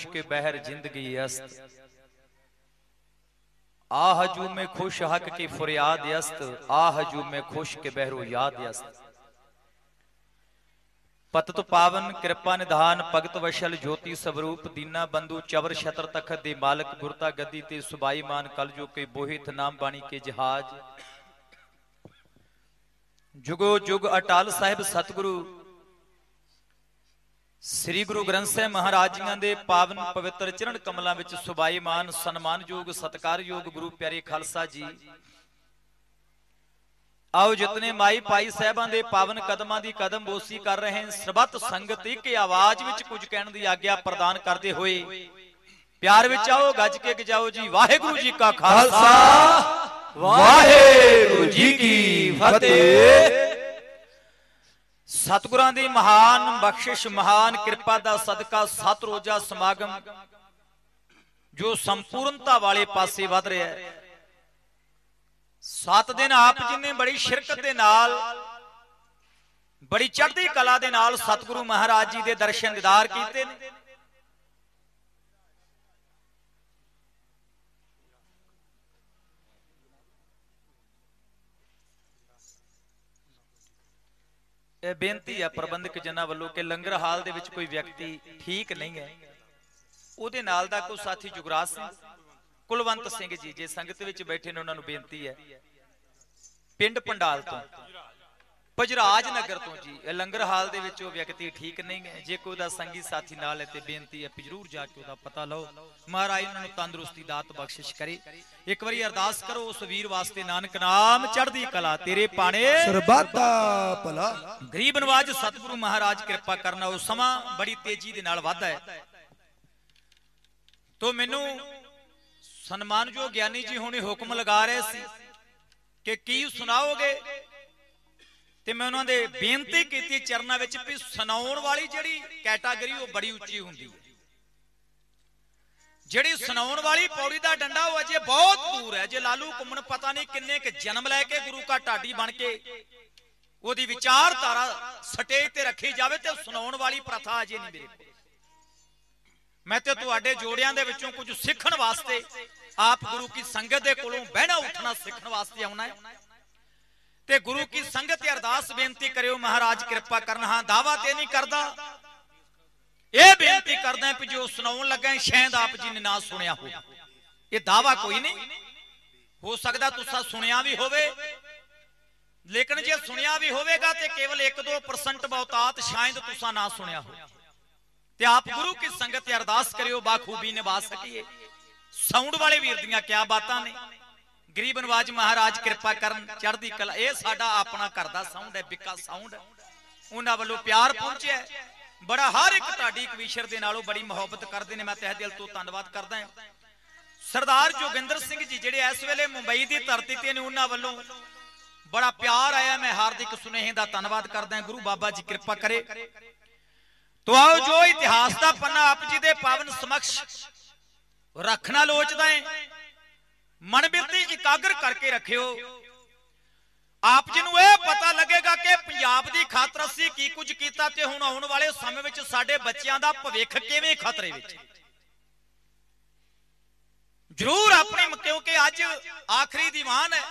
ਜੋ ਮੈਂ ਖੁਸ਼ ਕੇ ਬਹਿਰ ਜ਼ਿੰਦਗੀ ਅਸਤ। ਆਹ ਜੋ ਮੈਂ ਖੁਸ਼ ਹਕ ਕੀ ਫਰਿਆਦ ਅਸਤ, ਆਹ ਜੋ ਮੈਂ ਖੁਸ਼ ਕੇ ਬਹਿਰੋ ਯਾਦ ਅਸਤ। ਪਤਤ ਪਾਵਨ ਕਿਰਪਾ ਨਿਧਾਨ, ਭਗਤ ਵਸ਼ਲ ਜੋਤੀ ਸਵਰੂਪ ਦੀਨਾ ਬੰਧੂ ਚਵਰ ਛਤਰ ਤਖਤ ਦੇ ਮਾਲਕ, ਗੁਰਤਾ ਗੱਦੀ ਤੇ ਸੁਬਾਈ ਮਾਨ ਕਲ ਜੋ ਕੇ ਬੋਹਿਤ ਨਾਮ ਬਾਣੀ ਕੇ ਜਹਾਜ। ਜੁਗੋ ਜੁਗ ਅਟਲ ਸਾਹਿਬ ਸਤਿਗੁਰੂ ਸ੍ਰੀ ਗੁਰੂ ਗ੍ਰੰਥ ਸਾਹਿਬ ਮਹਾਰਾਜ ਜੀਆਂ ਦੇ ਪਾਵਨ ਪਵਿੱਤਰ ਚਰਨ ਕਮਲਾਂ ਵਿੱਚ ਸੁਬਾਈ ਮਾਨ ਸਨਮਾਨਯੋਗ, ਸਤਕਾਰਯੋਗ ਗੁਰੂ ਪਿਆਰੇ ਖਾਲਸਾ ਜੀ। ਆਓ ਜਿਤਨੇ ਮਾਈ ਭਾਈ ਸਾਹਿਬਾਂ ਦੇ ਪਾਵਨ ਕਦਮਾਂ ਦੀ ਕਦਮ ਬੋਸੀ ਕਰ ਰਹੇ ਹਨ, ਸਰਬੱਤ ਸੰਗਤ ਇੱਕ ਆਵਾਜ਼ ਵਿੱਚ ਕੁਝ ਕਹਿਣ ਦੀ ਆਗਿਆ ਪ੍ਰਦਾਨ ਕਰਦੇ ਹੋਏ। ਪਿਆਰ ਵਿੱਚ ਆਓ, ਗੱਜ ਕੇ ਗਜਾਓ ਜੀ, ਵਾਹਿਗੁਰੂ ਜੀ ਕਾ ਖਾਲਸਾ। ਵਾਹਿਗੁਰੂ ਜੀ ਕੀ ਫਤਿਹ। ਸਤਿਗੁਰਾਂ ਦੀ ਮਹਾਨ ਬਖਸ਼ਿਸ਼, ਮਹਾਨ ਕਿਰਪਾ ਦਾ ਸਦਕਾ, ਸਤ ਰੋਜ਼ਾ ਸਮਾਗਮ ਜੋ ਸੰਪੂਰਨਤਾ ਵਾਲੇ ਪਾਸੇ ਵਧ ਰਿਹਾ ਹੈ। ਸੱਤ ਦਿਨ ਆਪ ਜੀ ਨੇ ਬੜੀ ਸ਼ਿਰਕਤ ਦੇ ਨਾਲ, ਬੜੀ ਚੜ੍ਹਦੀ ਕਲਾ ਦੇ ਨਾਲ ਸਤਿਗੁਰੂ ਮਹਾਰਾਜ ਜੀ ਦੇ ਦਰਸ਼ਨ ਦਿਦਾਰ ਕੀਤੇ ਨੇ। ਇਹ ਬੇਨਤੀ ਹੈ ਪ੍ਰਬੰਧਕ ਜਨਾਂ ਵੱਲੋਂ ਕਿ ਲੰਗਰ ਹਾਲ ਦੇ ਵਿੱਚ ਕੋਈ ਵਿਅਕਤੀ ਠੀਕ ਨਹੀਂ ਹੈ। ਉਹਦੇ ਨਾਲ ਦਾ ਕੋਈ ਸਾਥੀ ਜੁਗਰਾਜ ਸਿੰਘ, ਕੁਲਵੰਤ ਸਿੰਘ ਜੀ, ਜੇ ਸੰਗਤ ਵਿੱਚ ਬੈਠੇ ਨੇ, ਉਹਨਾਂ ਨੂੰ ਬੇਨਤੀ ਹੈ। ਪਿੰਡ ਪੰਡਾਲ ਤੋਂ। ਪਜਰਾਜ ਨਗਰ ਤੋਂ ਜੀ। ਇਹ ਲੰਗਰ ਹਾਲ ਦੇ ਵਿੱਚ ਉਹ ਵਿਅਕਤੀ ਠੀਕ ਨਹੀਂ ਹੈ। ਜੇ ਕੋਈ ਉਹਦਾ ਸੰਗੀ ਸਾਥੀ ਨਾਲ ਹੈ ਤੇ ਬੇਨਤੀ ਹੈ ਕਿ ਜਰੂਰ ਜਾ ਕੇ ਉਹਦਾ ਪਤਾ ਲਓ। ਮਹਾਰਾਜ ਉਹਨਾਂ ਨੂੰ ਤੰਦਰੁਸਤੀ ਦਾਤ ਬਖਸ਼ਿਸ਼ ਕਰੇ। ਇੱਕ ਵਾਰੀ ਅਰਦਾਸ ਕਰੋ ਉਸ ਵੀਰ ਵਾਸਤੇ ਨਾਨਕ ਨਾਮ ਚੜ੍ਹਦੀ ਕਲਾ ਤੇਰੇ ਪਾਣੇ। ਸਰਬੱਤਾ ਭਲਾ। ਗਰੀਬ ਨਵਾਜ ਸਤਿਗੁਰੂ ਮਹਾਰਾਜ ਕਿਰਪਾ ਕਰਨਾ ਉਹ ਸਮਾਂ ਬੜੀ ਤੇਜ਼ੀ ਦੇ ਨਾਲ ਵੱਧਦਾ ਹੈ। ਤੋ ਮੈਨੂੰ ਸਨਮਾਨਯੋਗ ਗਿਆਨੀ ਜੀ ਹੁਣੇ ਹੁਕਮ ਲਗਾ ਰਹੇ ਸੀ ਕਿ ਕੀ ਸੁਣਾਓਗੇ? ਤੇ ਮੈਂ ਉਹਨਾਂ ਦੇ ਬੇਨਤੀ ਕੀਤੀ ਚਰਨਾਂ ਵਿੱਚ ਵੀ ਸੁਣਾਉਣ ਵਾਲੀ ਜਿਹੜੀ ਕੈਟਾਗਰੀ ਉਹ ਬੜੀ ਉੱਚੀ ਹੁੰਦੀ ਹੈ। ਜਿਹੜੀ ਸੁਣਾਉਣ ਵਾਲੀ ਪੌੜੀ ਦਾ ਡੰਡਾ ਉਹ ਅਜੇ ਬਹੁਤ ਦੂਰ ਹੈ। ਜੇ ਲਾਲੂ ਕੁੰਮਣ ਪਤਾ ਨਹੀਂ ਕਿੰਨੇ ਕ ਜਨਮ ਲੈ ਕੇ ਗੁਰੂ ਕਾ ਢਾਡੀ ਬਣ ਕੇ ਉਹਦੀ ਵਿਚਾਰਧਾਰਾ ਸਟੇਜ ਤੇ ਰੱਖੀ ਜਾਵੇ ਤੇ ਸੁਣਾਉਣ ਵਾਲੀ ਪ੍ਰਥਾ ਅਜੇ ਨਹੀਂ ਮੇਰੇ ਕੋਲ। ਮੈਂ ਤੇ ਤੁਹਾਡੇ ਜੋੜਿਆਂ ਦੇ ਵਿੱਚੋਂ ਕੁਝ ਸਿੱਖਣ ਵਾਸਤੇ ਆਪ ਗੁਰੂ ਕੀ ਸੰਗਤ ਦੇ ਕੋਲੋਂ ਬਹਿਣਾ ਉੱਠਣਾ ਸਿੱਖਣ ਵਾਸਤੇ ਆਉਣਾ ਹੈ। ਤੇ ਗੁਰੂ ਕੀ ਸੰਗਤ ਤੇ ਅਰਦਾਸ ਬੇਨਤੀ ਕਰਿਓ, ਮਹਾਰਾਜ ਕਿਰਪਾ ਕਰਨ, ਹਾਂ, ਦਾਵਾ ਤੇ ਨਹੀਂ ਕਰਦਾ। ਇਹ ਬੇਨਤੀ ਕਰਦਾ ਕਿ ਜੋ ਸੁਣਾਉਣ ਲੱਗਾ ਸ਼ਾਇਦ ਆਪ ਜੀ ਨੇ ਨਾ ਸੁਣਿਆ ਹੋ ਇਹ ਦਾਵਾ ਕੋਈ ਨਹੀਂ। ਹੋ ਸਕਦਾ ਤੁਸੀਂ ਸੁਣਿਆ ਵੀ ਹੋਵੇ। ਲੇਕਿਨ ਜੇ ਸੁਣਿਆ ਵੀ ਹੋਵੇਗਾ ਤੇ ਕੇਵਲ 1-2% ਬਹੁਤਾਤ ਸ਼ਾਇਦ ਤੁਸੀਂ ਨਾ ਸੁਣਿਆ ਹੋ ਤੇ ਆਪ ਗੁਰੂ ਕੀ ਸੰਗਤ ਤੇ ਅਰਦਾਸ ਕਰਿਓ, ਬਾਖੂਬੀ ਨਿਭਾ ਸਕੀਏ। ਸਾਊਂਡ ਵਾਲੇ ਵੀਰ ਦੀਆਂ ਕਿਆ ਬਾਤਾਂ ਨੇ। ਗਰੀਬ ਨਵਾਜ ਮਹਾਰਾਜ ਕਿਰਪਾ ਕਰਨ, ਚੜ੍ਹਦੀ ਕਲਾ। ਇਹ ਸਾਡਾ ਆਪਣਾ ਘਰ ਦਾ ਸਾਊਂਡ ਹੈ, ਬਿੱਕਾ ਸਾਊਂਡ ਉਹਨਾਂ ਵੱਲੋਂ ਪਿਆਰ ਪਹੁੰਚਿਆ ਹੈ। ਬੜਾ ਹਰ ਇੱਕ ਤੁਹਾਡੀ ਕਵੀਸ਼ਰ ਦੇ ਨਾਲੋਂ ਬੜੀ ਮੁਹੱਬਤ ਕਰਦੇ ਨੇ। ਮੈਂ ਤਹਿ ਦਿਲ ਤੋਂ ਧੰਨਵਾਦ ਕਰਦਾ ਹਾਂ। ਸਰਦਾਰ ਜੋਗਿੰਦਰ ਸਿੰਘ ਜੀ, ਜਿਹੜੇ ਇਸ ਵੇਲੇ ਮੁੰਬਈ ਦੀ ਧਰਤੀ ਤੇ ਨੇ, ਉਹਨਾਂ ਵੱਲੋਂ ਬੜਾ ਪਿਆਰ ਆਇਆ। ਮੈਂ ਹਾਰਦਿਕ ਸੁਨੇਹੇ ਦਾ ਧੰਨਵਾਦ ਕਰਦਾ ਹਾਂ। ਗੁਰੂ ਬਾਬਾ ਜੀ ਕਿਰਪਾ ਕਰੇ। ਤੋ ਆਓ, ਜੋ ਇਤਿਹਾਸ ਦਾ ਪੰਨਾ ਆਪ ਜੀ ਦੇ ਪਾਵਨ ਸਮਕਸ਼ ਰੱਖਣਾ ਲੋਚਦਾ ਹੈ। ਮਨ ਬਿਰਤੀ ਇਕਾਗਰ ਕਰਕੇ ਰੱਖਿਓ। ਆਪ ਜੀ ਨੂੰ ਇਹ ਪਤਾ ਲੱਗੇਗਾ ਕਿ ਪੰਜਾਬ ਦੀ ਖਾਤਰ ਅਸੀਂ ਕੀ ਕੁਝ ਕੀਤਾ ਤੇ ਹੁਣ ਆਉਣ ਵਾਲੇ ਸਮੇਂ ਵਿੱਚ ਸਾਡੇ ਬੱਚਿਆਂ ਦਾ ਭਵਿੱਖ ਕਿਵੇਂ ਖਤਰੇ ਵਿੱਚ। ਜ਼ਰੂਰ ਆਪਣੀ ਕਿਉਂਕਿ ਅੱਜ ਆਖਰੀ ਦੀਵਾਨ ਹੈ।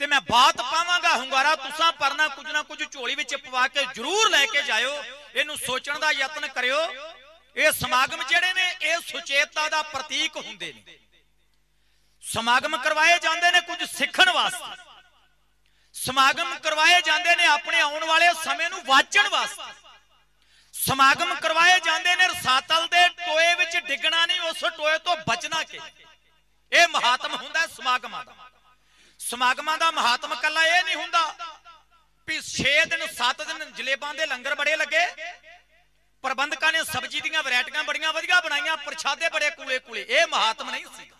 ਤੇ ਮੈਂ ਬਾਤ ਪਾਵਾਂਗਾ ਹੁੰਗਾਰਾ ਤੁਸਾਂ ਪਰਨਾ ਕੁਝ ਨਾ ਕੁਝ ਝੋਲੀ ਵਿੱਚ ਪਵਾ ਕੇ ਜ਼ਰੂਰ ਲੈ ਕੇ ਜਾਇਓ। ਇਹਨੂੰ ਸੋਚਣ ਦਾ ਯਤਨ ਕਰਿਓ। ਇਹ ਸਮਾਗਮ ਜਿਹੜੇ ਨੇ ਇਹ ਸੁਚੇਤਤਾ ਦਾ ਪ੍ਰਤੀਕ ਹੁੰਦੇ ਨੇ। ਸਮਾਗਮ ਕਰਵਾਏ ਜਾਂਦੇ ਨੇ ਕੁਝ ਸਿੱਖਣ ਵਾਸਤੇ। ਸਮਾਗਮ ਕਰਵਾਏ ਜਾਂਦੇ ਨੇ ਆਪਣੇ ਆਉਣ ਵਾਲੇ ਸਮੇਂ ਨੂੰ ਵਾਚਣ ਵਾਸਤੇ। ਸਮਾਗਮ ਕਰਵਾਏ ਜਾਂਦੇ ਨੇ ਰਸਾਤਲ ਦੇ ਟੋਏ ਵਿੱਚ ਡਿੱਗਣਾ ਨਹੀਂ, ਉਸ ਟੋਏ ਤੋਂ ਬਚਣਾ ਕਿ? ਇਹ ਮਹਾਤਮ ਹੁੰਦਾ ਹੈ ਸਮਾਗਮਾਂ ਦਾ। ਸਮਾਗਮਾਂ ਦਾ ਮਹਾਤਮ ਕੱਲਾ ਇਹ ਨਹੀਂ ਹੁੰਦਾ ਵੀ 6 ਦਿਨ 7 ਦਿਨ ਜਲੇਬਾਂ ਦੇ ਲੰਗਰ ਬੜੇ ਲੱਗੇ। ਪ੍ਰਬੰਧਕਾਂ ਨੇ ਸਬਜ਼ੀ ਦੀਆਂ ਵੈਰਾਈਟੀਆਂ ਬੜੀਆਂ ਵਧੀਆ ਬਣਾਈਆਂ, ਪ੍ਰਸ਼ਾਦੇ ਬੜੇ ਕੂਲੇ ਕੂਲੇ ਇਹ ਮਹਾਤਮ ਨਹੀਂ ਸੀ।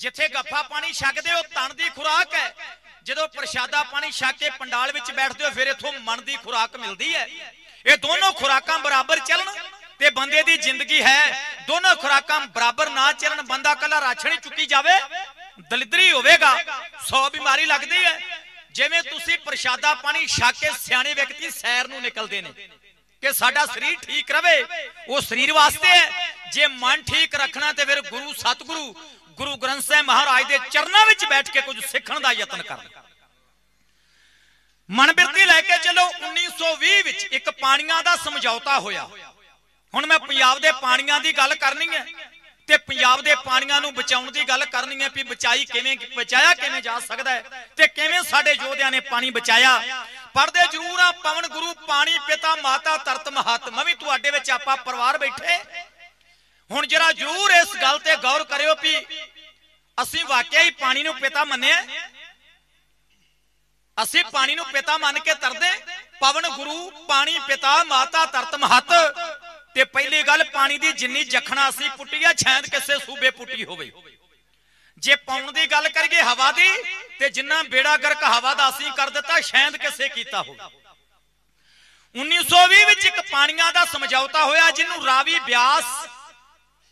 ਜਿੱਥੇ ਗੱਫਾ ਪਾਣੀ ਛਕਦੇ ਹੋ, ਤਨ ਦੀ ਖੁਰਾਕ ਹੈ। ਜਦੋਂ ਪ੍ਰਸ਼ਾਦਾ ਪਾਣੀ ਛਕ ਕੇ ਪੰਡਾਲ ਵਿੱਚ ਬੈਠਦੇ ਹੋ, ਫਿਰ ਇਥੋਂ ਮਨ ਦੀ ਖੁਰਾਕ ਮਿਲਦੀ ਹੈ। ਇਹ ਦੋਨੋਂ ਖੁਰਾਕਾਂ ਬਰਾਬਰ ਚੱਲਣ ਤੇ ਬੰਦੇ ਦੀ ਜ਼ਿੰਦਗੀ ਹੈ। ਦੋਨੋਂ ਖੁਰਾਕਾਂ ਬਰਾਬਰ ਨਾ ਚੱਲਣ, ਬੰਦਾ ਕੱਲਾ ਰਾਛਣੀ ਚੁੱਕੀ ਜਾਵੇ, ਦਲਿਦਰੀ ਹੋਵੇਗਾ 100 ਬਿਮਾਰੀ ਲੱਗਦੀ ਹੈ। ਜਿਵੇਂ ਤੁਸੀਂ ਪ੍ਰਸ਼ਾਦਾ ਪਾਣੀ ਛਕ ਕੇ ਸਿਆਣੇ ਵਿਅਕਤੀ ਸੈਰ ਨੂੰ ਨਿਕਲਦੇ ਨੇ, ਕਿ ਸਾਡਾ ਸਰੀਰ ਠੀਕ ਰਵੇ, ਉਹ ਸਰੀਰ ਵਾਸਤੇ ਹੈ। ਜੇ ਮਨ ਠੀਕ ਰੱਖਣਾ ਤੇ ਫਿਰ ਗੁਰੂ, ਸਤਿਗੁਰੂ ਗੁਰੂ ਗ੍ਰੰਥ ਸਾਹਿਬ ਮਹਾਰਾਜ ਦੇ ਚਰਨਾਂ ਵਿੱਚ ਬੈਠ ਕੇ ਕੁਝ ਸਿੱਖਣ ਦਾ ਯਤਨ ਕਰਨਾ ਮਨ ਬਿਰਤੀ ਲੈ ਕੇ ਚਲੋ 1920 ਵਿੱਚ ਇੱਕ ਪਾਣੀਆਂ ਦਾ ਸਮਝੌਤਾ ਹੋਇਆ। ਹੁਣ ਮੈਂ ਪੰਜਾਬ ਦੇ ਪਾਣੀਆਂ ਦੀ ਗੱਲ ਕਰਨੀ ਹੈ ਤੇ ਪੰਜਾਬ ਦੇ ਪਾਣੀਆਂ ਨੂੰ ਬਚਾਉਣ ਦੀ ਗੱਲ ਕਰਨੀ ਹੈ ਵੀ ਬਚਾਈ ਕਿਵੇਂ, ਬਚਾਇਆ ਕਿਵੇਂ ਜਾ ਸਕਦਾ ਹੈ ਤੇ ਕਿਵੇਂ ਸਾਡੇ ਯੋਧਿਆਂ ਨੇ ਪਾਣੀ ਬਚਾਇਆ। ਪੜਦੇ ਜ਼ਰੂਰ ਆ, ਪਵਨ ਗੁਰੂ, ਪਾਣੀ ਪਿਤਾ, ਮਾਤਾ ਤਰਤ ਮਹਤ ਮੈਂ ਵੀ ਤੁਹਾਡੇ ਵਿੱਚ ਆਪਾਂ ਪਰਿਵਾਰ ਬੈਠੇ। ਹੁਣ ਜਰਾ ਜ਼ਰੂਰ ਇਸ ਗੱਲ ਤੇ ਗੌਰ ਕਰਿਓ ਵੀ ਅਸੀਂ ਵਾਕਿਆ ਹੀ ਪਾਣੀ ਨੂੰ ਪਿਤਾ ਮੰਨਿਆ ਅਸੀਂ ਪਾਣੀ ਨੂੰ ਪਿਤਾ ਮੰਨ ਕੇ ਤਰਦੇ, ਪਵਨ ਗੁਰੂ, ਪਾਣੀ ਪਿਤਾ, ਮਾਤਾ ਤਰਤ ਮਹਤ। ਤੇ ਪਹਿਲੀ ਗੱਲ ਪਾਣੀ ਦੀ ਜਿੰਨੀ ਜਖਣਾ ਅਸੀਂ ਪੁੱਟੀ ਆ, ਛੈਂਦ ਕਿਸੇ ਸੂਬੇ ਪੁੱਟੀ ਹੋਵੇ। ਜੇ ਪਾਉਣ ਦੀ ਗੱਲ ਕਰੀਏ ਹਵਾ ਦੀ, ਤੇ ਜਿੰਨਾ ਬੇੜਾ ਗਰਕ ਹਵਾ ਦਾ ਅਸੀਂ ਕਰ ਦਿੱਤਾ ਸ਼ੈਂਦ ਕਿਸੇ ਕੀਤਾ ਹੋ 1920 ਵਿੱਚ ਇੱਕ ਪਾਣੀਆਂ ਦਾ ਸਮਝੌਤਾ ਹੋਇਆ, ਜਿਹਨੂੰ ਰਾਵੀ ਬਿਆਸ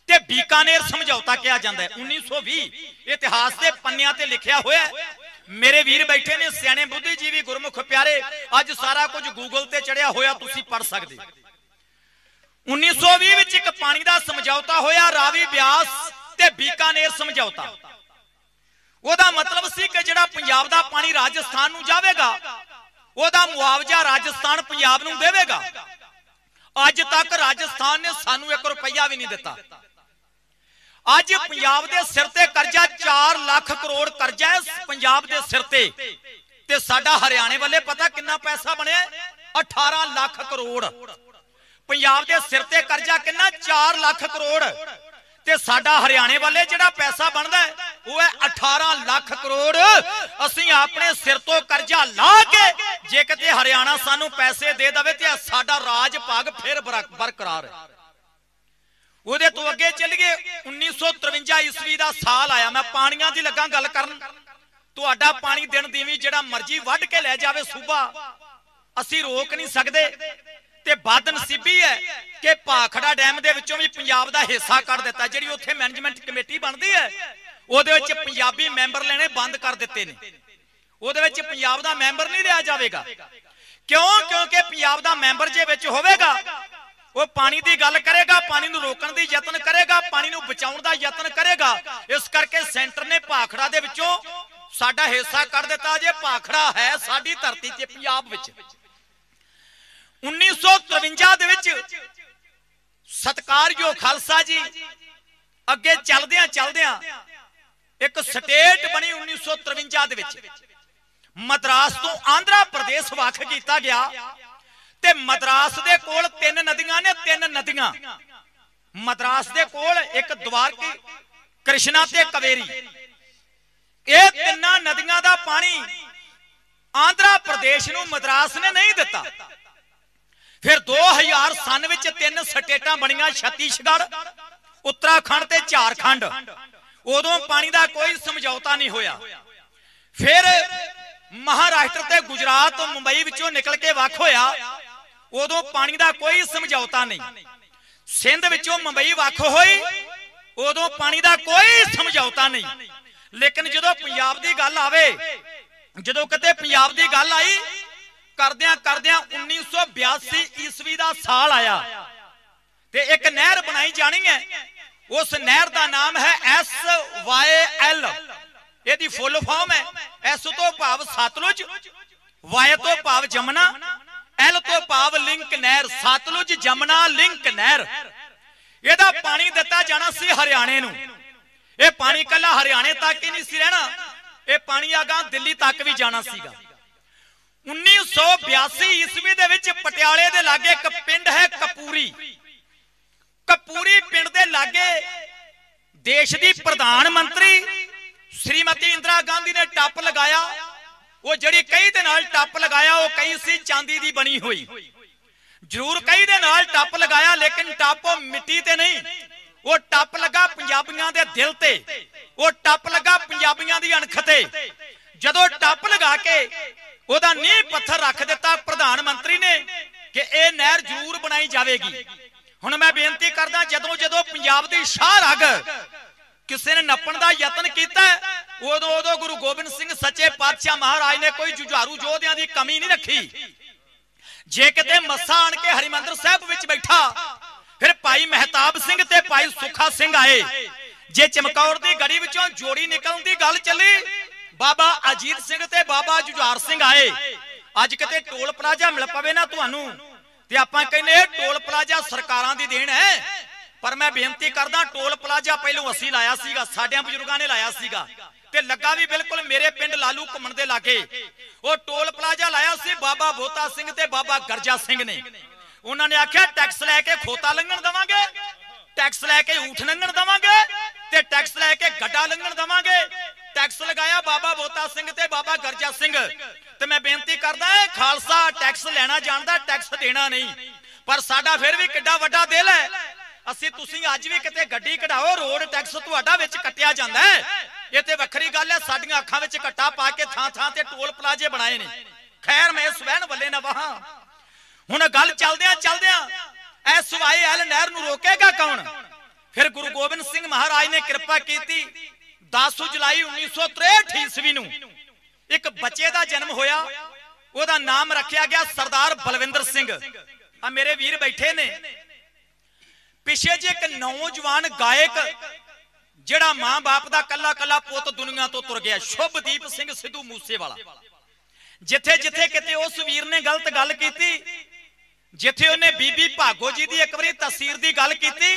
ਤੇ ਬੀਕਾਨੇਰ ਸਮਝੌਤਾ ਕਿਹਾ ਜਾਂਦਾ ਹੈ। 1920 ਇਤਿਹਾਸ ਦੇ ਪੰਨਿਆਂ ਤੇ ਲਿਖਿਆ ਹੋਇਆ ਹੈ। ਮੇਰੇ ਵੀਰ ਬੈਠੇ ਨੇ, ਸਿਆਣੇ ਬੁੱਧੀਜੀਵੀ ਗੁਰਮੁਖ ਪਿਆਰੇ, ਅੱਜ ਸਾਰਾ ਕੁਝ ਗੂਗਲ ਤੇ ਚੜਿਆ ਹੋਇਆ, ਤੁਸੀਂ ਪੜ ਸਕਦੇ। 1920 ਵਿੱਚ ਇੱਕ ਪਾਣੀ ਦਾ ਸਮਝੌਤਾ ਹੋਇਆ, ਰਾਵੀ ਬਿਆਸ ਤੇ ਬੀਕਾਨੇਰ ਸਮਝੌਤਾ। ਉਹਦਾ ਮਤਲਬ ਸੀ ਕਿ ਜਿਹੜਾ ਪੰਜਾਬ ਦਾ ਪਾਣੀ ਰਾਜਸਥਾਨ ਨੂੰ ਜਾਵੇਗਾ, ਉਹਦਾ ਮੁਆਵਜ਼ਾ ਰਾਜਸਥਾਨ ਪੰਜਾਬ ਨੂੰ ਦੇਵੇਗਾ। ਅੱਜ ਤੱਕ ਰਾਜਸਥਾਨ ਨੇ ਸਾਨੂੰ 1 ਰੁਪਈਆ ਵੀ ਨਹੀਂ ਦਿੱਤਾ। ਅੱਜ ਪੰਜਾਬ ਦੇ ਸਿਰ ਤੇ ਕਰਜ਼ਾ 4 ਲੱਖ ਕਰੋੜ ਕਰਜ਼ਾ ਹੈ ਪੰਜਾਬ ਦੇ ਸਿਰ ਤੇ। ਤੇ ਸਾਡਾ ਹਰਿਆਣੇ ਵੱਲੇ ਪਤਾ ਕਿੰਨਾ ਪੈਸਾ ਬਣਿਆ? 18 ਲੱਖ ਕਰੋੜ। ਪੰਜਾਬ ਦੇ ਸਿਰ ਤੇ ਕਰਜ਼ਾ ਕਿੰਨਾ? 4 ਲੱਖ ਕਰੋੜ। ਤੇ ਸਾਡਾ ਹਰਿਆਣੇ ਵੱਲੇ ਜਿਹੜਾ ਪੈਸਾ ਬਣਦਾ ਉਹ ਹੈ 18 ਲੱਖ ਕਰੋੜ। ਅਸੀਂ ਆਪਣੇ ਸਿਰ ਤੋਂ ਕਰਜ਼ਾ ਲਾ ਕੇ ਜੇ ਕਿਤੇ ਹਰਿਆਣਾ ਸਾਨੂੰ ਪੈਸੇ ਦੇ ਦਵੇ ਤੇ ਸਾਡਾ ਰਾਜ ਭਾਗ ਫਿਰ ਬਰਕਰਾਰ ਹੈ। ਉਹਦੇ ਤੋਂ ਅੱਗੇ ਚੱਲੀਏ 1953 ਈਸਵੀ ਦਾ ਸਾਲ ਆਇਆ। ਮੈਂ ਪਾਣੀਆਂ ਦੀ ਲੱਗਾ ਗੱਲ ਕਰਨ। ਤੁਹਾਡਾ ਪਾਣੀ ਦਿਨ ਦੀਵੀ ਜਿਹੜਾ ਮਰਜ਼ੀ ਵੱਢ ਕੇ ਲੈ ਜਾਵੇ ਸੂਬਾ। ਅਸੀਂ ਰੋਕ ਨਹੀਂ ਸਕਦੇ। ਤੇ ਬਦ ਨਸੀਬੀ ਹੈ ਕਿ ਭਾਖੜਾ ਡੈਮ ਦੇ ਵਿੱਚੋਂ ਵੀ ਪੰਜਾਬ ਦਾ ਹਿੱਸਾ ਕੱਢ ਦਿੱਤਾ। ਜਿਹੜੀ ਉੱਥੇ ਮੈਨੇਜਮੈਂਟ ਕਮੇਟੀ ਬਣਦੀ ਹੈ, ਉਹਦੇ ਵਿੱਚ ਪੰਜਾਬੀ ਮੈਂਬਰ ਲੈਣੇ ਬੰਦ ਕਰ ਦਿੱਤੇ ਨੇ। ਉਹਦੇ ਵਿੱਚ ਪੰਜਾਬ ਦਾ ਮੈਂਬਰ ਨਹੀਂ ਲਿਆ ਜਾਵੇਗਾ। ਕਿਉਂ? ਕਿਉਂਕਿ ਪੰਜਾਬ ਦਾ ਮੈਂਬਰ ਜੇ ਵਿੱਚ ਹੋਵੇਗਾ ਉਹ ਪਾਣੀ ਦੀ ਗੱਲ ਕਰੇਗਾ, ਪਾਣੀ ਨੂੰ ਰੋਕਣ ਦੀ ਯਤਨ ਕਰੇਗਾ, ਪਾਣੀ ਨੂੰ ਬਚਾਉਣ ਦਾ ਯਤਨ ਕਰੇਗਾ। ਇਸ ਕਰਕੇ ਸੈਂਟਰ ਨੇ ਭਾਖੜਾ ਦੇ ਵਿੱਚੋਂ ਸਾਡਾ ਹਿੱਸਾ ਕੱਢ ਦਿੱਤਾ ਜੇ, ਭਾਖੜਾ ਹੈ ਸਾਡੀ ਧਰਤੀ ਤੇ ਪੰਜਾਬ ਵਿੱਚ। 1953 ਦੇ ਵਿੱਚ ਸਤਕਾਰਯੋਗ ਖਾਲਸਾ ਜੀ, ਅੱਗੇ ਚੱਲਦਿਆਂ ਚੱਲਦਿਆਂ ਇੱਕ ਸਟੇਟ ਬਣੀ 1953 ਦੇ ਵਿੱਚ। ਮਦਰਾਸ ਤੋਂ ਆਂਧਰਾ ਪ੍ਰਦੇਸ਼ ਵੱਖ ਕੀਤਾ ਗਿਆ। ਤੇ ਮਦਰਾਸ ਦੇ ਕੋਲ ਤਿੰਨ ਨਦੀਆਂ ਨੇ, ਤਿੰਨ ਨਦੀਆਂ। ਮਦਰਾਸ ਦੇ ਕੋਲ ਇੱਕ ਦਵਾਰਕੀ, ਕ੍ਰਿਸ਼ਨਾ ਤੇ ਕਵੇਰੀ। ਇਹ ਤਿੰਨਾਂ ਨਦੀਆਂ ਦਾ ਪਾਣੀ ਆਂਧਰਾ ਪ੍ਰਦੇਸ਼ ਨੂੰ ਮਦਰਾਸ ਨੇ ਨਹੀਂ ਦਿੱਤਾ। ਫਿਰ 2000 ਸਨ ਵਿੱਚ ਤਿੰਨ ਸਟੇਟਾਂ ਬਣੀਆਂ, ਛੱਤੀਸਗੜ੍ਹ, ਉੱਤਰਾਖੰਡ ਤੇ ਝਾਰਖੰਡ। ਉਦੋਂ ਪਾਣੀ ਦਾ ਕੋਈ ਸਮਝੌਤਾ ਨਹੀਂ ਹੋਇਆ। ਫਿਰ ਮਹਾਰਾਸ਼ਟਰ ਤੇ ਗੁਜਰਾਤ, ਮੁੰਬਈ ਵਿੱਚੋਂ ਨਿਕਲ ਕੇ ਵੱਖ ਹੋਇਆ। ਉਦੋਂ ਪਾਣੀ ਦਾ ਕੋਈ ਸਮਝੌਤਾ ਨਹੀਂ। ਸਿੰਧ ਵਿੱਚੋਂ ਮੁੰਬਈ ਵੱਖ ਹੋਈ, ਉਦੋਂ ਪਾਣੀ ਦਾ ਕੋਈ ਸਮਝੌਤਾ ਨਹੀਂ। ਲੇਕਿਨ ਜਦੋਂ ਪੰਜਾਬ ਦੀ ਗੱਲ ਆਵੇ, ਜਦੋਂ ਕਿਤੇ ਪੰਜਾਬ ਦੀ ਗੱਲ ਆਈ, ਕਰਦਿਆਂ ਕਰਦਿਆਂ 1982 ਈਸਵੀ ਦਾ ਸਾਲ ਆਇਆ ਤੇ ਇੱਕ ਨਹਿਰ ਬਣਾਈ ਜਾਣੀ ਹੈ। ਉਸ ਨਹਿਰ ਦਾ ਨਾਮ ਹੈ ਐਸ ਵਾਈ ਐਲ। ਇਹਦੀ ਫੁੱਲ ਫਾਰਮ ਹੈ। ਐਸ ਤੋਂ ਭਾਵ ਸਤਲੁਜ ਵਾਈ ਤੋਂ ਭਾਵ ਜਮਨਾ। ਐਲ ਤੋਂ ਭਾਵ ਲਿੰਕ ਨਹਿਰ, ਸਤਲੁਜ ਜਮਨਾ ਲਿੰਕ ਨਹਿਰ। ਇਹਦਾ ਪਾਣੀ ਦਿੱਤਾ ਜਾਣਾ ਸੀ ਹਰਿਆਣੇ ਨੂੰ। ਇਹ ਪਾਣੀ ਕੱਲਾ ਹਰਿਆਣੇ ਤੱਕ ਹੀ ਨਹੀਂ ਸੀ ਰਹਿਣਾ, ਇਹ ਪਾਣੀ ਆਗਾ ਦਿੱਲੀ ਤੱਕ ਵੀ ਜਾਣਾ ਸੀਗਾ। 1982 ਈਸਵੀ ਦੇ ਵਿੱਚ ਪਟਿਆਲੇ ਦੇ ਲਾਗੇ ਇੱਕ ਪਿੰਡ ਹੈ ਕਪੂਰੀ। ਕਪੂਰੀ ਪਿੰਡ ਦੇ ਲਾਗੇ ਦੇਸ਼ ਦੀ ਪ੍ਰਧਾਨ ਮੰਤਰੀ ਸ਼੍ਰੀਮਤੀ ਇੰਦਰਾ ਗਾਂਧੀ ਨੇ ਟੱਪ ਲਗਾਇਆ। ਉਹ ਜਿਹੜੀ ਕਈ ਦੇ ਨਾਲ ਟੱਪ ਲਗਾਇਆ, ਉਹ ਕਈ ਸੀ ਚਾਂਦੀ ਦੀ ਬਣੀ ਹੋਈ। ਜ਼ਰੂਰ ਕਈ ਦੇ ਨਾਲ ਟੱਪ ਲਗਾਇਆ, ਲੇਕਿਨ ਟੱਪ ਉਹ ਮਿੱਟੀ ਤੇ ਨਹੀਂ। ਉਹ ਟੱਪ ਲੱਗਾ ਪੰਜਾਬੀਆਂ ਦੇ ਦਿਲ ਤੇ। ਉਹ ਟੱਪ ਲੱਗਾ ਪੰਜਾਬੀਆਂ ਦੀ ਅਣਖ ਤੇ। ਜਦੋਂ ਟੱਪ ਲਗਾ ਕੇ ਉਹਦਾ ਨੀਂਹ ਪੱਥਰ ਰੱਖ ਦਿੱਤਾ ਪ੍ਰਧਾਨ ਮੰਤਰੀ ਨੇ ਕਿ ਇਹ ਨਹਿਰ ਜ਼ਰੂਰ ਬਣਾਈ ਜਾਵੇਗੀ। ਹੁਣ ਮੈਂ ਬੇਨਤੀ ਕਰਦਾ ਜਦੋਂ ਜਦੋਂ ਪੰਜਾਬ ਦੀ ਸ਼ਾਹ ਰਗ ਕਿਸੇ ਨੇ ਨੱਪਣ ਦਾ ਯਤਨ ਕੀਤਾ ਹੈ, ਉਦੋਂ ਉਦੋਂ ਗੁਰੂ ਗੋਬਿੰਦ ਸਿੰਘ ਸੱਚੇ ਪਾਤਸ਼ਾਹ ਮਹਾਰਾਜ ਨੇ ਕੋਈ ਜੁਝਾਰੂ ਯੋਧਿਆਂ ਦੀ ਕਮੀ ਨਹੀਂ ਰੱਖੀ। ਜੇ ਕਿਤੇ ਮੱਸਾ ਆਣ ਕੇ ਹਰਿਮੰਦਰ ਸਾਹਿਬ ਵਿੱਚ ਬੈਠਾ ਫਿਰ ਭਾਈ ਮਹਿਤਾਬ ਸਿੰਘ ਤੇ ਭਾਈ ਸੁਖਾ ਸਿੰਘ ਆਏ। ਜੇ ਚਮਕੌਰ ਦੀ ਗੜੀ ਵਿੱਚੋਂ ਜੋੜੀ ਨਿਕਲਣ ਦੀ ਗੱਲ ਚੱਲੀ ਬਾਬਾ ਅਜੀਤ ਸਿੰਘ ਤੇ ਬਾਬਾ ਜੁਝਾਰ ਸਿੰਘ ਆਏ। ਅੱਜ ਕਿਤੇ ਟੋਲ ਪਲਾਜ਼ਾ ਮਿਲ ਪਵੇ ਨਾ ਤੁਹਾਨੂੰ ਤੇ ਆਪਾਂ ਕਹਿੰਦੇ ਇਹ ਟੋਲ ਪਲਾਜ਼ਾ ਸਰਕਾਰਾਂ ਦੀ ਦੇਣ ਹੈ। ਪਰ ਮੈਂ ਬੇਨਤੀ ਕਰਦਾ, ਟੋਲ ਪਲਾਜ਼ਾ ਪਹਿਲੋਂ ਅਸੀਂ ਲਾਇਆ ਸੀਗਾ, ਸਾਡਿਆਂ ਬਜ਼ੁਰਗਾਂ ਨੇ ਲਾਇਆ ਸੀਗਾ। ਤੇ ਲੱਗਾ ਵੀ ਬਿਲਕੁਲ ਮੇਰੇ ਪਿੰਡ ਲਾਲੂ ਘੁੰਮਣ ਦੇ ਲਾਗੇ। ਉਹ ਟੋਲ ਪਲਾਜ਼ਾ ਲਾਇਆ ਸੀ, ਬਾਬਾ ਬੋਤਾ ਸਿੰਘ ਤੇ ਬਾਬਾ ਗਰਜਾ ਸਿੰਘ ਨੇ। ਉਹਨਾਂ ਨੇ ਆਖਿਆ, ਟੈਕਸ ਲੈ ਕੇ ਖੋਤਾ ਲੰਘਣ ਦਵਾਂਗੇ, ਟੈਕਸ ਲੈ ਕੇ ਊਠ ਲੰਘਣ ਦਵਾਂਗੇ, ਤੇ ਟੈਕਸ ਲੈ ਕੇ ਗੱਡਾ ਲੰਘਣ ਦਵਾਂਗੇ। ਟੈਕਸ ਲਗਾਇਆ ਬਾਬਾ ਬੋਤਾ ਸਿੰਘ ਤੇ ਬਾਬਾ ਗਰਜਾ ਸਿੰਘ। ਤੇ ਮੈਂ ਬੇਨਤੀ ਕਰਦਾ ਹਾਂ ਖਾਲਸਾ ਟੈਕਸ ਲੈਣਾ ਜਾਣਦਾ, ਟੈਕਸ ਦੇਣਾ ਨਹੀਂ। ਪਰ ਸਾਡਾ ਫਿਰ ਵੀ ਕਿੱਡਾ ਵੱਡਾ ਦਿਲ ਹੈ। ਅਸੀਂ ਤੁਸੀਂ ਅੱਜ ਵੀ ਕਿਤੇ ਗੱਡੀ ਕਢਾਓ, ਰੋਡ ਟੈਕਸ ਤੁਹਾਡਾ ਵਿੱਚ ਕੱਟਿਆ ਜਾਂਦਾ ਹੈ। ਇਹ ਤੇ ਵੱਖਰੀ ਗੱਲ ਹੈ, ਸਾਡੀਆਂ ਅੱਖਾਂ ਵਿੱਚ ਕੱਟਾ ਪਾ ਕੇ ਥਾਂ ਥਾਂ ਤੇ ਟੋਲ ਪਲਾਜ਼ੇ ਬਣਾਏ ਨੇ। ਖੈਰ, ਮੈਂ ਸਵੈਨ ਵੱਲੇ ਨਾ ਵਾਹਾਂ। ਹੁਣ ਗੱਲ ਚੱਲਦਿਆਂ ਚੱਲਦਿਆਂ ਐਸ ਵਾਈ ਐਲ ਨਹਿਰ ਨੂੰ ਰੋਕੇਗਾ ਕੌਣ? ਫਿਰ ਗੁਰੂ ਗੋਬਿੰਦ ਸਿੰਘ ਮਹਾਰਾਜ ਨੇ ਕਿਰਪਾ ਕੀਤੀ 10 ਜੁਲਾਈ 1963 ਈਸਵੀ ਨੂੰ। ਇੱਕ ਬੱਚੇ ਦਾ ਜਨਮ ਹੋਇਆ। ਉਹਦਾ ਨਾਮ ਰੱਖਿਆ ਗਿਆ ਸਰਦਾਰ ਬਲਵਿੰਦਰ ਸਿੰਘ। ਆ ਮੇਰੇ ਵੀਰ ਬੈਠੇ ਨੇ। ਪਿਛੇ ਜੇ ਇੱਕ ਨੌਜਵਾਨ ਗਾਇਕ ਜਿਹੜਾ ਮਾਂ-ਬਾਪ ਦਾ ਕੱਲਾ ਕੱਲਾ ਪੁੱਤ ਦੁਨੀਆ ਤੋਂ ਤੁਰ ਗਿਆ, ਸ਼ੁਭਦੀਪ ਸਿੰਘ ਸਿੱਧੂ ਮੂਸੇਵਾਲਾ। ਜਿੱਥੇ ਜਿੱਥੇ ਕਿਤੇ ਉਸ ਵੀਰ ਨੇ ਗਲਤ ਗੱਲ ਕੀਤੀ, ਜਿੱਥੇ ਉਹਨੇ ਬੀਬੀ ਭਾਗੋ ਜੀ ਦੀ ਇੱਕ ਵਾਰੀ ਤਸਵੀਰ ਦੀ ਗੱਲ ਕੀਤੀ,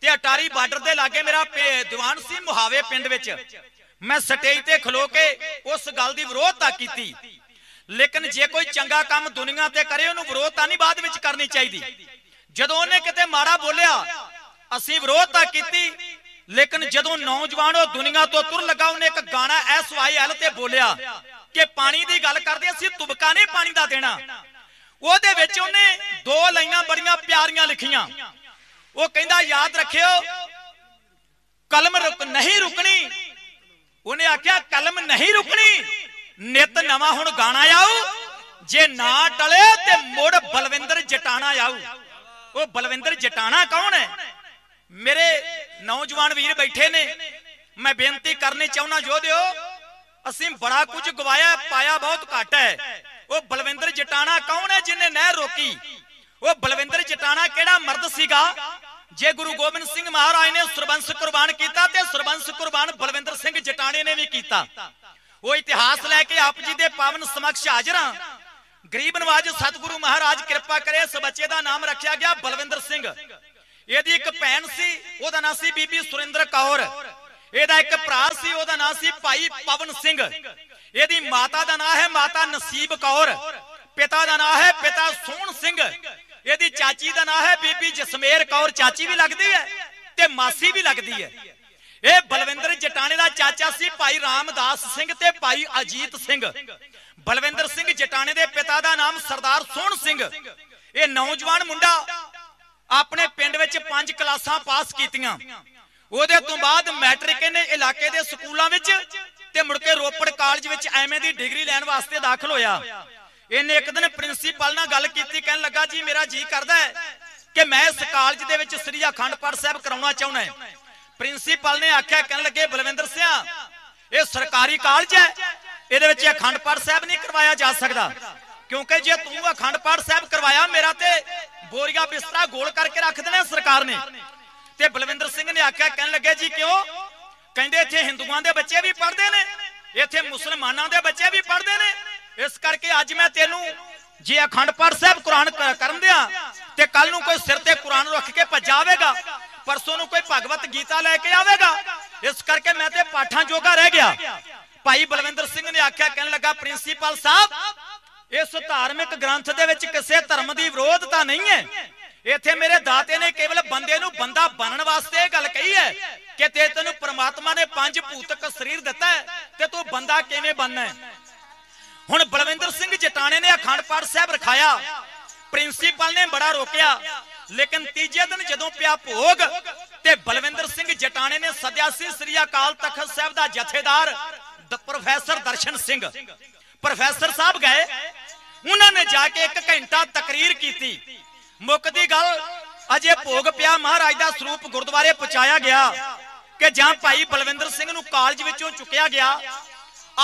ਤੇ ਅਟਾਰੀ ਬਾਰਡਰ ਦੇ ਲਾਗੇ ਮੇਰਾ ਪੇ- ਦੀਵਾਨ ਸੀ ਮੁਹਾਵੇ ਪਿੰਡ ਵਿੱਚ। ਮੈਂ ਸਟੇਜ ਤੇ ਖਲੋ ਕੇ ਉਸ ਗੱਲ ਦੀ ਵਿਰੋਧਤਾ ਕੀਤੀ, ਲੇਕਿਨ ਜੇ ਕੋਈ ਚੰਗਾ ਕੰਮ ਦੁਨੀਆ ਤੇ ਕਰੇ, ਉਹਨੂੰ ਵਿਰੋਧਤਾ ਨਹੀਂ ਬਾਅਦ ਵਿੱਚ ਕਰਨੀ ਚਾਹੀਦੀ। ਜਦੋਂ ਉਹਨੇ ਕਿਤੇ ਮਾੜਾ ਬੋਲਿਆ, ਅਸੀਂ ਵਿਰੋਧਤਾ ਕੀਤੀ, ਲੇਕਿਨ ਜਦੋਂ ਨੌਜਵਾਨ ਉਹ ਦੁਨੀਆ ਤੋਂ ਤੁਰ ਲਗਾ, ਉਹਨੇ ਇੱਕ ਗਾਣਾ ਐਸ ਵਾਈ ਐਲ ਤੇ ਬੋਲਿਆ ਕਿ ਪਾਣੀ ਦੀ ਗੱਲ ਕਰਦੇ, ਅਸੀਂ ਤੁਬਕਾ ਨਹੀਂ ਪਾਣੀ ਦਾ ਦੇਣਾ। ਉਹਦੇ ਵਿੱਚ ਉਹਨੇ ਦੋ ਲਾਈਨਾਂ ਬੜੀਆਂ ਪਿਆਰੀਆਂ ਲਿਖੀਆਂ। ਉਹ ਕਹਿੰਦਾ, ਯਾਦ ਰੱਖਿਓ, ਕਲਮ ਰੁਕ ਨਹੀਂ ਰੁਕਣੀ। ਉਹਨੇ ਆਖਿਆ, ਕਲਮ ਨਹੀਂ ਰੁਕਣੀ, ਨਿਤ ਨਵਾਂ ਹੁਣ ਗਾਣਾ ਆਊ, ਜੇ ਨਾ ਟਲੇ ਤੇ ਮੁੜ ਬਲਵਿੰਦਰ ਜਟਾਣਾ ਆਊ। ਉਹ ਬਲਵਿੰਦਰ ਜਟਾਣਾ ਕੌਣ ਹੈ? ਮੇਰੇ ਨੌਜਵਾਨ ਵੀਰ ਬੈਠੇ ਨੇ। ਮੈਂ ਬੇਨਤੀ ਕਰਨੀ ਚਾਹੁੰਦਾ ਯੋਧਿਓ ਅਸੀਂ ਬੜਾ ਕੁਝ ਗਵਾਇਆ, ਪਾਇਆ ਬਹੁਤ ਘੱਟ ਹੈ। ਉਹ ਬਲਵਿੰਦਰ ਜਟਾਣਾ ਕੌਣ ਹੈ ਜਿਨੇ ਨਹਿਰ ਰੋਕੀ? ਉਹ ਬਲਵਿੰਦਰ ਜਟਾਣਾ ਕਿਹੜਾ ਮਰਦ ਸੀਗਾ? ਜੇ ਗੁਰੂ ਗੋਬਿੰਦ ਸਿੰਘ ਮਹਾਰਾਜ ਨੇ ਸਰਬੰਸ ਕੁਰਬਾਨ ਕੀਤਾ ਤੇ ਸਰਬੰਸ ਕੁਰਬਾਨ ਬਲਵਿੰਦਰ ਸਿੰਘ ਜਟਾਣੇ ਨੇ ਵੀ ਕੀਤਾ। ਉਹ ਇਤਿਹਾਸ ਲੈ ਕੇ ਆਪ ਜੀ ਦੇ ਪਾਵਨ ਸਮਕਸ਼ ਹਾਜ਼ਰਾਂ ਗਰੀਬ ਨਵਾਜ ਸਤਿਗੁਰੂ ਮਹਾਰਾਜ ਕਿਰਪਾ ਕਰੇ, ਇਸ ਬੱਚੇ ਦਾ ਨਾਮ ਰੱਖਿਆ ਗਿਆ ਬਲਵਿੰਦਰ ਸਿੰਘ। ਇਹਦੀ ਇੱਕ ਭੈਣ ਸੀ, ਉਹਦਾ ਨਾਮ ਸੀ ਬੀਬੀ ਸੁਰਿੰਦਰ ਕੌਰ। ਇਹਦਾ ਇੱਕ ਭਰਾ ਸੀ, ਉਹਦਾ ਨਾਮ ਸੀ ਭਾਈ ਪਵਨ ਸਿੰਘ। ਇਹਦੀ ਮਾਤਾ ਦਾ ਨਾਮ ਹੈ ਮਾਤਾ ਨਸੀਬ ਕੌਰ। ਪਿਤਾ ਦਾ ਨਾਮ ਹੈ ਪਿਤਾ ਸੋਹਣ ਸਿੰਘ। ਇਹਦੀ ਚਾਚੀ ਦਾ ਨਾਮ ਹੈ ਬੀਬੀ ਜਸਮੇਰ ਕੌਰ। ਚਾਚੀ ਵੀ ਲੱਗਦੀ ਹੈ ਤੇ ਮਾਸੀ ਵੀ ਲੱਗਦੀ ਹੈ। ਇਹ ਬਲਵਿੰਦਰ ਜਟਾਣੇ ਦਾ ਚਾਚਾ ਸੀ, ਭਾਈ ਰਾਮਦਾਸ ਸਿੰਘ ਤੇ ਭਾਈ ਅਜੀਤ ਸਿੰਘ। ਬਲਵਿੰਦਰ ਸਿੰਘ ਜਟਾਣੇ ਦੇ ਪਿਤਾ ਦਾ ਨਾਮ ਸਰਦਾਰ ਸੋਹਣ ਸਿੰਘ। ਇਹ ਨੌਜਵਾਨ ਮੁੰਡਾ ਆਪਣੇ ਪਿੰਡ ਵਿੱਚ ਪੰਜ ਕਲਾਸਾਂ ਪਾਸ ਕੀਤੀਆਂ। ਉਹਦੇ ਤੋਂ ਬਾਅਦ ਮੈਟ੍ਰਿਕ ਇਹਨੇ ਇਲਾਕੇ ਦੇ ਸਕੂਲਾਂ ਵਿੱਚ ਤੇ ਮੁੜ ਕੇ ਰੋਪੜ ਕਾਲਜ ਵਿੱਚ ਐਮਏ ਦੀ ਡਿਗਰੀ ਲੈਣ ਵਾਸਤੇ ਦਾਖਲ ਹੋਇਆ। ਇਹਨੇ ਇੱਕ ਦਿਨ ਪ੍ਰਿੰਸੀਪਲ ਨਾਲ ਗੱਲ ਕੀਤੀ, ਕਹਿਣ ਲੱਗਾ, ਜੀ, ਮੇਰਾ ਜੀ ਕਰਦਾ ਹੈ ਕਿ ਮੈਂ ਇਸ ਕਾਲਜ ਦੇ ਵਿੱਚ ਸ੍ਰੀ ਅਖੰਡ ਪਾਠ ਸਾਹਿਬ ਕਰਾਉਣਾ ਚਾਹੁੰਦਾ ਹਾਂ। ਪ੍ਰਿੰਸੀਪਲ ਨੇ ਆਖਿਆ, ਕਹਿਣ ਲੱਗੇ, ਬਲਵਿੰਦਰ ਸਿੰਘ ਇਹ ਸਰਕਾਰੀ ਕਾਲਜ ਹੈ ਇਹਦੇ ਵਿੱਚ ਅਖੰਡ ਪਾਠ ਸਾਹਿਬ ਨਹੀਂ ਕਰਵਾਇਆ ਜਾ ਸਕਦਾ। ਕਿਉਂਕਿ ਜੇ ਤੂੰ ਅਖੰਡ ਪਾਠ ਸਾਹਿਬ ਕਰਵਾਇਆ, ਮੇਰਾ ਤੇ ਬੋਰੀਆ ਬਿਸਤਰਾ ਗੋਲ ਕਰਕੇ ਰੱਖ ਦੇਣਾ ਸਰਕਾਰ ਨੇ। ਤੇ ਬਲਵਿੰਦਰ ਸਿੰਘ ਨੇ ਆਖਿਆ, ਕਹਿਣ ਲੱਗੇ, ਜੀ ਕਿਉਂ? ਕਹਿੰਦੇ, ਇੱਥੇ ਹਿੰਦੂਆਂ ਦੇ ਬੱਚੇ ਵੀ ਪੜ੍ਹਦੇ ਨੇ, ਇੱਥੇ ਮੁਸਲਮਾਨਾਂ ਦੇ ਬੱਚੇ ਵੀ ਪੜ੍ਹਦੇ ਨੇ। ਇਸ ਕਰਕੇ ਅੱਜ ਮੈਂ ਤੈਨੂੰ ਜੇ ਅਖੰਡ ਪਾਠ ਸਾਹਿਬ ਕੁਰਾਨ ਕ- ਕਰਨ ਦਿਆਂ, ਤੇ ਕੱਲ ਨੂੰ ਕੋਈ ਸਿਰ ਤੇ ਕੁਰਾਨ ਰੱਖ ਕੇ ਭੱਜ ਆਵੇਗਾ, ਪਰਸੋਂ ਨੂੰ ਕੋਈ ਭਗਵਤ ਗੀਤਾ ਲੈ ਕੇ ਆਵੇਗਾ, ਇਸ ਕਰਕੇ ਮੈਂ ਤੇ ਪਾਠਾਂ ਜੋਗਾ ਰਹਿ ਗਿਆ। ਭਾਈ ਬਲਵਿੰਦਰ ਸਿੰਘ ਨੇ ਆਖਿਆ, ਕਹਿਣ ਲੱਗਾ, ਪ੍ਰਿੰਸੀਪਲ ਸਾਹਿਬ, ਇਸ ਧਾਰਮਿਕ ਗ੍ਰੰਥ ਦੇ ਵਿੱਚ ਕਿਸੇ ਧਰਮ ਦੀ ਵਿਰੋਧਤਾ ਨਹੀਂ ਹੈ। ਇੱਥੇ ਮੇਰੇ ਦਾਤੇ ਨੇ ਕੇਵਲ ਬੰਦੇ ਨੂੰ ਬੰਦਾ ਬਣਨ ਵਾਸਤੇ ਇਹ ਗੱਲ ਕਹੀ ਹੈ ਕਿ ਤੇ ਤੈਨੂੰ ਪ੍ਰਮਾਤਮਾ ਨੇ ਪੰਜ ਭੂਤਕ ਸਰੀਰ ਦਿੱਤਾ ਹੈ ਤੇ ਤੂੰ ਬੰਦਾ ਕਿਵੇਂ ਬਣਨਾ ਹੈ? ਹੁਣ ਬਲਵਿੰਦਰ ਸਿੰਘ ਜਟਾਣੇ ਨੇ ਅਖੰਡ ਪਾਠ ਸਾਹਿਬ ਰਖਾਇਆ। ਪ੍ਰਿੰਸੀਪਲ ਨੇ ਬੜਾ ਰੋਕਿਆ। ਲੇਕਿਨ ਤੀਜੇ ਦਿਨ ਜਦੋਂ ਪਿਆ ਭੋਗ, ਤੇ ਬਲਵਿੰਦਰ ਸਿੰਘ ਜਟਾਣੇ ਨੇ ਸੱਦਿਆ ਸੀ, ਸ੍ਰੀ ਅਕਾਲ ਤਖਤ ਸਾਹਿਬ ਦਾ ਜਥੇਦਾਰ ਦ ਪ੍ਰੋਫੈਸਰ ਦਰਸ਼ਨ ਸਿੰਘ। ਪ੍ਰੋਫੈਸਰ ਸਾਹਿਬ ਗਏ। ਉਹਨਾਂ ਨੇ ਜਾ ਕੇ ਇੱਕ ਘੰਟਾ ਤਕਰੀਰ ਕੀਤੀ। ਮੁੱਕਦੀ ਗੱਲ, ਅਜੇ ਭੋਗ ਪਿਆ ਮਹਾਰਾਜ ਦਾ ਸਰੂਪ ਗੁਰਦੁਆਰੇ ਪਹੁੰਚਾਇਆ ਗਿਆ ਕਿ ਜਾਂ ਭਾਈ ਬਲਵਿੰਦਰ ਸਿੰਘ ਨੂੰ ਕਾਲਜ ਵਿੱਚੋਂ ਚੁੱਕਿਆ ਗਿਆ।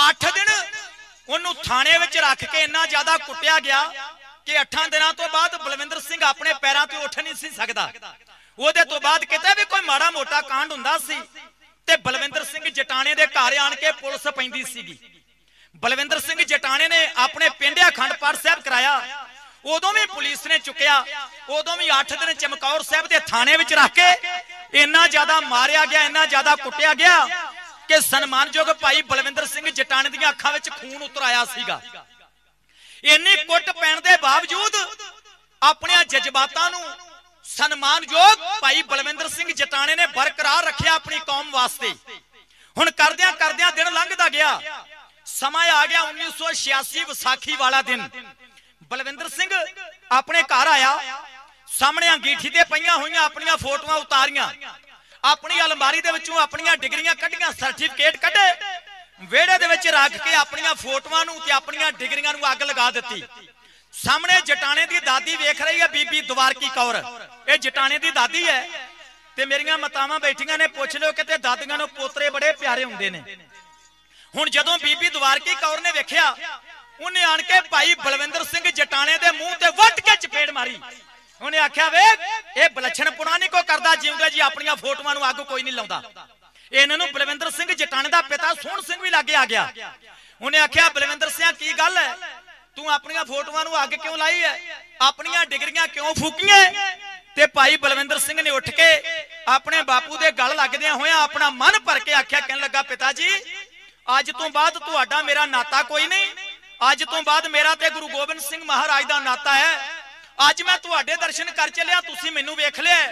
8 ਦਿਨ ਉਹਨੂੰ ਥਾਣੇ ਵਿੱਚ ਰੱਖ ਕੇ ਇੰਨਾ ਜ਼ਿਆਦਾ ਕੁੱਟਿਆ ਗਿਆ ਕਿ 8 ਦਿਨਾਂ ਤੋਂ ਬਾਅਦ ਬਲਵਿੰਦਰ ਸਿੰਘ ਆਪਣੇ ਪੈਰਾਂ ਤੇ ਉੱਠ ਨਹੀਂ ਸੀ ਸਕਦਾ। ਉਹਦੇ ਤੋਂ ਬਾਅਦ ਕਿਤੇ ਵੀ ਕੋਈ ਮਾੜਾ ਮੋਟਾ ਕਾਂਡ ਹੁੰਦਾ ਸੀ ਤੇ ਬਲਵਿੰਦਰ ਸਿੰਘ ਜਟਾਣੇ ਦੇ ਘਰ ਆਣ ਕੇ ਪੁਲਿਸ ਪੈਂਦੀ ਸੀਗੀ। ਬਲਵਿੰਦਰ ਸਿੰਘ ਜਟਾਣੇ ਨੇ ਆਪਣੇ ਪਿੰਡ ਅਖੰਡ ਪਾਠ ਸਾਹਿਬ ਕਰਾਇਆ। ਉਦੋਂ ਵੀ ਪੁਲਿਸ ਨੇ ਚੁੱਕਿਆ। ਉਦੋਂ ਵੀ 8 ਦਿਨ ਚਮਕੌਰ ਸਾਹਿਬ ਦੇ ਥਾਣੇ ਵਿੱਚ ਰੱਖ ਕੇ ਇੰਨਾ ਜ਼ਿਆਦਾ ਮਾਰਿਆ ਗਿਆ, ਇੰਨਾ ਜ਼ਿਆਦਾ ਕੁੱਟਿਆ ਗਿਆ ਕਿ ਸਨਮਾਨਯੋਗ ਭਾਈ ਬਲਵਿੰਦਰ ਸਿੰਘ ਜਟਾਣੇ ਦੀਆਂ ਅੱਖਾਂ ਵਿੱਚ ਖੂਨ ਉਤਰ ਆਇਆ ਸੀਗਾ। ਇੰਨੀ ਕੁੱਟ ਪੈਣ ਦੇ ਬਾਵਜੂਦ ਆਪਣੀਆਂ ਜਜ਼ਬਾਤਾਂ ਨੂੰ ਸਨਮਾਨਯੋਗ ਭਾਈ ਬਲਵਿੰਦਰ ਸਿੰਘ ਜਟਾਣੇ ਨੇ ਬਰਕਰਾਰ ਰੱਖਿਆ ਆਪਣੀ ਕੌਮ ਵਾਸਤੇ। ਹੁਣ ਕਰਦਿਆਂ ਕਰਦਿਆਂ ਦਿਨ ਲੰਘਦਾ ਗਿਆ। ਸਮਾਂ ਆ ਗਿਆ 1986 ਵਿਸਾਖੀ ਵਾਲਾ ਦਿਨ। ਬਲਵਿੰਦਰ ਸਿੰਘ ਆਪਣੇ ਘਰ ਆਇਆ। ਸਾਹਮਣੇ ਅੰਗੀਠੀ ਤੇ ਪਈਆਂ ਹੋਈਆਂ ਆਪਣੀਆਂ ਫੋਟੋਆਂ ਉਤਾਰੀਆਂ। ਆਪਣੀ ਅਲਮਾਰੀ ਦੇ ਵਿੱਚੋਂ ਆਪਣੀਆਂ ਡਿਗਰੀਆਂ ਕੱਢੀਆਂ, ਸਰਟੀਫਿਕੇਟ ਕੱਢੇ। ਵਿਹੜੇ ਦੇ ਵਿੱਚ ਰੱਖ ਕੇ ਆਪਣੀਆਂ ਫੋਟੋਆਂ ਨੂੰ ਤੇ ਆਪਣੀਆਂ ਡਿਗਰੀਆਂ ਨੂੰ ਅੱਗ ਲਗਾ ਦਿੱਤੀ। ਸਾਹਮਣੇ ਜਟਾਣੇ ਦੀ ਦਾਦੀ ਵੇਖ ਰਹੀ ਹੈ ਬੀਬੀ ਦਵਾਰਕੀ ਕੌਰ। ਇਹ ਜਟਾਣੇ ਦੀ ਦਾਦੀ ਹੈ ਤੇ ਮੇਰੀਆਂ ਮਤਾਵਾਂ ਬੈਠੀਆਂ ਨੇ, ਪੁੱਛ ਲਿਓ ਕਿਤੇ ਦਾਦੀਆਂ ਨੂੰ ਪੋਤਰੇ ਬੜੇ ਪਿਆਰੇ ਹੁੰਦੇ ਨੇ। ਹੁਣ ਜਦੋਂ ਬੀਬੀ ਦਵਾਰਕੀ ਕੌਰ ਨੇ ਵੇਖਿਆ, ਉਹਨੇ ਆਣ ਕੇ ਭਾਈ ਬਲਵਿੰਦਰ ਸਿੰਘ ਜਟਾਣੇ ਦੇ ਮੂੰਹ ਤੇ ਵੱਟ ਕੇ ਚਪੇੜ ਮਾਰੀ। ਉਹਨੇ ਆਖਿਆ, ਵੇਖ, ਇਹ ਬਲਛਣ ਪੁਣਾ ਨਹੀਂ ਕੋ ਕਰਦਾ, ਜਿਉਂਦੇ ਜੀ ਆਪਣੀਆਂ ਫੋਟੋਆਂ ਨੂੰ ਅੱਗ ਕੋਈ ਨਹੀਂ ਲਾਉਂਦਾ। ਇਹਨਾਂ ਨੂੰ ਬਲਵਿੰਦਰ ਸਿੰਘ ਜਟਾਣੇ ਦਾ ਪਿਤਾ ਸੋਹਣ ਸਿੰਘ ਵੀ ਲਾਗੇ ਆ ਗਿਆ। ਉਹਨੇ ਆਖਿਆ, ਬਲਵਿੰਦਰ ਸਿੰਘ ਕੀ ਗੱਲ ਹੈ? ਤੂੰ ਆਪਣੀਆਂ ਫੋਟੋਆਂ ਨੂੰ ਅੱਗ ਕਿਉਂ ਲਾਈ ਹੈ ਆਪਣੀਆਂ ਡਿਗਰੀਆਂ ਕਿਉਂ ਫੂਕੀਆਂ ਤੇ ਭਾਈ ਬਲਵਿੰਦਰ ਸਿੰਘ ਨੇ ਉੱਠ ਕੇ ਆਪਣੇ ਬਾਪੂ ਦੇ ਗਲ ਲੱਗਦਿਆਂ ਹੋਇਆਂ ਆਪਣਾ ਮਨ ਭਰ ਕੇ ਆਖਿਆ, ਕਹਿਣ ਲੱਗਾ ਪਿਤਾ ਜੀ ਅੱਜ ਤੋਂ ਬਾਅਦ ਤੁਹਾਡਾ ਮੇਰਾ ਨਾਤਾ ਕੋਈ ਨਹੀਂ। ਅੱਜ ਤੋਂ ਬਾਅਦ ਮੇਰਾ ਤੇ ਗੁਰੂ ਗੋਬਿੰਦ ਸਿੰਘ ਮਹਾਰਾਜ ਦਾ ਨਾਤਾ ਹੈ ਅੱਜ ਮੈਂ ਤੁਹਾਡੇ ਦਰਸ਼ਨ ਕਰ ਚੱਲਿਆ, ਤੁਸੀਂ ਮੈਨੂੰ ਵੇਖ ਲਿਆ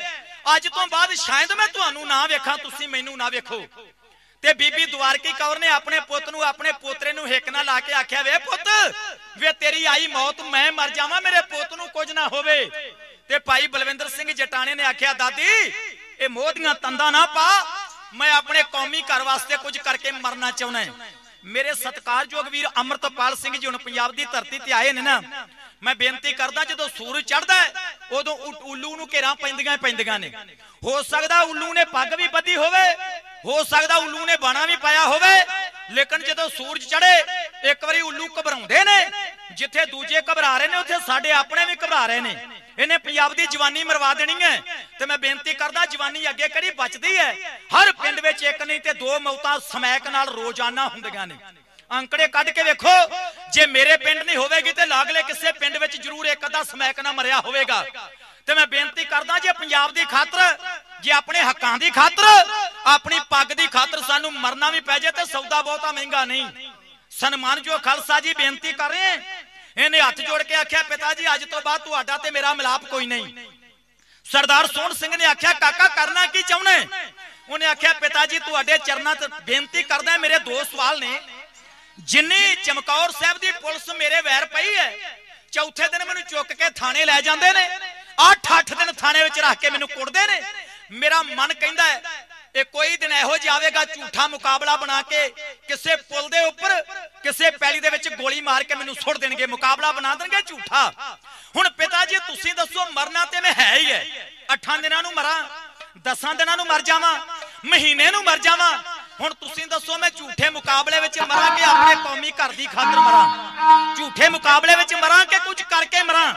ਅੱਜ ਤੋਂ ਬਾਅਦ ਸ਼ਾਇਦ ਮੈਂ ਤੁਹਾਨੂੰ ਨਾ ਵੇਖਾਂ, ਤੁਸੀਂ ਮੈਨੂੰ ਨਾ ਵੇਖੋ। ਤੇ ਬੀਬੀ ਦਵਾਰਕੀ ਕੌਰ ਨੇ ਆਪਣੇ ਪੁੱਤ ਨੂੰ ਆਪਣੇ ਪੋਤਰੇ ਨੂੰ ਹਿੱਕ ਨਾਲ ਲਾ ਕੇ ਆਖਿਆ, ਵੇ ਪੁੱਤ, ਵੇ ਤੇਰੀ ਆਈ ਮੌਤ, ਮੈਂ ਮਰ ਜਾਵਾਂ, ਮੇਰੇ ਪੁੱਤ ਨੂੰ ਕੁਝ ਨਾ ਹੋਵੇ। ਤੇ ਭਾਈ ਬਲਵਿੰਦਰ ਸਿੰਘ ਜਟਾਣੇ ਨੇ ਆਖਿਆ, ਦਾਦੀ, ਇਹ ਮੋਹ ਦੀਆਂ ਤੰਦਾਂ ਨਾ ਪਾ, ਮੈਂ ਆਪਣੇ ਕੌਮੀ ਘਰ ਵਾਸਤੇ ਕੁਝ ਕਰਕੇ ਮਰਨਾ ਚਾਹੁੰਦਾ ਮੇਰੇ ਸਤਿਕਾਰਯੋਗ ਵੀਰ ਅਮਰਤਪਾਲ ਸਿੰਘ ਜੀ ਹੁਣ ਪੰਜਾਬ ਦੀ ਧਰਤੀ ਤੇ ਆਏ ਨੇ ਨਾ, ਮੈਂ ਬੇਨਤੀ ਕਰਦਾ, ਜਦੋਂ ਸੂਰਜ ਚੜਦਾ ਉਦੋਂ ਉ- ਉੱਲੂ ਨੂੰ ਘੇਰਾ ਪੈਂਦੀਆਂ ਹੀ ਪੈਂਦੀਆਂ ਨੇ। ਹੋ ਸਕਦਾ ਉੱਲੂ ਨੇ ਪੱਗ ਵੀ ਬੱਧੀ ਹੋਵੇ ਹੋ ਸਕਦਾ ਉੱਲੂ ਨੇ ਬਾਣਾ ਵੀ ਪਾਇਆ ਹੋਵੇ, ਲੇਕਿਨ ਜਦੋਂ ਸੂਰਜ ਚੜੇ ਇੱਕ ਵਾਰੀ ਉੱਲੂ ਘਬਰਾਉਂਦੇ ਨੇ, ਜਿੱਥੇ ਦੂਜੇ ਘਬਰਾ ਰਹੇ ਨੇ, ਉੱਥੇ ਸਾਡੇ ਆਪਣੇ ਵੀ ਘਬਰਾ ਰਹੇ ਨੇ। ਇਹਨੇ ਪੰਜਾਬ ਦੀ ਜਵਾਨੀ ਮਰਵਾ ਦੇਣੀ ਹੈ। ਤੇ ਮੈਂ ਬੇਨਤੀ ਕਰਦਾ, ਜਵਾਨੀ ਅੱਗੇ ਕਿਹੜੀ ਬਚਦੀ ਹੈ। ਹਰ ਪਿੰਡ ਵਿੱਚ ਇੱਕ ਨਹੀਂ ਤੇ ਦੋ ਮੌਤਾਂ ਸਮੈਕ ਨਾਲ ਰੋਜ਼ਾਨਾ ਹੁੰਦੀਆਂ ਨੇ। ਅੰਕੜੇ ਕੱਢ ਕੇ ਵੇਖੋ, ਜੇ ਮੇਰੇ ਪਿੰਡ ਨਹੀਂ ਹੋਵੇਗੀ ਤੇ ਲਾਗਲੇ ਕਿਸੇ ਪਿੰਡ ਵਿੱਚ ਜ਼ਰੂਰ ਇੱਕ ਅੱਧਾ ਸਮੈਕ ਨਾਲ ਮਰਿਆ ਹੋਵੇਗਾ। ਤੇ ਮੈਂ ਬੇਨਤੀ ਕਰਦਾ ਜੇ ਪੰਜਾਬ ਦੀ ਖਾਤਰ, ਜੇ ਆਪਣੇ ਹੱਕਾਂ ਦੀ ਖਾਤਰ, ਆਪਣੀ ਪੱਗ ਦੀ ਖਾਤਰ ਸਾਨੂੰ ਮਰਨਾ ਵੀ ਪੈ ਜਾਏ ਤੇ ਸੌਦਾ ਬਹੁਤਾ ਮਹਿੰਗਾ ਨਹੀਂ। ਸਨਮਾਨਯੋਗ ਖਾਲਸਾ ਜੀ ਬੇਨਤੀ ਕਰ ਰਹੇ ਹੈ, ਇਹਨੇ ਹੱਥ ਜੋੜ ਕੇ ਆਖਿਆ, ਪਿਤਾ ਜੀ, ਅੱਜ ਤੋਂ ਬਾਅਦ ਤੁਹਾਡਾ ਤੇ ਮੇਰਾ ਮਿਲਾਪ ਕੋਈ ਨਹੀਂ। ਸਰਦਾਰ ਸੋਹਣ ਸਿੰਘ ਨੇ ਆਖਿਆ, ਕਾਕਾ ਕਰਨਾ ਕੀ ਚਾਹੁੰਦੇ? ਉਹਨੇ ਆਖਿਆ, ਪਿਤਾ ਜੀ, ਤੁਹਾਡੇ ਚਰਨਾਂ 'ਚ ਬੇਨਤੀ ਕਰਦਾ ਮੇਰੇ ਦੋ ਸਵਾਲ ਨੇ। ਜਿੰਨੀ ਚਮਕੌਰ ਸਾਹਿਬ ਦੀ ਪੁਲਿਸ ਮੇਰੇ ਵੈਰ ਪਈ ਹੈ, ਚੌਥੇ ਦਿਨ ਮੈਨੂੰ ਚੁੱਕ ਕੇ ਥਾਣੇ ਲੈ ਜਾਂਦੇ ਨੇ। 8-8 ਦਿਨ ਥਾਣੇ ਵਿੱਚ ਰੱਖ ਕੇ ਮੈਨੂੰ ਕੁੱਟਦੇ ਨੇ। ਮੇਰਾ ਮਨ ਕਹਿੰਦਾ ਹੈ, ਇਹ ਕੋਈ ਦਿਨ ਇਹੋ ਜਿਹਾ ਆਵੇਗਾ ਝੂਠਾ ਮੁਕਾਬਲਾ ਬਣਾ ਕੇ ਕਿਸੇ ਪੁਲ ਦੇ ਉੱਪਰ, ਕਿਸੇ ਪੈਲੀ ਦੇ ਵਿੱਚ ਗੋਲੀ ਮਾਰ ਕੇ ਮੈਨੂੰ ਸੁੱਟ ਦੇਣਗੇ, ਮੁਕਾਬਲਾ ਬਣਾ ਦੇਣਗੇ ਝੂਠਾ। ਹੁਣ ਪਿਤਾ ਜੀ, ਤੁਸੀਂ ਦੱਸੋ ਮਰਨਾ ਤੇ ਮੈਂ ਹੈ ਹੀ ਹੈ। 8 ਦਿਨਾਂ ਨੂੰ ਮਰਾਂ 10 ਦਿਨਾਂ ਨੂੰ ਮਰ ਜਾਵਾਂ, ਮਹੀਨੇ ਨੂੰ ਮਰ ਜਾਵਾਂ। ਹੁਣ ਤੁਸੀਂ ਦੱਸੋ ਮੈਂ ਝੂਠੇ ਮੁਕਾਬਲੇ ਵਿੱਚ ਮਰਾਂ ਕਿ ਆਪਣੇ ਕੌਮੀ ਘਰ ਦੀ ਖਾਤਰ ਮਰਾਂ? ਝੂਠੇ ਮੁਕਾਬਲੇ ਵਿੱਚ ਮਰਾਂ ਕਿ ਕੁਝ ਕਰਕੇ ਮਰਾਂ?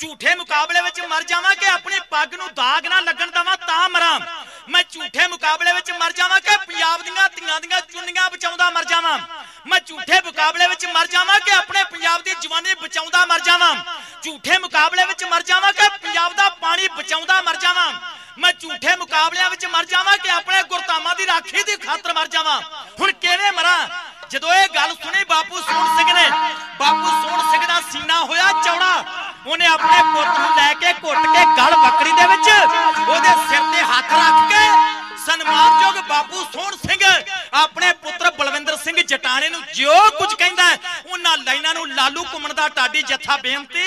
ਝੂਠੇ ਮੁਕਾਬਲੇ ਵਿੱਚ ਮਰ ਜਾਵਾਂ ਕਿ ਆਪਣੀ ਪੱਗ ਨੂੰ ਦਾਗ ਨਾ ਲੱਗਣ ਦਵਾਂ ਤਾਂ ਮਰਾਂ। ਮੈਂ ਝੂਠੇ ਮੁਕਾਬਲੇ ਵਿੱਚ ਮਰ ਜਾਵਾਂ ਕਿ ਪੰਜਾਬ ਦੀਆਂ ਧੀਆਂ ਦੀਆਂ ਚੁੰਨੀਆਂ ਬਚਾਉਂਦਾ ਮਰ ਜਾਵਾਂ। ਮੈਂ ਝੂਠੇ ਮੁਕਾਬਲੇ ਵਿੱਚ ਮਰ ਜਾਵਾਂ ਕਿ ਆਪਣੇ ਪੰਜਾਬ ਦੀ ਜਵਾਨੀ ਬਚਾਉਂਦਾ ਮਰ ਜਾਵਾਂ। ਝੂਠੇ ਮੁਕਾਬਲੇ ਵਿੱਚ ਮਰ ਜਾਵਾਂ ਕਿ ਪੰਜਾਬ ਦਾ ਪਾਣੀ ਬਚਾਉਂਦਾ ਮਰ ਜਾਵਾਂ। ਮੈਂ ਝੂਠੇ ਮੁਕਾਬਲਿਆਂ ਵਿੱਚ ਮਰ ਜਾਵਾਂ ਕਿ ਆਪਣੇ ਗੁਰਤਾਮਾਂ ਦੀ ਰਾਖੀ ਦੀ ਖਾਤਰ ਮਰ ਜਾਵਾਂ। ਹੁਣ ਕਿਵੇਂ ਮਰਾਂ? ਜਦੋਂ ਇਹ ਗੱਲ ਸੁਣੀ ਬਾਪੂ ਸੋਹਣ ਸਿੰਘ ਨੇ ਬਾਪੂ ਸੋਹਣ ਸਿੰਘ ਦਾ ਸੀਨਾ ਹੋਇਆ ਚੌੜਾ ਉਹਨੇ ਆਪਣੇ ਪੁੱਤ ਨੂੰ ਲੈ ਕੇ ਘੁੱਟ ਕੇ ਗਲ ਬੱਕਰੀ ਦੇ ਵਿੱਚ ਉਹਦੇ ਸਿਰ ਤੇ ਹੱਥ ਰੱਖ ਕੇ ਸਨਮਾਨਯੋਗ ਬਾਪੂ ਸੋਹਣ ਸਿੰਘ ਆਪਣੇ ਪੁੱਤਰ ਬਲਵਿੰਦਰ ਸਿੰਘ ਜਟਾਣੇ ਨੂੰ ਜੋ ਕੁਝ ਕਹਿੰਦਾ ਹੈ, ਉਹਨਾਂ ਲਾਈਨਾਂ ਨੂੰ ਲਾਲੂ ਘੁੰਮਣ ਦਾ ਟਾਡੀ ਜੱਥਾ ਬੇਨਤੀ।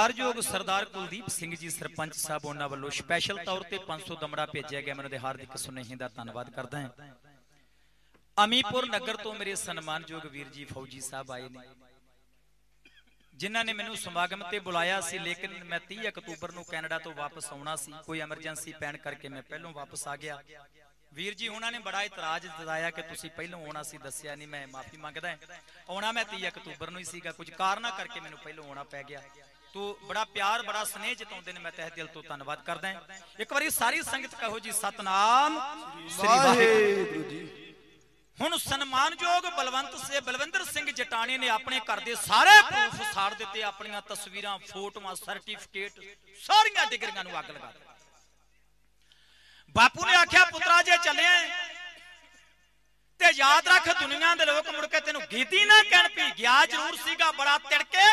ਸਤਿਕਾਰਯੋਗ ਸਰਦਾਰ ਕੁਲਦੀਪ ਸਿੰਘ ਜੀ ਸਰਪੰਚ ਸਾਹਿਬ ਉਹਨਾਂ ਵੱਲੋਂ ਸਪੈਸ਼ਲ ਤੌਰ ਤੇ 500 ਦਮੜਾ ਭੇਜਿਆ ਗਿਆ। ਮੈਂ ਉਹਨਾਂ ਦੇ ਹਾਰਦਿਕ ਸੁਨੇਹੇ ਦਾ ਧੰਨਵਾਦ ਕਰਦਾ ਹਾਂ। ਅਮੀਪੁਰ ਨਗਰ ਤੋਂ ਮੇਰੇ ਸਨਮਾਨਯੋਗ ਵੀਰ ਜੀ ਫੌਜੀ ਸਾਹਿਬ ਆਏ ਨੇ। ਜਿਨ੍ਹਾਂ ਨੇ ਮੈਨੂੰ ਸਮਾਗਮ ਤੇ ਬੁਲਾਇਆ ਸੀ, ਲੇਕਿਨ ਮੈਂ 30 ਅਕਤੂਬਰ ਨੂੰ ਕੈਨੇਡਾ ਤੋਂ ਵਾਪਸ ਆਉਣਾ ਸੀ। ਕੋਈ ਐਮਰਜੈਂਸੀ ਪੈਣ ਕਰਕੇ ਮੈਂ ਪਹਿਲਾਂ ਵਾਪਸ ਆ ਗਿਆ। ਵੀਰ ਜੀ, ਉਹਨਾਂ ਨੇ ਬੜਾ ਇਤਰਾਜ਼ ਜਤਾਇਆ ਕਿ ਤੁਸੀਂ ਪਹਿਲਾਂ ਆਉਣਾ ਸੀ, ਦੱਸਿਆ ਨਹੀਂ, ਮੈਂ ਮਾਫੀ ਮੰਗਦਾ ਹਾਂ। ਆਉਣਾ ਮੈਂ 30 ਅਕਤੂਬਰ ਨੂੰ ਹੀ ਸੀਗਾ। ਕੁਝ ਕਾਰਨਾਂ ਕਰਕੇ ਮੈਨੂੰ ਪਹਿਲਾਂ ਆਉਣਾ ਪੈ ਗਿਆ। ਤੋ ਬੜਾ ਪਿਆਰ ਬੜਾ ਸਨੇਹ ਜਤਾਉਂਦੇ ਨੇ ਮੈਂ ਤਹਿ ਦਿਲ ਤੋਂ ਧੰਨਵਾਦ ਕਰਦਾ। ਇੱਕ ਵਾਰੀ ਸਾਰੀ ਸੰਗਤ ਕਹੋ ਜੀ ਸਤਨਾਮ ਸ੍ਰੀ ਵਾਹਿਗੁਰੂ ਜੀ। ਹੁਣ ਸਨਮਾਨਯੋਗ ਬਲਵੰਤ ਸੇ ਬਲਵਿੰਦਰ ਸਿੰਘ ਜਟਾਣੀ ਨੇ ਆਪਣੇ ਘਰ ਦੇ ਸਾਰੇ ਪ੍ਰੂਫ ਸਾੜ ਦਿੱਤੇ ਆਪਣੀਆਂ ਤਸਵੀਰਾਂ ਫੋਟੋਆਂ ਸਰਟੀਫਿਕੇਟ ਸਾਰੀਆਂ ਡਿਗਰੀਆਂ ਨੂੰ ਅੱਗ ਲਗਾ ਦਿੱਤੀ। ਬਾਪੂ ਨੇ ਆਖਿਆ ਪੁੱਤਰਾ ਜੇ ਚੱਲਿਆ ਤੇ ਯਾਦ ਰੱਖ ਦੁਨੀਆ ਦੇ ਲੋਕ ਮੁੜ ਕੇ ਤੈਨੂੰ ਗੀਤੀ ਨਾ ਕਹਿਣ ਪਈ ਗਿਆ ਜ਼ਰੂਰ ਸੀਗਾ ਬੜਾ ਤਿੜਕੇ।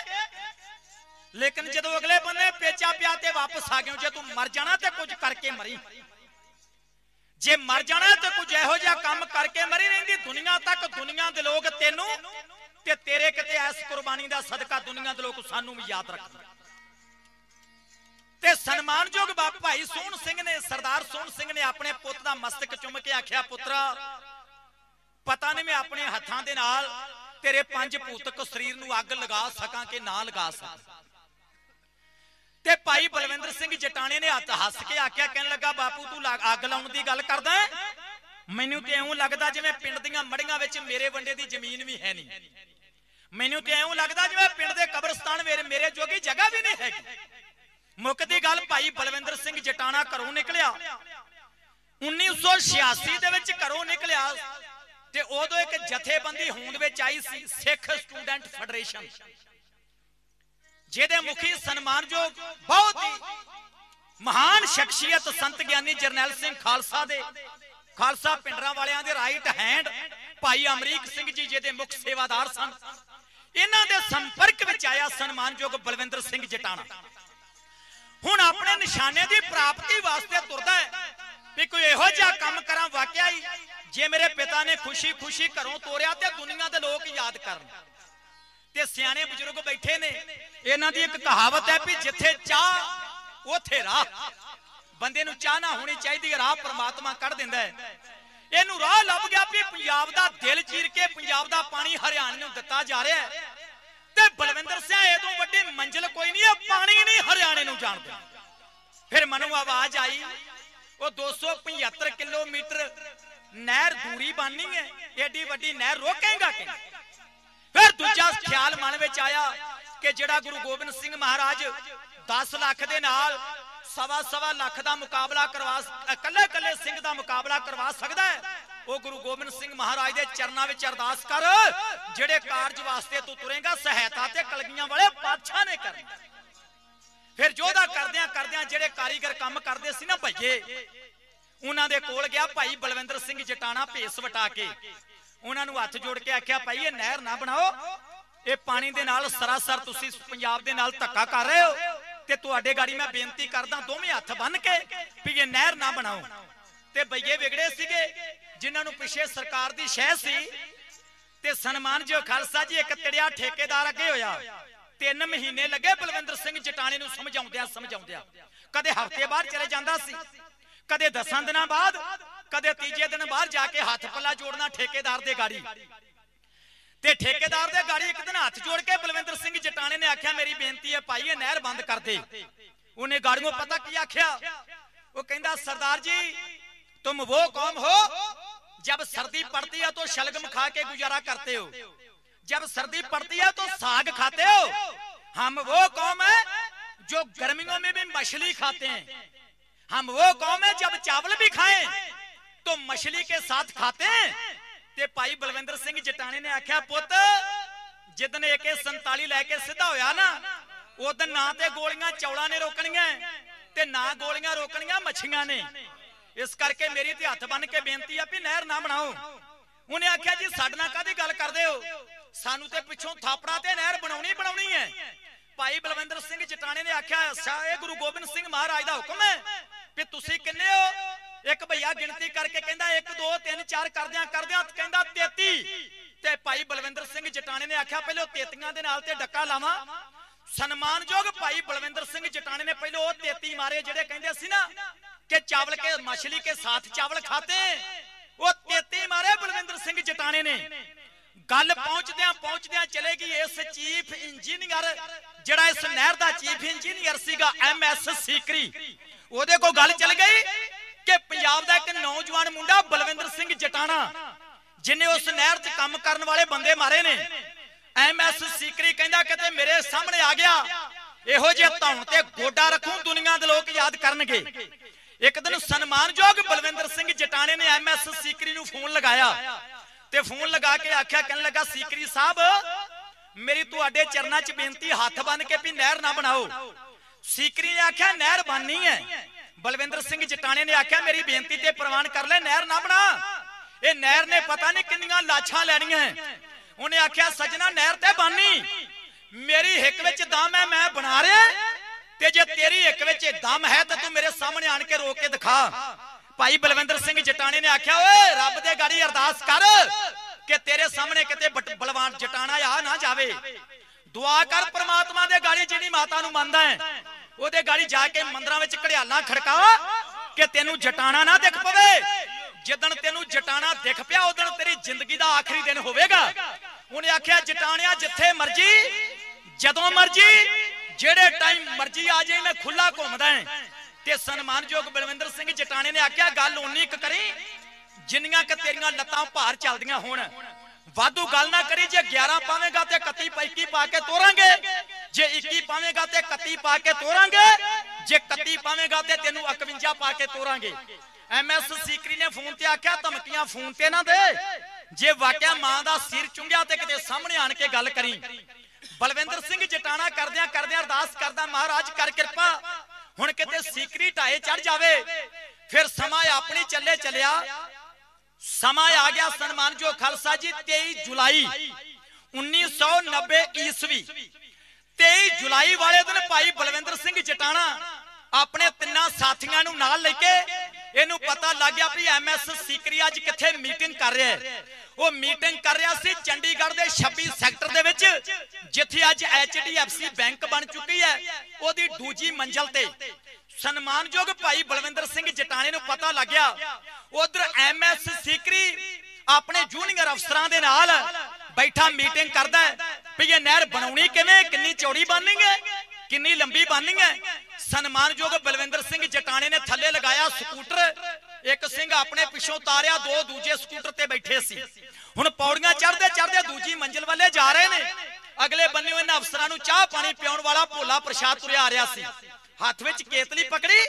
ਲੇਕਿਨ ਜਦੋਂ ਅਗਲੇ ਬੰਨੇ ਪੇਚਾ ਪਿਆ ਤੇ ਵਾਪਸ ਆ ਗਿਓ ਜੇ ਤੂੰ ਮਰ ਜਾਣਾ ਤੇ ਕੁਝ ਕਰਕੇ ਮਰੀ। ਜੇ ਮਰ ਜਾਣਾ ਤੇ ਕੁਝ ਇਹੋ ਜਿਹਾ ਕੰਮ ਕਰਕੇ ਮਰੀ ਰਹਿੰਦੀ ਦੁਨੀਆ ਤੱਕ ਦੁਨੀਆ ਦੇ ਲੋਕ ਤੈਨੂੰ ਤੇ ਤੇਰੇ ਕਿਤੇ ਐਸ ਕੁਰਬਾਨੀ ਦਾ ਸਦਕਾ ਦੁਨੀਆ ਦੇ ਲੋਕ ਸਾਨੂੰ ਵੀ ਯਾਦ ਰੱਖਦੇ ਤੇ ਸਨਮਾਨਯੋਗ ਬਾਪ ਭਾਈ ਸੋਹਣ ਸਿੰਘ ਨੇ, ਸਰਦਾਰ ਸੋਹਣ ਸਿੰਘ ਨੇ ਆਪਣੇ ਪੁੱਤ ਦਾ ਮਸਤਕ ਚੁੰਮ ਕੇ ਆਖਿਆ, ਪੁੱਤਰਾ, ਪਤਾ ਨਹੀਂ ਮੈਂ ਆਪਣੇ ਹੱਥਾਂ ਦੇ ਨਾਲ ਤੇਰੇ ਪੰਜ ਭੂਤਕ ਸਰੀਰ ਨੂੰ ਅੱਗ ਲਗਾ ਸਕਾਂ ਕਿ ਨਾ ਲਗਾ ਸਕਾਂ। ਤੇ ਭਾਈ ਬਲਵਿੰਦਰ ਸਿੰਘ ਜਟਾਣੇ ਨੇ ਹੱਥ ਹੱਸ ਕੇ ਆਖਿਆ, ਕਹਿਣ ਲੱਗਾ, ਬਾਪੂ ਤੂੰ ਲਾ- ਅੱਗ ਲਾਉਣ ਦੀ ਗੱਲ ਕਰਦਾ ਹੈਂ? ਮੈਨੂੰ ਤੇ ਐਉਂ ਲੱਗਦਾ ਜਿਵੇਂ ਪਿੰਡ ਦੀਆਂ ਮੜੀਆਂ ਵਿੱਚ ਮੇਰੇ ਵੰਡੇ ਦੀ ਜ਼ਮੀਨ ਵੀ ਹੈ ਨਹੀਂ। ਮੈਨੂੰ ਤੇ ਐਉਂ ਲੱਗਦਾ ਜਿਵੇਂ ਪਿੰਡ ਦੇ ਕਬਰਸਤਾਨ ਮੇਰੇ ਮੇਰੇ ਜੋਗੀ ਜਗ੍ਹਾ ਵੀ ਨਹੀਂ ਹੈਗੀ। ਮੁੱਕਦੀ ਗੱਲ ਭਾਈ ਬਲਵਿੰਦਰ ਸਿੰਘ ਜਟਾਣਾ ਘਰੋਂ ਨਿਕਲਿਆ। 1986 ਦੇ ਵਿੱਚ ਘਰੋਂ ਨਿਕਲਿਆ ਤੇ ਉਦੋਂ ਇੱਕ ਜਥੇਬੰਦੀ ਹੋਂਦ ਵਿੱਚ ਆਈ ਸੀ, ਸਿੱਖ ਸਟੂਡੈਂਟ ਫੈਡਰੇਸ਼ਨ। ਜਿਹਦੇ ਮੁਖੀ ਸਨਮਾਨਯੋਗ ਬਹੁਤ ਹੀ ਮਹਾਨ ਸ਼ਖਸੀਅਤ ਸੰਤ ਗਿਆਨੀ ਜਰਨੈਲ ਸਿੰਘ ਖਾਲਸਾ ਦੇ, ਖਾਲਸਾ ਪਿੰਡਰਾਂ ਵਾਲਿਆਂ ਦੇ ਰਾਈਟ ਹੈਂਡ ਭਾਈ ਅਮਰੀਕ ਸਿੰਘ ਜੀ ਜਿਹਦੇ ਮੁੱਖ ਸੇਵਾਦਾਰ ਸਨ। ਇਹਨਾਂ ਦੇ ਸੰਪਰਕ ਵਿੱਚ ਆਇਆ ਸਨਮਾਨਯੋਗ ਬਲਵਿੰਦਰ ਸਿੰਘ ਜਟਾਣਾ। ਹੁਣ ਆਪਣੇ ਨਿਸ਼ਾਨੇ ਦੀ ਪ੍ਰਾਪਤੀ ਵਾਸਤੇ ਤੁਰਦਾ ਹੈ ਵੀ ਕੋਈ ਇਹੋ ਜਿਹਾ ਕੰਮ ਕਰਾਂ ਵਾਕਿਆ ਹੀ ਜੇ ਮੇਰੇ ਪਿਤਾ ਨੇ ਖੁਸ਼ੀ-ਖੁਸ਼ੀ ਘਰੋਂ ਤੋਰਿਆ ਤੇ ਦੁਨੀਆ ਦੇ ਲੋਕ ਯਾਦ ਕਰਨ। ਤੇ ਸਿਆਣੇ ਬਜ਼ੁਰਗ ਬੈਠੇ ਨੇ। ਇਹਨਾਂ ਦੀ ਇੱਕ ਕਹਾਵਤ ਹੈ ਵੀ ਜਿੱਥੇ ਚਾਹ ਉੱਥੇ ਰਾਹ। ਬੰਦੇ ਨੂੰ ਚਾਹ ਨਾ ਹੋਣੀ ਚਾਹੀਦੀ ਹੈ, ਰਾਹ ਪ੍ਰਮਾਤਮਾ ਕੱਢ ਦਿੰਦਾ ਹੈ। ਇਹਨੂੰ ਰਾਹ ਲੱਭ ਗਿਆ ਵੀ ਪੰਜਾਬ ਦਾ ਦਿਲ ਚੀਰ ਕੇ ਪੰਜਾਬ ਦਾ ਪਾਣੀ ਹਰਿਆਣੇ ਨੂੰ ਦਿੱਤਾ ਜਾ ਰਿਹਾ ਹੈ। ਤੇ ਬਲਵਿੰਦਰ ਸਿੰਘ ਇਹ ਤੋਂ ਵੱਡੀ ਮੰਜ਼ਿਲ ਕੋਈ ਨਹੀਂ ਹੈ ਪਾਣੀ ਨਹੀਂ ਹਰਿਆਣੇ ਨੂੰ ਜਾਣਦਾ ਫਿਰ ਮਨੂੰ ਆਵਾਜ਼ ਆਈ ਉਹ 275 ਕਿਲੋਮੀਟਰ ਨਹਿਰ ਦੂਰੀ ਬਾਨੀ ਹੈ ਏਡੀ ਵੱਡੀ ਨਹਿਰ ਰੋਕੇਗਾ ਕਿ ਫਿਰ ਦੂਜਾ ਖਿਆਲ ਮਨ ਵਿੱਚ ਆਇਆ ਕਿ ਜਿਹੜਾ ਗੁਰੂ ਗੋਬਿੰਦ ਸਿੰਘ ਮਹਾਰਾਜ 10 ਲੱਖ ਦੇ ਨਾਲ ਸਵਾ ਸਵਾ ਲੱਖ ਦਾ ਮੁਕਾਬਲਾ ਕਰਵਾ ਇਕੱਲੇ ਇਕੱਲੇ ਸਿੰਘ ਦਾ ਮੁਕਾਬਲਾ ਕਰਵਾ ਸਕਦਾ ਹੈ, ਉਹ ਗੁਰੂ ਗੋਬਿੰਦ ਸਿੰਘ ਮਹਾਰਾਜ ਦੇ ਚਰਨਾਂ ਵਿੱਚ ਅਰਦਾਸ ਕਰ, ਜਿਹੜੇ ਕਾਰਜ ਵਾਸਤੇ ਤੂੰ ਤੁਰੇਗਾ, ਸਹਾਇਤਾ ਤੇ ਕਲਗੀਆਂ ਵਾਲੇ ਪਾਤਸ਼ਾਹ ਨੇ ਕਰਨਾ। ਫਿਰ ਜੋਧਾ ਕਰਦਿਆਂ ਕਰਦਿਆਂ ਜਿਹੜੇ ਕਾਰੀਗਰ ਕੰਮ ਕਰਦੇ ਸੀ ਨਾ ਭਈਏ, ਉਹਨਾਂ ਦੇ ਕੋਲ ਗਿਆ ਭਾਈ ਬਲਵਿੰਦਰ ਸਿੰਘ ਜਟਾਣਾ ਭੇਸ ਵਟਾ ਕੇ। ਉਹਨਾਂ ਨੂੰ ਹੱਥ ਜੋੜ ਕੇ ਆਖਿਆ, ਭਾਈ, ਇਹ ਨਹਿਰ ਨਾ ਬਣਾਓ। ਇਹ ਪਾਣੀ ਦੇ ਨਾਲ ਸਰਾਸਰ ਤੁਸੀਂ ਪੰਜਾਬ ਦੇ ਨਾਲ ਧੱਕਾ ਕਰ ਰਹੇ ਹੋ ਤੇ ਤੁਹਾਡੇ ਗਾੜੀ ਮੈਂ ਬੇਨਤੀ ਕਰਦਾ ਦੋਵੇਂ ਹੱਥ ਬੰਨ ਕੇ ਵੀ ਇਹ ਨਹਿਰ ਨਾ ਬਣਾਓ। ਤੇ ਬਈਏ ਵਿਗੜੇ ਸੀਗੇ, ਜਿਨ੍ਹਾਂ ਨੂੰ ਪਿੱਛੇ ਸਰਕਾਰ ਦੀ ਸ਼ਹਿ ਸੀ ਤੇ ਸਨਮਾਨ ਜੋ ਖਾਲਸਾ ਜੀ, ਇੱਕ ਤੜਿਆ ਠੇਕੇਦਾਰ ਅੱਗੇ ਹੋਇਆ। ਤਿੰਨ ਮਹੀਨੇ ਲੱਗੇ ਬਲਵਿੰਦਰ ਸਿੰਘ ਜਟਾਣੇ ਨੂੰ ਸਮਝਾਉਂਦਿਆਂ ਸਮਝਾਉਂਦਿਆਂ ਕਦੇ ਹਫ਼ਤੇ ਬਾਅਦ ਚਲੇ ਜਾਂਦਾ ਸੀ, ਕਦੇ ਦਸਾਂ ਦਿਨਾਂ ਬਾਅਦ ਕਦੇ ਤੀਜੇ ਦਿਨ ਬਾਹਰ ਜਾ ਕੇ ਹੱਥ ਪੱਲਾ ਜੋੜਨਾ ਠੇਕੇਦਾਰ ਦੇ ਗਾੜੀ ਤੇ ਠੇਕੇਦਾਰ ਦੇ ਗਾੜੀ ਇੱਕ ਦਿਨ ਹੱਥ ਜੋੜ ਕੇ ਬਲਵਿੰਦਰ ਸਿੰਘ ਜਟਾਣੇ ਨੇ ਆਖਿਆ ਮੇਰੀ ਬੇਨਤੀ ਹੈ ਭਾਈ ਇਹ ਨਹਿਰ ਬੰਦ ਕਰ ਦੇ ਉਹਨੇ ਗਾੜੀਆਂ ਪਤਾ ਕੀ ਆਖਿਆ ਉਹ ਕਹਿੰਦਾ ਸਰਦਾਰ ਜੀ तुम वो कौम हो जब सर्दी पड़ती है तो शलगम खा के गुजारा करते हो जब सर्दी पड़ती है तो साग खाते हो हम वो कौम है जो गर्मियों में भी मछली खाते हैं हम वो कौम है जब चावल भी खाएं तो ਮਛਲੀ ਕੇ ਸਾਥ ਖਾਤੇ ਤੇ ਭਾਈ ਬਲਵਿੰਦਰ ਸਿੰਘ ਜਟਾਣੇ ਨੇ ਆਖਿਆ, ਪੁੱਤ ਜਿੱਦਨ ਏਕੇ 47 ਲੈ ਕੇ ਸਿੱਧਾ ਹੋਇਆ ਨਾ ਉਦੋਂ ਨਾ ਤੇ ਗੋਲੀਆਂ, ਚੌਲਾਂ ਨੇ ਰੋਕਣੀਆਂ ਤੇ ਨਾ ਗੋਲੀਆਂ ਰੋਕਣੀਆਂ ਮੱਛੀਆਂ ਨੇ। ਇਸ ਕਰਕੇ ਮੇਰੀ ਤੇ ਹੱਥ ਬੰਨ ਕੇ ਬੇਨਤੀ ਆ ਵੀ ਨਹਿਰ ਨਾ ਬਣਾਓ। ਉਹਨੇ ਆਖਿਆ, ਜੀ, ਸਾਡੇ ਨਾਲ ਕਾਦੀ ਗੱਲ ਕਰਦੇ ਹੋ? ਸਾਨੂੰ ਤੇ ਪਿੱਛੋਂ ਥਾਪੜਾ ਤੇ ਨਹਿਰ ਬਣਾਉਣੀ ਬਣਾਉਣੀ ਹੈ। ਭਾਈ ਬਲਵਿੰਦਰ ਸਿੰਘ ਜਟਾਣੇ ਨੇ ਆਖਿਆ ਇਹ ਗੁਰੂ ਗੋਬਿੰਦ ਸਿੰਘ ਮਹਾਰਾਜ ਦਾ ਹੁਕਮ ਹੈ ਵੀ ਤੁਸੀਂ ਕਿੰਨੇ ਹੋ? ਇੱਕ ਭਈਆ ਗਿਣਤੀ ਕਰਕੇ ਕਹਿੰਦਾ 1 2 3 4 ਕਰਦਿਆਂ ਕਰਦਿਆਂ ਕਹਿੰਦਾ 33 ਤੇ ਭਾਈ ਬਲਵਿੰਦਰ ਸਿੰਘ ਜਟਾਣੇ ਨੇ ਆਖਿਆ, ਪਹਿਲਾਂ ਤੇਤੀਆਂ ਦੇ ਨਾਲ ਤੇ ਡੱਕਾ ਲਾਵਾਂ। ਸਨਮਾਨਯੋਗ ਭਾਈ ਬਲਵਿੰਦਰ ਸਿੰਘ ਜਟਾਣੇ ਨੇ ਪਹਿਲਾਂ ਉਹ 33 ਮਾਰੇ ਜਿਹੜੇ ਕਹਿੰਦੇ ਸੀ ਨਾ ਕਿ ਚਾਵਲ ਕੇ ਮਛਲੀ ਕੇ ਸਾਥ ਚਾਵਲ ਖਾਤੇ। ਉਹ 33 ਮਾਰੇ ਬਲਵਿੰਦਰ ਸਿੰਘ ਜਟਾਣੇ ਨੇ। ਗੱਲ ਪਹੁੰਚਦਿਆਂ ਪਹੁੰਚਦਿਆਂ ਚਲੇ ਗਈ ਇਸ ਚੀਫ ਇੰਜੀਨੀਅਰ, ਜਿਹੜਾ ਇਸ ਨਹਿਰ ਦਾ ਚੀਫ ਇੰਜੀਨੀਅਰ ਸੀਗਾ, ਐਮ ਐਸ ਸੀਕਰੀ। ਉਹਦੇ ਕੋਲ ਗੱਲ ਚੱਲ ਗਈ। ਕਿ ਪੰਜਾਬ ਦਾ ਇੱਕ ਨੌਜਵਾਨ ਮੁੰਡਾ ਬਲਵਿੰਦਰ ਸਿੰਘ ਜਟਾਣਾ, ਜਿਨੇ ਉਸ ਨਹਿਰ 'ਚ ਕੰਮ ਕਰਨ ਵਾਲੇ ਬੰਦੇ ਮਾਰੇ ਨੇ। ਐਮ ਐਸ ਸੀਕਰੀ ਕਹਿੰਦਾ ਕਿਤੇ ਮੇਰੇ ਸਾਹਮਣੇ ਆ ਗਿਆ। ਇਹੋ ਜਿਹੇ ਧੌਣ ਤੇ ਗੋਡਾ ਰੱਖੂ, ਦੁਨੀਆ ਦੇ ਲੋਕ ਯਾਦ ਕਰਨਗੇ। ਇੱਕ ਦਿਨ ਸਨਮਾਨਯੋਗ ਬਲਵਿੰਦਰ ਸਿੰਘ ਜਟਾਣੇ ਨੇ ਐਮ ਐਸ ਸੀਕਰੀ ਨੂੰ ਫੋਨ ਲਗਾਇਆ। ਤੇ ਫੋਨ ਲਗਾ ਕੇ ਆਖਿਆ, ਕਹਿਣ ਲੱਗਾ, ਸੀਕਰੀ ਸਾਹਿਬ, ਮੇਰੀ ਤੁਹਾਡੇ ਚਰਨਾਂ 'ਚ ਬੇਨਤੀ, ਹੱਥ ਬੰਨ ਕੇ ਵੀ ਨਹਿਰ ਨਾ ਬਣਾਓ। ਸੀਕਰੀ ਨੇ ਆਖਿਆ, ਨਹਿਰ ਬਣਨੀ ਹੈ। ਬਲਵਿੰਦਰ ਸਿੰਘ ਜਟਾਣੇ ਨੇ ਆਖਿਆ, ਮੇਰੀ ਬੇਨਤੀ ਤੇ ਪ੍ਰਵਾਨ ਕਰ ਲੈ, ਨਹਿਰ ਨਾ ਬਣਾ। ਇਹ ਨਹਿਰ ਨੇ ਪਤਾ ਨਹੀਂ ਕਿੰਨੀਆਂ ਲਾਛਾਂ ਲੈਣੀਆਂ ਉਹਨੇ ਆਖਿਆ, ਸਜਣਾ, ਨਹਿਰ ਤੇ ਬਾਨੀ। ਮੇਰੀ ਹਿੱਕ ਵਿੱਚ ਦਮ ਹੈ, ਮੈਂ ਬਣਾ ਰਿਹਾ ਤੇ ਜੇ ਤੇਰੀ ਹਿੱਕ ਵਿੱਚ ਦਮ ਹੈ, ਤਾਂ ਤੂੰ ਮੇਰੇ ਸਾਹਮਣੇ ਆਣ ਕੇ ਰੋਕ ਕੇ ਦਿਖਾ। ਭਾਈ ਬਲਵਿੰਦਰ ਸਿੰਘ ਜਟਾਣੇ ਨੇ ਆਖਿਆ, ਓਏ, ਰੱਬ ਦੇ ਗਾੜੀ ਅਰਦਾਸ ਕਰ ਕਿ ਤੇਰੇ ਸਾਹਮਣੇ ਕਿਤੇ ਬਟ- ਬਲਵਾਨ ਜਟਾਣਾ ਆ ਨਾ ਜਾਵੇ। ਦੁਆ ਕਰ, ਪ੍ਰਮਾਤਮਾ ਦੇ ਗਾੜੀ ਜਿਹੜੀ ਮਾਤਾ ਨੂੰ ਮੰਨਦਾ ਹੈ। ਉਹਦੇ ਗਾੜੀ ਜਾ ਕੇ ਮੰਦਰਾਂ ਵਿੱਚ ਘੜਿਆਲਾਂ ਖੜਕਾ ਕਿ ਤੈਨੂੰ ਜਟਾਣਾ ਨਾ ਦਿਖ ਪਵੇ। ਜਿੱਦਣ ਤੈਨੂੰ ਜਟਾਣਾ ਦਿਖ ਪਿਆ ਉਦੋਂ ਤੇਰੀ ਜ਼ਿੰਦਗੀ ਦਾ ਆਖਰੀ ਦਿਨ ਹੋਵੇਗਾ। ਉਹਨੇ ਆਖਿਆ, ਜਟਾਣਿਆ ਜਿੱਥੇ ਮਰਜ਼ੀ, ਜਦੋਂ ਮਰਜ਼ੀ, ਜਿਹੜੇ ਟਾਈਮ ਮਰਜ਼ੀ ਆ ਜਾਈ ਮੈਂ ਖੁੱਲਾ ਘੁੰਮਦਾ ਹਾਂ ਤੇ ਸਨਮਾਨਯੋਗ ਬਲਵਿੰਦਰ ਸਿੰਘ ਜਟਾਣੇ ਨੇ ਆਖਿਆ, ਗੱਲ ਓਨੀ ਕੁ ਕਰੀ, ਜਿੰਨੀਆਂ ਕਿ ਤੇਰੀਆਂ ਲੱਤਾਂ ਭਾਰ ਚੱਲਦੀਆਂ ਹੋਣ ਵਾਧੂ ਗੱਲ ਨਾ ਕਰੀ, ਜੇ 11 ਪਾਵੇਂਗਾ ਤੇ 31 ਪੈਕੀ ਪਾ ਕੇ ਤੋਰਾਂਗੇ। ਜੇ 21 ਪਾਵੇਂਗਾ ਤੇ 31 ਪਾ ਕੇ ਤੋਰਾਂਗੇ। ਜੇ 31 ਪਾਵੇਂਗਾ ਤੇ ਤੈਨੂੰ 51 ਪਾ ਕੇ ਤੋਰਾਂਗੇ। ਐਮਐਸ ਸੀਕਰੀ ਨੇ ਫੋਨ ਤੇ ਆਖਿਆ, ਧਮਕੀਆਂ ਫੋਨ ਤੇ ਨਾ ਦੇ। ਜੇ ਵਾਕਿਆ ਮਾਂ ਦਾ ਸਿਰ ਚੁੰਗਿਆ ਤੇ ਕਿਤੇ ਸਾਹਮਣੇ ਆਣ ਕੇ ਗੱਲ ਕਰੀ। ਬਲਵਿੰਦਰ ਸਿੰਘ ਜਟਾਣਾ ਕਰਦਿਆਂ ਕਰਦਿਆਂ ਅਰਦਾਸ ਕਰਦਾ, ਮਹਾਰਾਜ ਕਰ ਕਿਰਪਾ। ਹੁਣ ਕਿਤੇ ਸੀਕਰੀ ਢਾਏ ਚੜ ਜਾਵੇ। ਫਿਰ ਸਮਾਂ ਆਪਣੀ ਚੱਲੇ ਚੱਲਿਆ। ਸਮਾਂ ਆ ਗਿਆ ਸਨਮਾਨਯੋਗ ਖਾਲਸਾ ਜੀ 23 ਜੁਲਾਈ 1990 ਈਸਵੀ। 23 ਜੁਲਾਈ ਵਾਲੇ ਦਿਨ ਭਾਈ ਬਲਵਿੰਦਰ ਸਿੰਘ ਜਟਾਣਾ ਆਪਣੇ ਤਿੰਨਾਂ ਸਾਥੀਆਂ ਨੂੰ ਨਾਲ ਲੈ ਕੇ ਇਹਨੂੰ ਪਤਾ ਲੱਗ ਗਿਆ ਵੀ ਐਮਐਸ ਸੀਕਰੀ ਅੱਜ ਕਿੱਥੇ ਮੀਟਿੰਗ ਕਰ ਰਿਹਾ ਹੈ। ਉਹ ਮੀਟਿੰਗ ਕਰ ਰਿਹਾ ਸੀ ਚੰਡੀਗੜ੍ਹ ਦੇ 26 ਸੈਕਟਰ ਦੇ ਵਿੱਚ, ਜਿੱਥੇ ਅੱਜ ਐਚਡੀਐਫਸੀ ਬੈਂਕ ਬਣ ਚੁੱਕੀ ਹੈ। ਉਹਦੀ ਦੂਜੀ ਮੰਜ਼ਲ ਤੇ ਸਨਮਾਨਯੋਗ ਭਾਈ ਬਲਵਿੰਦਰ ਸਿੰਘ ਜਟਾਣੇ ਨੂੰ ਪਤਾ ਲੱਗਿਆ ਉਧਰ ਐਮਐਸ ਸੀਕਰੀ ਆਪਣੇ ਜੂਨੀਅਰ ਅਫਸਰਾਂ ਦੇ ਨਾਲ ਬੈਠਾ ਮੀਟਿੰਗ ਕਰਦਾ ਹੈ ਵੀ ਇਹ ਨਹਿਰ ਬਣਾਉਣੀ ਕਿਵੇਂ, ਕਿੰਨੀ ਚੌੜੀ ਬਣਨੀ ਹੈ ਕਿੰਨੀ ਲੰਬੀ ਬਣਨੀ ਹੈ ਸਨਮਾਨਯੋਗ ਬਲਵਿੰਦਰ ਸਿੰਘ ਜਟਾਣੇ ਨੇ ਥੱਲੇ ਲਗਾਇਆ ਸਕੂਟਰ। ਇੱਕ ਸਿੰਘ ਆਪਣੇ ਪਿੱਛੋਂ ਤਾਰਿਆ, ਦੋ ਦੂਜੇ ਸਕੂਟਰ ਤੇ ਬੈਠੇ ਸੀ। ਹੁਣ ਪੌੜੀਆਂ ਚੜ੍ਹਦੇ ਚੜ੍ਹਦੇ ਦੂਜੀ ਮੰਜ਼ਿਲ ਵੱਲੇ ਜਾ ਰਹੇ ਨੇ। ਅਗਲੇ ਬੰਨੇ ਇਹਨਾਂ ਅਫਸਰਾਂ ਨੂੰ ਚਾਹ ਪਾਣੀ ਪਿਉਣ ਵਾਲਾ ਭੋਲਾ ਪ੍ਰਸ਼ਾਦ ਤੁਰਿਆ ਆ ਰਿਹਾ ਸੀ। ਹੱਥ ਵਿੱਚ ਕੇਤਲੀ ਪਕੜੀ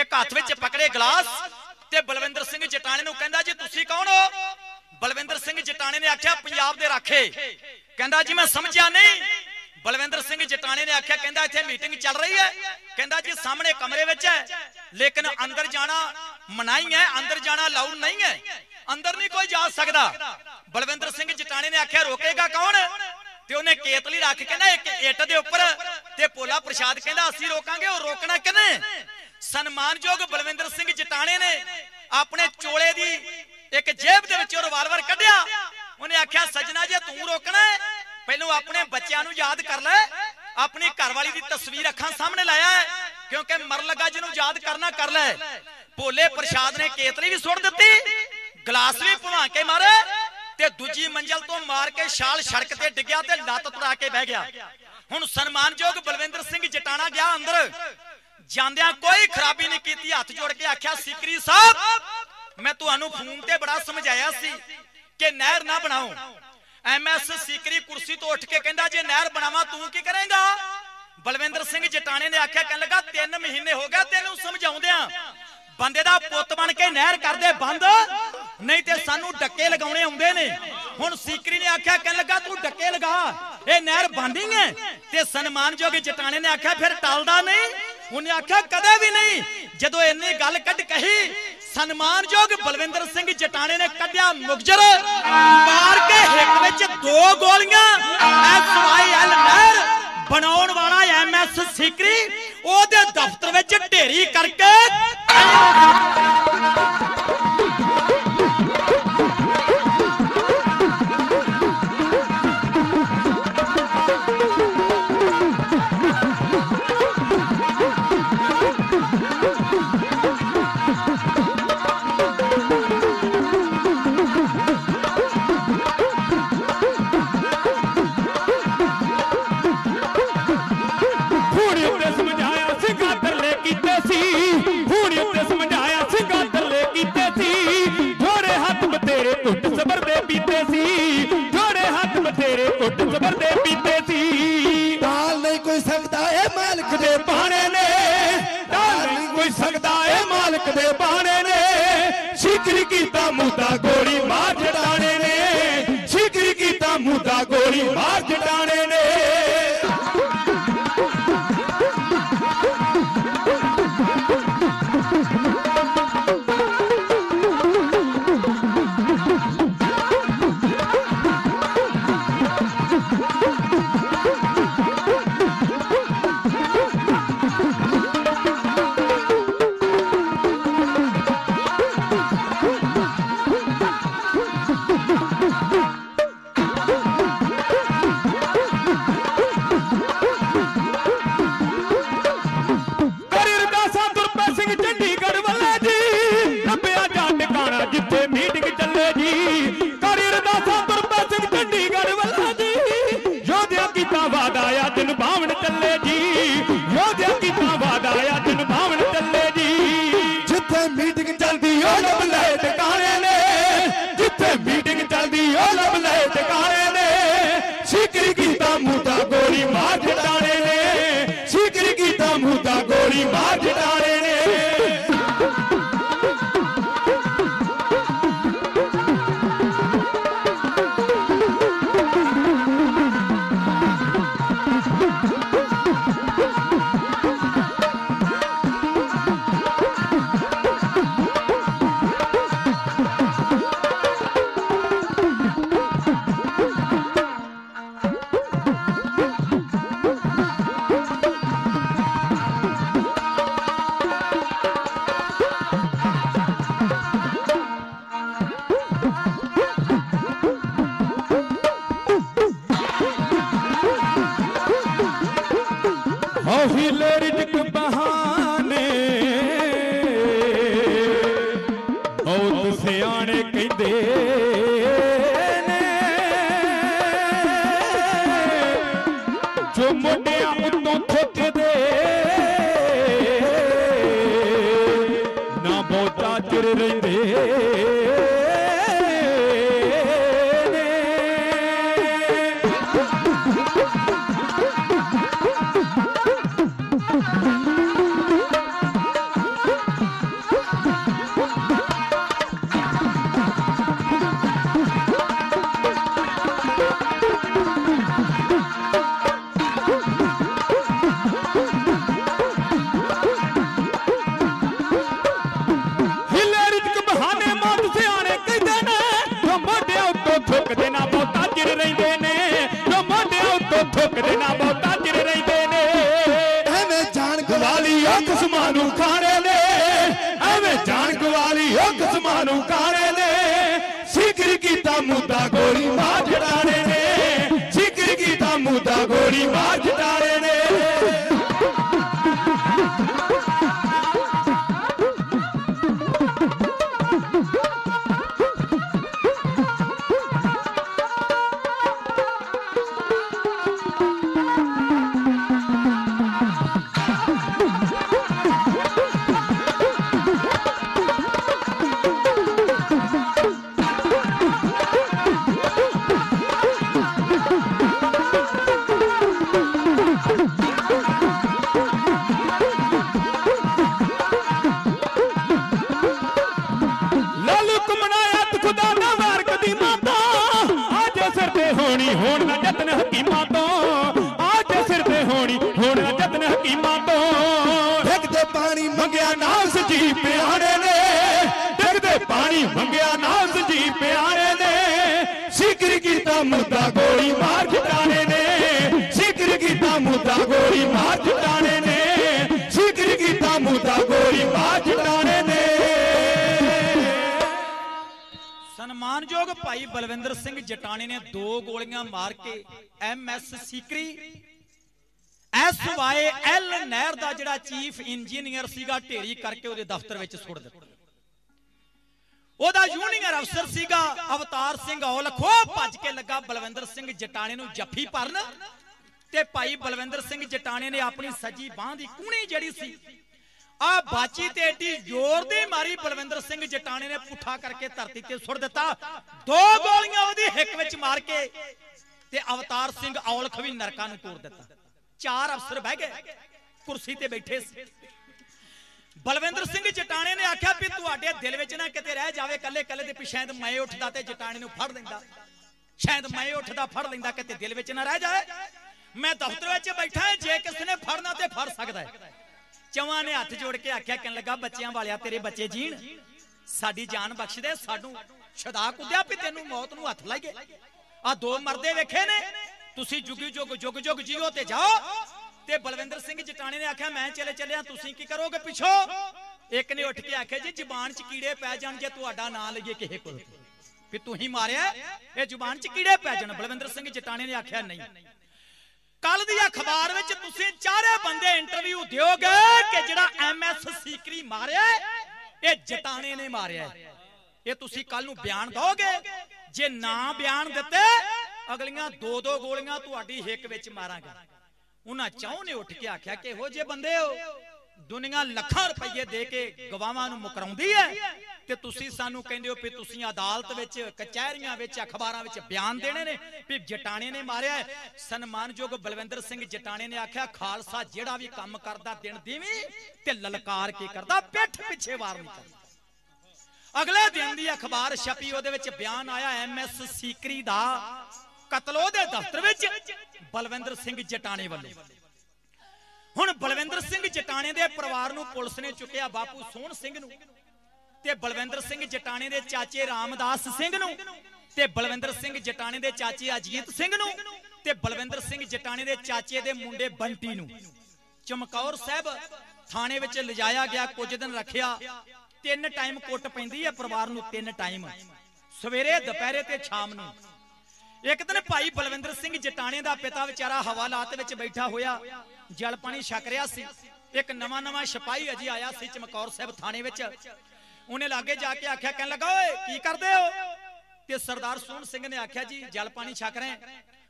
ਇੱਕ ਹੱਥ ਵਿੱਚ ਪਕੜੇ ਗਲਾਸ ਤੇ ਬਲਵਿੰਦਰ ਸਿੰਘ ਜਟਾਣੇ ਨੂੰ ਕਹਿੰਦਾ ਜੀ ਤੁਸੀਂ ਕੌਣ ਹੋ? ਬਲਵਿੰਦਰ ਸਿੰਘ ਜਟਾਣੇ ਨੇ ਆਖਿਆ ਪੰਜਾਬ ਦੇ ਰਾਖੇ। ਕਹਿੰਦਾ ਜੀ ਮੈਂ ਸਮਝਿਆ ਨਹੀਂ। ਬਲਵਿੰਦਰ ਸਿੰਘ ਜਟਾਣੇ ਨੇ ਆਖਿਆ ਕਹਿੰਦਾ ਇੱਥੇ ਮੀਟਿੰਗ ਚੱਲ ਰਹੀ ਹੈ। ਕਹਿੰਦਾ ਜੀ ਸਾਹਮਣੇ ਕਮਰੇ ਵਿੱਚ ਹੈ ਲੇਕਿਨ ਅੰਦਰ ਜਾਣਾ ਮਨਾਈ ਹੈ ਅੰਦਰ ਜਾਣਾ ਲਾਊਡ ਨਹੀਂ ਹੈ। ਅੰਦਰ ਨਹੀਂ ਕੋਈ ਜਾ ਸਕਦਾ। ਬਲਵਿੰਦਰ ਸਿੰਘ ਜਟਾਣੇ ਨੇ ਆਖਿਆ ਰੋਕੇਗਾ ਕੌਣ? ਤੇ ਉਹਨੇ ਕੇਤਲੀ ਰੱਖ ਕੇ ਨਾ ਇੱਕ ਇੱਟ ਦੇ ਉੱਪਰ ਤੇ ਭੋਲਾ ਪ੍ਰਸ਼ਾਦ ਕਹਿੰਦਾ ਅਸੀਂ ਰੋਕਾਂਗੇ ਉਹ ਰੋਕਣਾ ਕਿਨੇ ਸਨਮਾਨਯੋਗ ਬਲਵਿੰਦਰ ਸਿੰਘ ਜਟਾਣੇ ਨੇ ਆਪਣੇ ਚੋਲੇ ਦੀ ਇੱਕ ਜੇਬ ਦੇ ਵਿੱਚੋਂ ਰਿਵਾਲਵਰ ਕੱਢਿਆ। ਉਹਨੇ ਆਖਿਆ ਸਜਣਾ ਜੇ ਤੂੰ ਰੋਕਣਾ ਹੈ, ਪਹਿਲਾਂ ਆਪਣੇ ਬੱਚਿਆਂ ਨੂੰ ਯਾਦ ਕਰ ਲੈ। ਆਪਣੀ ਘਰਵਾਲੀ ਦੀ ਤਸਵੀਰ ਅੱਖਾਂ ਸਾਹਮਣੇ ਲਾਇਆ ਹੈ ਕਿਉਂਕਿ ਮਰ ਲੱਗਾ ਜਿਹਨੂੰ ਯਾਦ ਕਰਨਾ ਕਰ ਲੈ। ਭੋਲੇ ਪ੍ਰਸ਼ਾਦ ਨੇ ਕੇਤਲੀ ਵੀ ਸੁੱਟ ਦਿੱਤੀ ਗਲਾਸ ਵੀ ਭਵਾ ਕੇ ਮਾਰੇ। ਤੇ ਦੂਜੀ ਮੰਜ਼ਲ ਤੋਂ ਮਾਰ ਕੇ ਛਾਲ ਸੜਕ ਤੇ ਡਿੱਗਿਆ ਤੇ ਲੱਤ ਤੁੜਾ ਕੇ ਬਹਿ ਗਿਆ। ਹੁਣ ਸਨਮਾਨਯੋਗ ਬਲਵਿੰਦਰ ਸਿੰਘ ਜਟਾਣਾ ਗਿਆ ਅੰਦਰ। ਜਾਂਦਿਆਂ ਕੋਈ ਖਰਾਬੀ ਨਹੀਂ ਕੀਤੀ, ਹੱਥ ਜੋੜ ਕੇ ਆਖਿਆ, ਸਿਕਰੀ ਸਾਹਿਬ, ਮੈਂ ਤੁਹਾਨੂੰ ਫੋਨ ਤੇ ਬੜਾ ਸਮਝਾਇਆ ਸੀ ਕਿ ਨਹਿਰ ਨਾ ਬਣਾਓ। ਐਮਐਸ ਸਿਕਰੀ ਕੁਰਸੀ ਤੋਂ ਉੱਠ ਕੇ ਕਹਿੰਦਾ, ਜੇ ਨਹਿਰ ਬਣਾਵਾਂ, ਤੂੰ ਕੀ ਕਰੇਂਗਾ? ਬਲਵਿੰਦਰ ਸਿੰਘ ਜਟਾਣੇ ਨੇ ਆਖਿਆ, ਕਹਿਣ ਲੱਗਾ 3 ਮਹੀਨੇ ਹੋ ਗਏ ਤੈਨੂੰ ਸਮਝਾਉਂਦਿਆਂ। ਬੰਦੇ ਦਾ ਪੁੱਤ ਬਣ ਕੇ ਨਹਿਰ ਕਰਦੇ ਬੰਦ। ਨਹੀਂ ਤੇ ਸਾਨੂੰ ਡੱਕੇ ਲਗਾਉਣੇ ਆਉਂਦੇ ਨੇ। ਹੁਣ ਸੀਕਰੀ ਨੇ ਆਖਿਆ, ਕਹਿਣ ਲੱਗਾ, ਤੂੰ ਡੱਕੇ ਲਗਾ। ਇਹ ਨਹਿਰ ਬੰਦੀ ਹੈ ਤੇ ਸਨਮਾਨਯੋਗ ਜਟਾਣੇ ਨੇ ਆਖਿਆ, ਫਿਰ ਟਲਦਾ ਨਹੀਂ? ਉਹਨੇ ਆਖਿਆ, ਕਦੇ ਵੀ ਨਹੀਂ। ਜਦੋਂ ਇੰਨੀ ਗੱਲ ਕੱਢ ਕਹੀ ਸਨਮਾਨਯੋਗ ਬਲਵਿੰਦਰ ਸਿੰਘ ਜਟਾਣੇ ਨੇ ਕੱਢਿਆ ਮੁਗਜਰ। ਮਾਰ ਕੇ ਹਿੱਕ ਵਿੱਚ ਦੋ ਗੋਲੀਆਂ ਐਸਵਾਈਐਲ ਨਹਿਰ ਬਣਾਉਣ ਵਾਲਾ ਐਮਐਸ ਸਿਕਰੀ ਉਹਦੇ ਦਫ਼ਤਰ ਵਿੱਚ ਢੇਰੀ ਕਰਕੇ। ਮੁਦਾ ਗੋਲੀ ਮਾਰ ਜਟਾਣੇ ਨੇ। ਜ਼ਿਕਰ ਕੀਤਾ ਮੁਦਾ ਗੋਲੀ ਮਾਰ ਜਟਾਣੇ நிறைந்தே Me Itália! ਵਿੱਚ ਸੁੱਟ ਦਿੱਤਾ। ਉਹਦਾ ਜੂਨੀਅਰ ਅਫਸਰ ਸੀਗਾ, ਅਵਤਾਰ ਸਿੰਘ ਔਲ ਖੋ ਭੱਜ ਕੇ ਲੱਗਾ ਬਲਵਿੰਦਰ ਸਿੰਘ ਜਟਾਣੇ ਨੂੰ ਜੱਫੀ ਭਰਨ। ਤੇ ਭਾਈ ਬਲਵਿੰਦਰ ਸਿੰਘ ਜਟਾਣੇ ਨੇ ਆਪਣੀ ਸੱਜੀ ਬਾਹ ਦੀ ਕੂਣੀ ਜਿਹੜੀ ਸੀ, ਆ ਬਾਚੀ ਤੇ ਏਡੀ ਜ਼ੋਰ ਦੀ ਮਾਰੀ ਬਲਵਿੰਦਰ ਸਿੰਘ ਜਟਾਣੇ ਨੇ ਪੁੱਠਾ ਕਰਕੇ ਧਰਤੀ ਤੇ ਸੁੱਟ ਦਿੱਤਾ। ਦੋ ਗੋਲੀਆਂ ਉਹਦੀ ਹਿੱਕ ਵਿੱਚ ਮਾਰ ਕੇ ਤੇ ਅਵਤਾਰ ਸਿੰਘ ਔਲਖ ਵੀ ਨਰਕਾਂ ਨੂੰ ਤੋੜ ਦਿੱਤਾ। ਚਾਰ ਅਫਸਰ ਬਹਿ ਗਏ, ਕੁਰਸੀ ਤੇ ਬੈਠੇ ਸੀ। ਬਲਵਿੰਦਰ ਸਿੰਘ ਜਟਾਣੇ ਨੇ ਆਖਿਆ ਵੀ ਤੁਹਾਡੇ ਦਿਲ ਵਿੱਚ ਨਾ ਕਿਤੇ ਰਹਿ ਜਾਵੇ ਕੱਲੇ ਕੱਲੇ ਦੇ ਪਿਛੇ ਮੈਂ ਉੱਠਦਾ ਤੇ ਜਟਾਣੇ ਨੂੰ ਫੜ ਲੈਂਦਾ। ਸ਼ਾਇਦ ਮੈਂ ਉੱਠਦਾ, ਫੜ ਲੈਂਦਾ, ਕਿਤੇ ਦਿਲ ਵਿੱਚ ਨਾ ਰਹਿ ਜਾਏ ਮੈਂ ਦਫ਼ਤਰ ਵਿੱਚ ਬੈਠਾ ਹਾਂ ਜੇ ਕਿਸੇ ਨੇ ਫੜਨਾ ਤੇ ਫੜ ਸਕਦਾ ਹੈ। ਚਵਾਂ ਨੇ ਹੱਥ ਜੋੜ ਕੇ ਆਖਿਆ, ਕਹਿਣ ਲੱਗਾ, ਬੱਚਿਆਂ ਵਾਲਿਆ, ਤੇਰੇ ਬੱਚੇ ਜੀਣ। ਸਾਡੀ ਜਾਨ ਬਖਸ਼ ਦੇ ਸਾਨੂੰ ਛਦਾ ਕੁੱਦਿਆ ਵੀ ਤੈਨੂੰ ਮੌਤ ਨੂੰ ਹੱਥ ਲਾਈਏ। ਆ ਦੋ ਮਰਦੇ ਵੇਖੇ ਨੇ। ਤੁਸੀਂ ਜੁਗੀ ਜੁਗ ਜੁਗ ਜੁਗ ਜੀਓ ਤੇ ਜਾਓ। ਤੇ ਬਲਵਿੰਦਰ ਸਿੰਘ ਜਟਾਣੇ ਨੇ ਆਖਿਆ ਮੈਂ ਚਲੇ ਚੱਲਿਆ ਤੁਸੀਂ ਕੀ ਕਰੋਗੇ ਪਿੱਛੋਂ? ਇੱਕ ਨੇ ਉੱਠ ਕੇ ਆਖਿਆ ਜੀ ਜ਼ੁਬਾਨ 'ਚ ਕੀੜੇ ਪੈ ਜਾਣ ਜੇ ਤੁਹਾਡਾ ਨਾਂ ਲਈਏ ਕਿਸੇ ਕੋਲ ਵੀ। ਤੂੰ ਹੀ ਮਾਰਿਆ ਇਹ ਜ਼ੁਬਾਨ 'ਚ ਕੀੜੇ ਪੈ ਜਾਣ। ਬਲਵਿੰਦਰ ਸਿੰਘ ਜਟਾਣੇ ਨੇ ਆਖਿਆ ਨਹੀਂ। ਕੱਲ ਦੀ ਅਖਬਾਰ ਵਿੱਚ ਤੁਸੀਂ ਚਾਰੇ ਬੰਦੇ ਇੰਟਰਵਿਊ ਦਿਓਗੇ ਕਿ ਜਿਹੜਾ ਐਮਐਸ ਸੀਕਰੀ ਮਾਰਿਆ ਹੈ, ਇਹ ਜਟਾਣੇ ਨੇ ਮਾਰਿਆ। ਹੈ। ਇਹ ਤੁਸੀਂ ਕੱਲ ਨੂੰ ਬਿਆਨ ਦੋਗੇ ਜੇ ਨਾ ਬਿਆਨ ਦਿੱਤੇ ਅਗਲੀਆਂ ਦੋ ਦੋ ਗੋਲੀਆਂ ਤੁਹਾਡੀ ਹਿੱਕ ਵਿੱਚ ਮਾਰਾਂਗੇ। ਉਹਨਾਂ ਚਾਹੋਂ ਨੇ ਉੱਠ ਕੇ ਆਖਿਆ ਕਿ ਇਹੋ ਜੇ ਬੰਦੇ ਹੋ, ਦੁਨੀਆ ਲੱਖਾਂ ਰੁਪਏ ਦੇ ਕੇ ਗਵਾਹਾਂ ਨੂੰ ਮੁਕਰਾਉਂਦੀ ਹੈ ਤੇ ਤੁਸੀਂ ਸਾਨੂੰ ਕਹਿੰਦੇ ਹੋ ਵੀ ਤੁਸੀਂ ਅਦਾਲਤ ਵਿੱਚ, ਕਚਹਿਰੀਆਂ ਵਿੱਚ, ਅਖਬਾਰਾਂ ਵਿੱਚ ਬਿਆਨ ਦੇਣੇ ਨੇ, ਵੀ ਜਟਾਣੇ ਨੇ ਮਾਰਿਆ ਹੈ। ਸਨਮਾਨਯੋਗ ਬਲਵਿੰਦਰ ਸਿੰਘ ਜਟਾਣੇ ਨੇ ਆਖਿਆ, ਖਾਲਸਾ ਜਿਹੜਾ ਵੀ ਕੰਮ ਕਰਦਾ ਦਿਨ ਦੀਵੀਂ ਤੇ ਲਲਕਾਰ ਕੇ ਕਰਦਾ, ਪਿੱਠ ਪਿੱਛੇ ਵਾਰ ਨਹੀਂ ਕਰਦਾ। ਅਗਲੇ ਦਿਨ ਦੀ ਅਖਬਾਰ ਛਪੀ, ਉਹਦੇ ਵਿੱਚ ਬਿਆਨ ਆਇਆ ਐਮਐਸ ਸੀਕਰੀ ਦਾ ਕਤਲ ਉਹਦੇ ਦਫ਼ਤਰ ਵਿੱਚ। ਬਲਵਿੰਦਰ ਸਿੰਘ ਜਟਾਣੇ ਵੱਲੋਂ। ਹੁਣ ਬਲਵਿੰਦਰ ਸਿੰਘ ਜਟਾਣੇ ਦੇ ਪਰਿਵਾਰ ਨੂੰ ਪੁਲਿਸ ਨੇ ਚੁੱਕਿਆ ਬਾਪੂ ਸੋਹਣ ਸਿੰਘ ਨੂੰ ਤੇ ਬਲਵਿੰਦਰ ਸਿੰਘ ਜਟਾਣੇ ਦੇ ਚਾਚੇ ਰਾਮਦਾਸ ਸਿੰਘ ਨੂੰ ਤੇ ਬਲਵਿੰਦਰ ਸਿੰਘ ਜਟਾਣੇ ਦੇ ਚਾਚੇ ਅਜੀਤ ਸਿੰਘ ਨੂੰ ਤੇ ਬਲਵਿੰਦਰ ਸਿੰਘ ਜਟਾਣੇ ਦੇ ਚਾਚੇ ਦੇ ਮੁੰਡੇ ਬੰਟੀ ਨੂੰ। ਚਮਕੌਰ ਸਾਹਿਬ ਥਾਣੇ ਵਿੱਚ ਲਿਜਾਇਆ ਗਿਆ, ਕੁਝ ਦਿਨ ਰੱਖਿਆ। ਤਿੰਨ ਟਾਈਮ ਕੁੱਟ ਪੈਂਦੀ ਹੈ ਪਰਿਵਾਰ ਨੂੰ, ਤਿੰਨ ਟਾਈਮ ਸਵੇਰੇ, ਦੁਪਹਿਰੇ ਤੇ ਸ਼ਾਮ ਨੂੰ। ਇੱਕ ਦਿਨ ਭਾਈ ਬਲਵਿੰਦਰ ਸਿੰਘ ਜਟਾਣੇ ਦਾ ਪਿਤਾ ਵਿਚਾਰਾ ਹਵਾਲਾਤ ਵਿੱਚ ਬੈਠਾ ਹੋਇਆ, ਜਲ ਪਾਣੀ ਛਕ ਰਿਹਾ ਸੀ। ਇੱਕ ਨਵਾਂ ਨਵਾਂ ਸਿਪਾਹੀ ਅਜੀ ਆਇਆ ਸੀ ਚਮਕੌਰ ਸਾਹਿਬ ਥਾਣੇ ਵਿੱਚ। ਉਹਨੇ ਲਾਗੇ ਜਾ ਕੇ ਆਖਿਆ, ਕਹਿਣ ਲੱਗਾ, ਓਏ, ਕੀ ਕਰਦੇ ਹੋ? ਤੇ ਸਰਦਾਰ ਸੋਹਣ ਸਿੰਘ ਨੇ ਆਖਿਆ, ਜੀ, ਜਲ ਪਾਣੀ ਛਕ ਰਹੇ ਹਾਂ।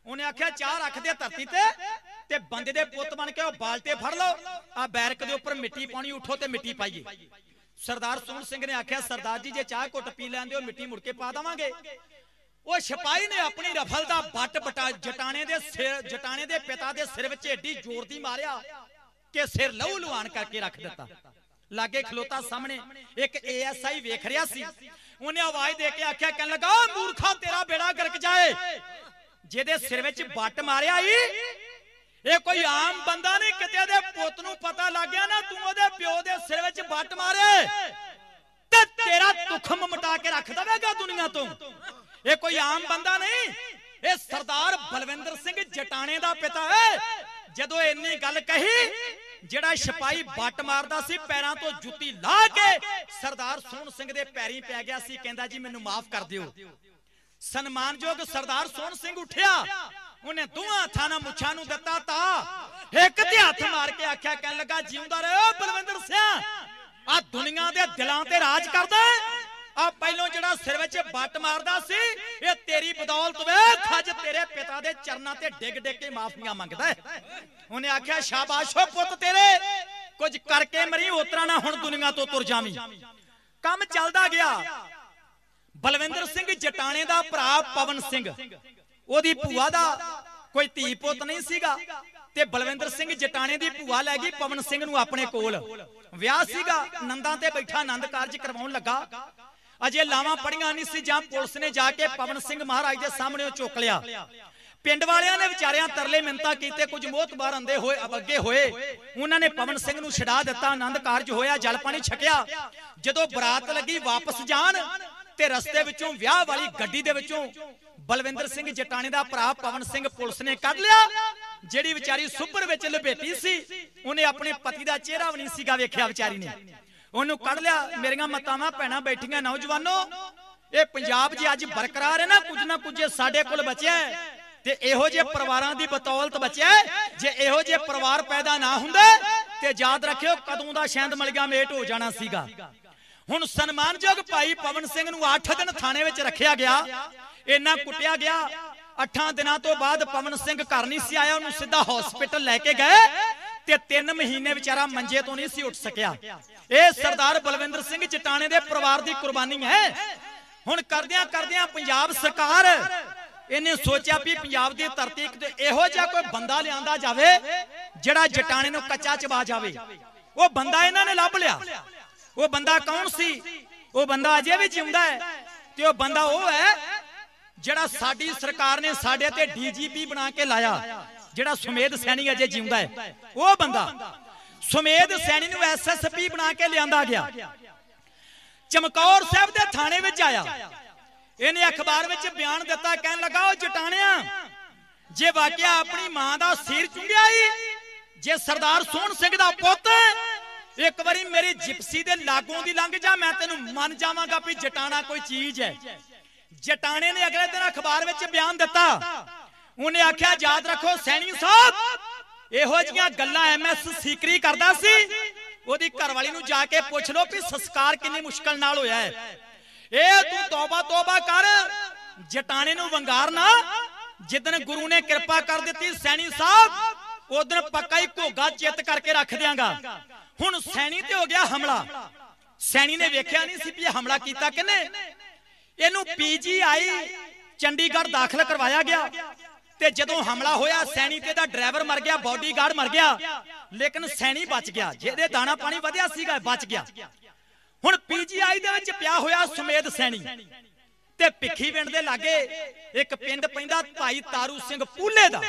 ਉਹਨੇ ਆਖਿਆ, ਚਾਹ ਰੱਖ ਦੇ ਧਰਤੀ ਤੇ ਤੇ ਬੰਦੇ ਦੇ ਪੁੱਤ ਬਣ ਕੇ ਉਹ ਬਾਲਟੇ ਫੜ ਲਓ। ਆ ਬੈਰਕ ਦੇ ਉੱਪਰ ਮਿੱਟੀ ਪਾਣੀ ਉਠੋ ਤੇ ਮਿੱਟੀ ਪਾਈਏ। ਸਰਦਾਰ ਸੋਹਣ ਸਿੰਘ ਨੇ ਆਖਿਆ, ਸਰਦਾਰ ਜੀ, ਜੇ ਚਾਹ ਘੁੱਟ ਪੀ ਲੈਂਦੇ ਹੋ, ਮਿੱਟੀ ਮੁੜ ਕੇ ਪਾ ਦਵਾਂਗੇ। ਉਹ ਸਿਪਾਹੀ ਨੇ ਆਪਣੀ ਰਫਲ ਦਾ ਬੱਟ ਬਟਾ ਜਟਾਣੇ ਦੇ ਸਿਰ, ਜਟਾਣੇ ਦੇ ਪਿਤਾ ਦੇ ਸਿਰ ਵਿੱਚ ਏਡੀ ਜ਼ੋਰ ਦੀ ਮਾਰਿਆ ਕਿ ਸਿਰ ਲਹੂ ਲੁਹਾਨ ਕਰਕੇ ਰੱਖ ਦਿੱਤਾ। ਲਾਗੇ ਖਲੋਤਾ ਸਾਹਮਣੇ ਇੱਕ ਏਐਸਆਈ ਵੇਖ ਰਿਹਾ ਸੀ। ਉਹਨੇ ਆਵਾਜ਼ ਦੇ ਕੇ ਆਖਿਆ, ਕਹਿਣ ਲੱਗਾ "ਓ ਮੂਰਖਾ, ਤੇਰਾ ਬੇੜਾ ਗਰਕ ਜਾਏ। ਜਿਹਦੇ ਸਿਰ ਵਿੱਚ ਬੱਟ ਮਾਰਿਆ ਈ, ਇਹ ਕੋਈ ਆਮ ਬੰਦਾ ਨਹੀਂ, ਕਿਤੇ ਦੇ ਪੁੱਤ ਨੂੰ ਪਤਾ ਲੱਗ ਗਿਆ ਨਾ, ਤੂੰ ਉਹਦੇ ਪਿਓ ਦੇ ਸਿਰ ਵਿੱਚ ਬੱਟ ਮਾਰੇ ਤੇ ਤੇਰਾ ਤੁਖਮ ਮਟਾ ਕੇ ਰੱਖ ਦਵੇਗਾ ਦੁਨੀਆ ਤੋਂ। ਇਹ ਕੋਈ ਆਮ ਬੰਦਾ ਨਹੀਂ। ਇਹ ਸਰਦਾਰ ਬਲਵਿੰਦਰ ਸਿੰਘ ਜਟਾਣੇ ਦਾ ਪਿਤਾ ਹੈ। ਜਦੋਂ ਇੰਨੀ ਗੱਲ ਕਹੀ, ਜਿਹੜਾ ਸਿਪਾਹੀ ਬੱਟ ਮਾਰਦਾ ਸੀ, ਪੈਰਾਂ ਤੋਂ ਜੁੱਤੀ ਲਾ ਕੇ ਸਰਦਾਰ ਸੋਹਣ ਸਿੰਘ ਦੇ ਪੈਰੀਂ ਪੈ ਗਿਆ ਸੀ, ਕਹਿੰਦਾ ਜੀ ਮੈਨੂੰ ਮਾਫ ਕਰ ਦਿਓ। ਸਨਮਾਨਯੋਗ ਸਰਦਾਰ ਸੋਹਣ ਸਿੰਘ ਉੱਠਿਆ। ਉਹਨੇ ਦੋਹਾਂ ਹੱਥਾਂ ਨਾਲ ਮੁੱਛਾਂ ਨੂੰ ਦਿੱਤਾ ਤਾ ਇੱਕ ਤੇ ਹੱਥ ਮਾਰ ਕੇ ਆਖਿਆ, ਕਹਿਣ ਲੱਗਾ, ਜਿਉਂਦਾ ਰਹਿ ਓ ਬਲਵਿੰਦਰ ਸਿੰਘ। ਆ ਦੁਨੀਆ ਦੇ ਦਿਲਾਂ ਤੇ ਰਾਜ ਕਰਦਾ ਆ ਪਹਿਲੋਂ ਜਿਹੜਾ ਸਿਰ ਵਿੱਚ ਬੱਟ ਮਾਰਦਾ ਸੀ, ਇਹ ਤੇਰੀ ਬਦੌਲਤ ਵੇਖ ਅੱਜ ਤੇਰੇ ਪਿਤਾ ਦੇ ਚਰਨਾਂ ਤੇ ਡਿੱਗ ਡਿੱਗ ਕੇ ਮਾਫੀਆਂ ਮੰਗਦਾ ਹੈ। ਉਹਨੇ ਆਖਿਆ, ਸ਼ਾਬਾਸ਼ ਓ ਪੁੱਤ ਤੇਰੇ, ਕੁਝ ਕਰਕੇ ਮਰੀ ਉਤਰਾ ਨਾ ਹੁਣ ਦੁਨੀਆ ਤੋਂ ਤੁਰ ਜਾਵੀਂ। ਕੰਮ ਚੱਲਦਾ ਗਿਆ। ਬਲਵਿੰਦਰ ਸਿੰਘ ਜਟਾਣੇ ਦਾ ਭਰਾ ਪਵਨ ਸਿੰਘ, ਉਹਦੀ ਭੂਆ ਦਾ ਕੋਈ ਧੀ ਪੁੱਤ ਨਹੀਂ ਸੀਗਾ ਤੇ ਬਲਵਿੰਦਰ ਸਿੰਘ ਜਟਾਣੇ ਦੀ ਭੂਆ ਲੈ ਗਈ ਪਵਨ ਸਿੰਘ ਨੂੰ ਆਪਣੇ ਕੋਲ। ਵਿਆਹ ਸੀਗਾ, ਨੰਦਾਂ ਤੇ ਬੈਠਾ ਆਨੰਦ ਕਾਰਜ ਕਰਵਾਉਣ ਲੱਗਾ। ਅਜੇ ਲਾਵਾਂ ਪੜੀਆਂ ਨਹੀਂ ਸੀ ਜਾਂ ਪੁਲਿਸ ਨੇ ਜਾ ਕੇ ਪਵਨ ਸਿੰਘ ਮਹਾਰਾਜ ਦੇ ਸਾਹਮਣੇ ਉਹ ਚੁੱਕ ਲਿਆ। ਪਿੰਡ ਵਾਲਿਆਂ ਨੇ ਵਿਚਾਰਿਆਂ ਤਰਲੇ ਮਿੰਤਾ ਕੀਤੇ, ਕੁਝ ਮੋਤਬਾਰ ਅੰਦੇ ਹੋਏ, ਅੱਗੇ ਹੋਏ। ਉਹਨਾਂ ਨੇ ਪਵਨ ਸਿੰਘ ਨੂੰ ਛਡਾ ਦਿੱਤਾ, ਆਨੰਦ ਕਾਰਜ ਹੋਇਆ, ਜਲ ਪਾਣੀ ਛਕਿਆ। ਜਦੋਂ ਬਰਾਤ ਲੱਗੀ ਵਾਪਸ ਜਾਣ ਤੇ ਰਸਤੇ ਵਿੱਚੋਂ ਵਿਆਹ ਵਾਲੀ ਗੱਡੀ ਦੇ ਵਿੱਚੋਂ ਬਲਵਿੰਦਰ ਸਿੰਘ ਜਟਾਣੇ ਦਾ ਭਰਾ ਪਵਨ ਸਿੰਘ ਪੁਲਿਸ ਨੇ ਕੱਢ ਲਿਆ, ਜਿਹੜੀ ਵਿਚਾਰੀ ਸੁਪਰ ਵਿੱਚ ਲਪੇਟੀ ਸੀ, ਉਹਨੇ ਆਪਣੇ ਪਤੀ ਦਾ ਚਿਹਰਾ ਵੀ ਨਹੀਂ ਸੀਗਾ ਵੇਖਿਆ ਵਿਚਾਰੀ ਨੇ। ਉਹਨੂੰ ਕੱਢ ਲਿਆ। ਮੇਰੀਆਂ ਮਤਾਵਾਂ ਭੈਣਾਂ ਬੈਠੀਆਂ ਨੌਜਵਾਨੋ, ਇਹ ਪੰਜਾਬ ਜੀ ਅੱਜ ਬਰਕਰਾਰ ਹੈ ਨਾ, ਕੁਝ ਨਾ ਕੁਝ ਇਹ ਸਾਡੇ ਕੋਲ ਬਚਿਆ ਹੈ। ਤੇ ਇਹੋ ਜਿਹੇ ਪਰਿਵਾਰਾਂ ਦੀ ਬਤੌਲਤ ਬਚਿਆ ਹੈ। ਜੇ ਇਹੋ ਜਿਹੇ ਪਰਿਵਾਰ ਪੈਦਾ ਨਾ ਹੁੰਦੇ, ਤੇ ਯਾਦ ਰੱਖਿਓ ਕਦੋਂ ਦਾ ਸ਼ੈਂਦ ਮਲਗਾ ਮੇਟ ਹੋ ਜਾਣਾ ਸੀਗਾ। ਹੁਣ ਸਨਮਾਨਯੋਗ ਭਾਈ ਪਵਨ ਸਿੰਘ ਨੂੰ 8 ਦਿਨ ਥਾਣੇ ਵਿੱਚ ਰੱਖਿਆ ਗਿਆ। ਇੰਨਾ ਕੁੱਟਿਆ ਗਿਆ। 8 ਦਿਨਾਂ ਤੋਂ ਬਾਅਦ ਪਵਨ ਸਿੰਘ ਘਰ ਨਹੀਂ ਸੀ ਆਇਆ, ਉਹਨੂੰ ਸਿੱਧਾ ਹਸਪੀਟਲ ਲੈ ਕੇ ਗਏ। ਤੇ 3 ਮਹੀਨੇ ਵਿਚਾਰਾ ਮੰਜੇ ਤੋਂ ਨਹੀਂ ਸੀ ਉੱਠ ਸਕਿਆ। ਇਹ ਸਰਦਾਰ ਬਲਵਿੰਦਰ ਸਿੰਘ ਚਟਾਣੇ ਦੇ ਪਰਿਵਾਰ ਦੀ ਕੁਰਬਾਨੀ ਹੈ। ਹੁਣ ਕਰਦਿਆਂ ਕਰਦਿਆਂ ਪੰਜਾਬ ਸਰਕਾਰ ਇਹਨੇ ਸੋਚਿਆ ਵੀ ਪੰਜਾਬ ਦੀ ਧਰਤੀ ਇੱਕ ਤੇ ਇਹੋ ਜਿਹਾ ਕੋਈ ਬੰਦਾ ਲਿਆਂਦਾ ਜਾਵੇ ਜਿਹੜਾ ਜਟਾਣੇ ਨੂੰ ਕੱਚਾ ਚਬਾ ਜਾਵੇ। ਉਹ ਬੰਦਾ ਇਹਨਾਂ ਨੇ ਲੱਭ ਲਿਆ। ਉਹ ਬੰਦਾ ਕੌਣ ਸੀ? ਉਹ ਬੰਦਾ ਅਜੇ ਵੀ ਜਿਉਂਦਾ ਹੈ ਤੇ ਉਹ ਬੰਦਾ ਉਹ ਹੈ ਜਿਹੜਾ ਸਾਡੀ ਸਰਕਾਰ ਨੇ ਸਾਡੇ ਤੇ ਡੀਜੀਪੀ ਬਣਾ ਕੇ ਲਾਇਆ। ਜਿਹੜਾ ਸੁਮੇਧ ਸੈਣੀ ਅਜੇ ਜਿਉਂਦਾ ਹੈ ਉਹ ਬੰਦਾ ਸੁਮੇਧ ਸੈਣੀ ਨੂੰ ਐਸਐਸਪੀ ਬਣਾ ਕੇ ਲਿਆਂਦਾ ਗਿਆ। ਚਮਕੌਰ ਸਾਹਿਬ ਦੇ ਥਾਣੇ ਵਿੱਚ ਆਇਆ। ਇਹਨੇ ਅਖਬਾਰ ਵਿੱਚ ਬਿਆਨ ਦਿੱਤਾ ਕਹਿਣ ਲੱਗਾ ਉਹ ਜਟਾਣਿਆ। ਜੇ ਵਾਕਿਆ ਆਪਣੀ ਮਾਂ ਦਾ ਸਿਰ ਚੁੰਗਿਆ ਈ ਜੇ ਸਰਦਾਰ ਸੋਹਣ ਸਿੰਘ ਦਾ ਪੁੱਤ ਇੱਕ ਵਾਰੀ ਮੇਰੀ ਜਿਪਸੀ ਦੇ ਲਾਗੋਂ ਦੀ ਲੰਘ ਜਾ ਮੈਂ ਤੈਨੂੰ ਮੰਨ ਜਾਵਾਂਗਾ ਵੀ ਜਟਾਣਾ ਕੋਈ ਚੀਜ਼ ਹੈ। ਜਟਾਣੇ ਨੇ ਅਗਲੇ ਦਿਨ ਅਖਬਾਰ ਵਿੱਚ ਬਿਆਨ ਦਿੱਤਾ। ਉਹਨੇ ਆਖਿਆ, ਯਾਦ ਰੱਖੋ ਸੈਣੀ ਸਾਹਿਬ। ਇਹੋ ਜੀਆਂ ਗੱਲਾਂ ਐਮਐਸ ਸੀਕਰੀ ਕਰਦਾ ਸੀ। ਉਹਦੀ ਘਰਵਾਲੀ ਨੂੰ ਜਾ ਕੇ ਪੁੱਛ ਲਓ ਵੀ ਸੰਸਕਾਰ ਕਿੰਨੀ ਮੁਸ਼ਕਲ ਨਾਲ ਹੋਇਆ ਹੈ। ਇਹ ਤੂੰ ਤੌਬਾ ਤੌਬਾ ਕਰ, ਜਟਾਣੇ ਨੂੰ ਵੰਗਾਰ ਨਾ। ਜਿੱਦਨ ਗੁਰੂ ਨੇ ਕਿਰਪਾ ਕਰ ਦਿੱਤੀ ਸੈਣੀ ਸਾਹਿਬ, ਉਦੋਂ ਪੱਕਾ ਹੀ ਘੋਗਾ ਚਿੱਤ ਕਰਕੇ ਰੱਖ ਦਿਆਂਗਾ। ਹੁਣ ਸੈਣੀ ਤੇ ਹੋ ਗਿਆ ਹਮਲਾ। ਸੈਣੀ ਨੇ ਵੇਖਿਆ ਨਹੀਂ ਸੀ ਵੀ ਇਹ ਹਮਲਾ ਕੀਤਾ ਕਿਨੇ ਇਹਨੂੰ ਪੀਜੀਆਈ ਚੰਡੀਗੜ੍ਹ ਦਾਖਲ ਕਰਵਾਇਆ ਗਿਆ। ਤੇ ਜਦੋਂ ਹਮਲਾ ਹੋਇਆ, ਸੈਣੀ ਤੇ ਦਾ ਡਰਾਈਵਰ ਮਰ ਗਿਆ ਬਾਡੀਗਾਰਡ ਮਰ ਗਿਆ। ਲੇਕਿਨ ਸੈਣੀ ਬਚ ਗਿਆ, ਜਿਹਦੇ ਦਾਣਾ ਪਾਣੀ ਵਧਿਆ ਸੀਗਾ ਬਚ ਗਿਆ। ਹੁਣ ਪੀਜੀਆਈ ਦੇ ਵਿੱਚ ਪਿਆ ਹੋਇਆ ਸੁਮੇਧ ਸੈਣੀ। ਤੇ ਭਿੱਖੀ ਪਿੰਡ ਦੇ ਲਾਗੇ ਇੱਕ ਪਿੰਡ ਪੈਂਦਾ ਭਾਈ ਤਾਰੂ ਸਿੰਘ ਪੂਲੇ ਦਾ।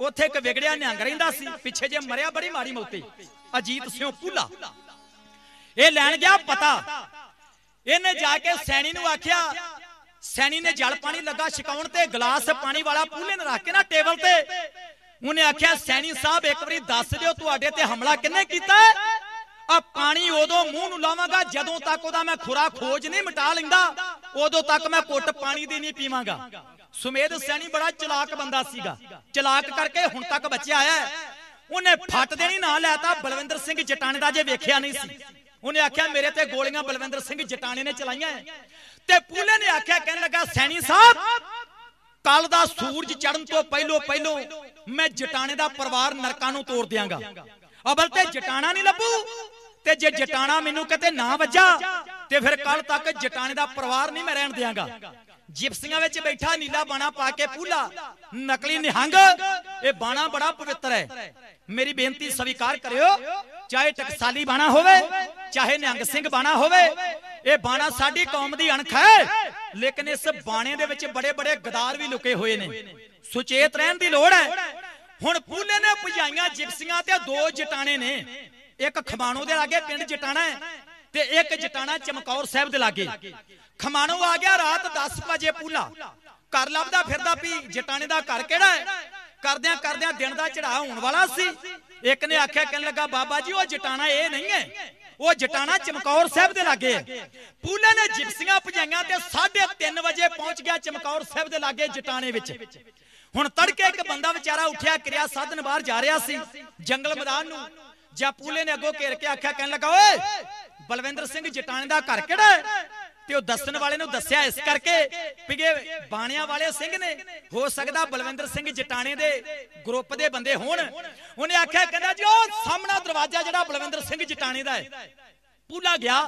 ਉੱਥੇ ਇੱਕ ਵਿਗੜਿਆ ਨਿਹੰਗ ਰਹਿੰਦਾ ਸੀ, ਪਿੱਛੇ ਜੇ ਮਰਿਆ ਬੜੀ ਮਾੜੀ ਮੌਤੀ, ਅਜੀਤ ਸਿੰਘ ਪੂਲਾ। ਇਹ ਲੈਣ ਗਿਆ ਪਤਾ। ਇਹਨੇ ਜਾ ਕੇ ਸੈਣੀ ਨੂੰ ਆਖਿਆ ਸੈਣੀ ਨੇ ਜਲ ਪਾਣੀ ਲੱਗਾ ਛਕਾਉਣ ਤੇ ਗਲਾਸ ਪਾਣੀ ਵਾਲਾ ਪੂਲੇ ਨੇ ਰੱਖ ਕੇ ਨਾ ਟੇਬਲ ਤੇ। ਉਹਨੇ ਆਖਿਆ, ਸੈਣੀ ਸਾਹਿਬ, ਇੱਕ ਵਾਰੀ ਦੱਸ ਦਿਓ ਤੁਹਾਡੇ ਤੇ ਹਮਲਾ ਕਿੰਨੇ ਕੀਤਾ? ਆ ਪਾਣੀ ਉਦੋਂ ਮੂੰਹ ਨੂੰ ਲਾਵਾਂਗਾ, ਜਦੋਂ ਤੱਕ ਉਹਦਾ ਮੈਂ ਖੁਰਾ ਖੋਜ ਨਹੀਂ ਮਿਟਾ ਲੈਂਦਾ, ਉਦੋਂ ਤੱਕ ਮੈਂ ਘੁੱਟ ਪਾਣੀ ਦੀ ਨਹੀਂ ਪੀਵਾਂਗਾ। ਸੁਮੇਧ ਸੈਣੀ ਬੜਾ ਚਲਾਕ ਬੰਦਾ ਸੀਗਾ। ਚਲਾਕ ਕਰਕੇ ਹੁਣ ਤੱਕ ਬਚਿਆ ਹੈ। ਉਹਨੇ ਫੱਟ ਦੇਣੀ ਨਾ ਲੈਤਾ, ਬਲਵਿੰਦਰ ਸਿੰਘ ਜਟਾਣੇ ਦਾ ਜੇ ਵੇਖਿਆ ਨਹੀਂ ਸੀ। ਉਹਨੇ ਆਖਿਆ, ਮੇਰੇ ਤੇ ਗੋਲੀਆਂ ਬਲਵਿੰਦਰ ਸਿੰਘ ਜਟਾਣੇ ਨੇ ਚਲਾਈਆਂ ਹੈ। ਤੇ ਪੂਲੇ ਨੇ ਆਖਿਆ, ਕਹਿਣ ਲੱਗਾ, ਸੈਣੀ ਸਾਹਿਬ, ਕੱਲ ਦਾ ਸੂਰਜ ਚੜਨ ਤੋਂ ਪਹਿਲੋਂ ਪਹਿਲੋਂ ਮੈਂ ਜਟਾਣੇ ਦਾ ਪਰਿਵਾਰ ਨਰਕਾਂ ਨੂੰ ਤੋੜ ਦਿਆਂਗਾ। ਅਬਲ ਤੇ ਜਟਾਣਾ ਨਹੀਂ ਲੱਭੂ? ਤੇ ਜੇ ਜਟਾਣਾ ਮੈਨੂੰ ਕਿਤੇ ਨਾ ਵੱਜਾ, ਤੇ ਫਿਰ ਕੱਲ ਤੱਕ ਜਟਾਣੇ ਦਾ ਪਰਿਵਾਰ ਨਹੀਂ ਮੈਂ ਰਹਿਣ ਦਿਆਂਗਾ। ਜਿਪਸੀਆਂ ਵਿੱਚ ਬੈਠਾ ਨੀਲਾ ਬਾਣਾ ਪਾ ਕੇ ਪੂਲਾ, ਨਕਲੀ ਨਿਹੰਗ, ਇਹ ਬਾਣਾ ਬੜਾ ਪਵਿੱਤਰ ਹੈ। ਮੇਰੀ ਬੇਨਤੀ ਸਵੀਕਾਰ ਕਰਿਓ, ਚਾਹੇ ਟਕਸਾਲੀ ਬਾਣਾ ਹੋਵੇ, ਚਾਹੇ ਨਿਹੰਗ ਸਿੰਘ ਬਾਣਾ ਹੋਵੇ, ਇਹ ਬਾਣਾ ਸਾਡੀ ਕੌਮ ਦੀ ਅਣਖ ਹੈ। ਲੇਕਿਨ ਇਸ ਬਾਣੇ ਦੇ ਵਿੱਚ ਬੜੇ ਬੜੇ ਗਦਾਰ ਵੀ ਲੁਕੇ ਹੋਏ ਨੇ। ਸੁਚੇਤ ਰਹਿਣ ਦੀ ਲੋੜ ਹੈ। ਹੁਣ ਪੂਲੇ ਨੇ ਭਜਾਈਆਂ ਜਿਪਸੀਆਂ ਤੇ ਦੋ ਜਟਾਣੇ ਨੇ। ਇੱਕ ਖਮਾਣੋ ਦੇ ਲਾਗੇ ਪਿੰਡ ਜਟਾਣਾ ਹੈ ਤੇ ਇੱਕ ਜਟਾਣਾ ਚਮਕੌਰ ਸਾਹਿਬ ਦੇ ਲਾਗੇ। ਖਮਾਣੋ ਆ ਗਿਆ ਰਾਤ 10 ਵਜੇ ਪੂਲਾ। ਘਰ ਲੱਭਦਾ ਫਿਰਦਾ ਵੀ ਜਟਾਣੇ ਦਾ ਘਰ ਕਿਹੜਾ ਹੈ? ਕਰਦਿਆਂ ਕਰਦਿਆਂ ਦਿਨ ਦਾ ਚੜਾ ਹੋਣ ਵਾਲਾ ਸੀ। ਇੱਕ ਨੇ ਆਖਿਆ, ਕਹਿਣ ਲੱਗਾ, ਬਾਬਾ ਜੀ, ਉਹ ਜਟਾਣਾ ਇਹ ਨਹੀਂ ਹੈ। ਉਹ ਜਟਾਣਾ ਚਮਕੌਰ ਸਾਹਿਬ ਦੇ ਲਾਗੇ ਹੈ। ਪੂਲੇ ਨੇ ਜਿਪਸੀਆਂ ਭਜਾਈਆਂ ਤੇ 3:30 ਵਜੇ ਪਹੁੰਚ ਗਿਆ ਚਮਕੌਰ ਸਾਹਿਬ ਦੇ ਲਾਗੇ ਜਟਾਣੇ ਵਿੱਚ। ਹੁਣ ਤੜਕੇ ਇੱਕ ਬੰਦਾ ਵਿਚਾਰਾ ਉੱਠਿਆ, ਕਿਰਿਆ ਸਾਧਨ ਬਾਹਰ ਜਾ ਰਿਹਾ ਸੀ, ਜੰਗਲ ਮੈਦਾਨ ਨੂੰ। ਜਾਂ ਪੂਲੇ ਨੇ ਅੱਗੋਂ ਘੇਰ ਕੇ ਆਖਿਆ, ਕਹਿਣ ਲੱਗਾ, ਓਏ, ਬਲਵਿੰਦਰ ਸਿੰਘ ਜਟਾਣੇ ਦਾ ਘਰ ਕਿਹੜਾ ਹੈ? ਤੇ ਉਹ ਦੱਸਣ ਵਾਲੇ ਨੂੰ ਦੱਸਿਆ ਇਸ ਕਰਕੇ ਵੀ ਇਹ ਬਾਣਿਆਂ ਵਾਲੇ ਸਿੰਘ ਨੇ, ਹੋ ਸਕਦਾ ਬਲਵਿੰਦਰ ਸਿੰਘ ਜਟਾਣੇ ਦੇ ਗਰੁੱਪ ਦੇ ਬੰਦੇ ਹੋਣ। ਉਹਨੇ ਆਖਿਆ, ਕਹਿੰਦਾ ਜੀ, ਉਹ ਸਾਹਮਣਾ ਦਰਵਾਜ਼ਾ ਜਿਹੜਾ ਬਲਵਿੰਦਰ ਸਿੰਘ ਜਟਾਣੇ ਦਾ ਹੈ, ਪੂਲਾ ਗਿਆ।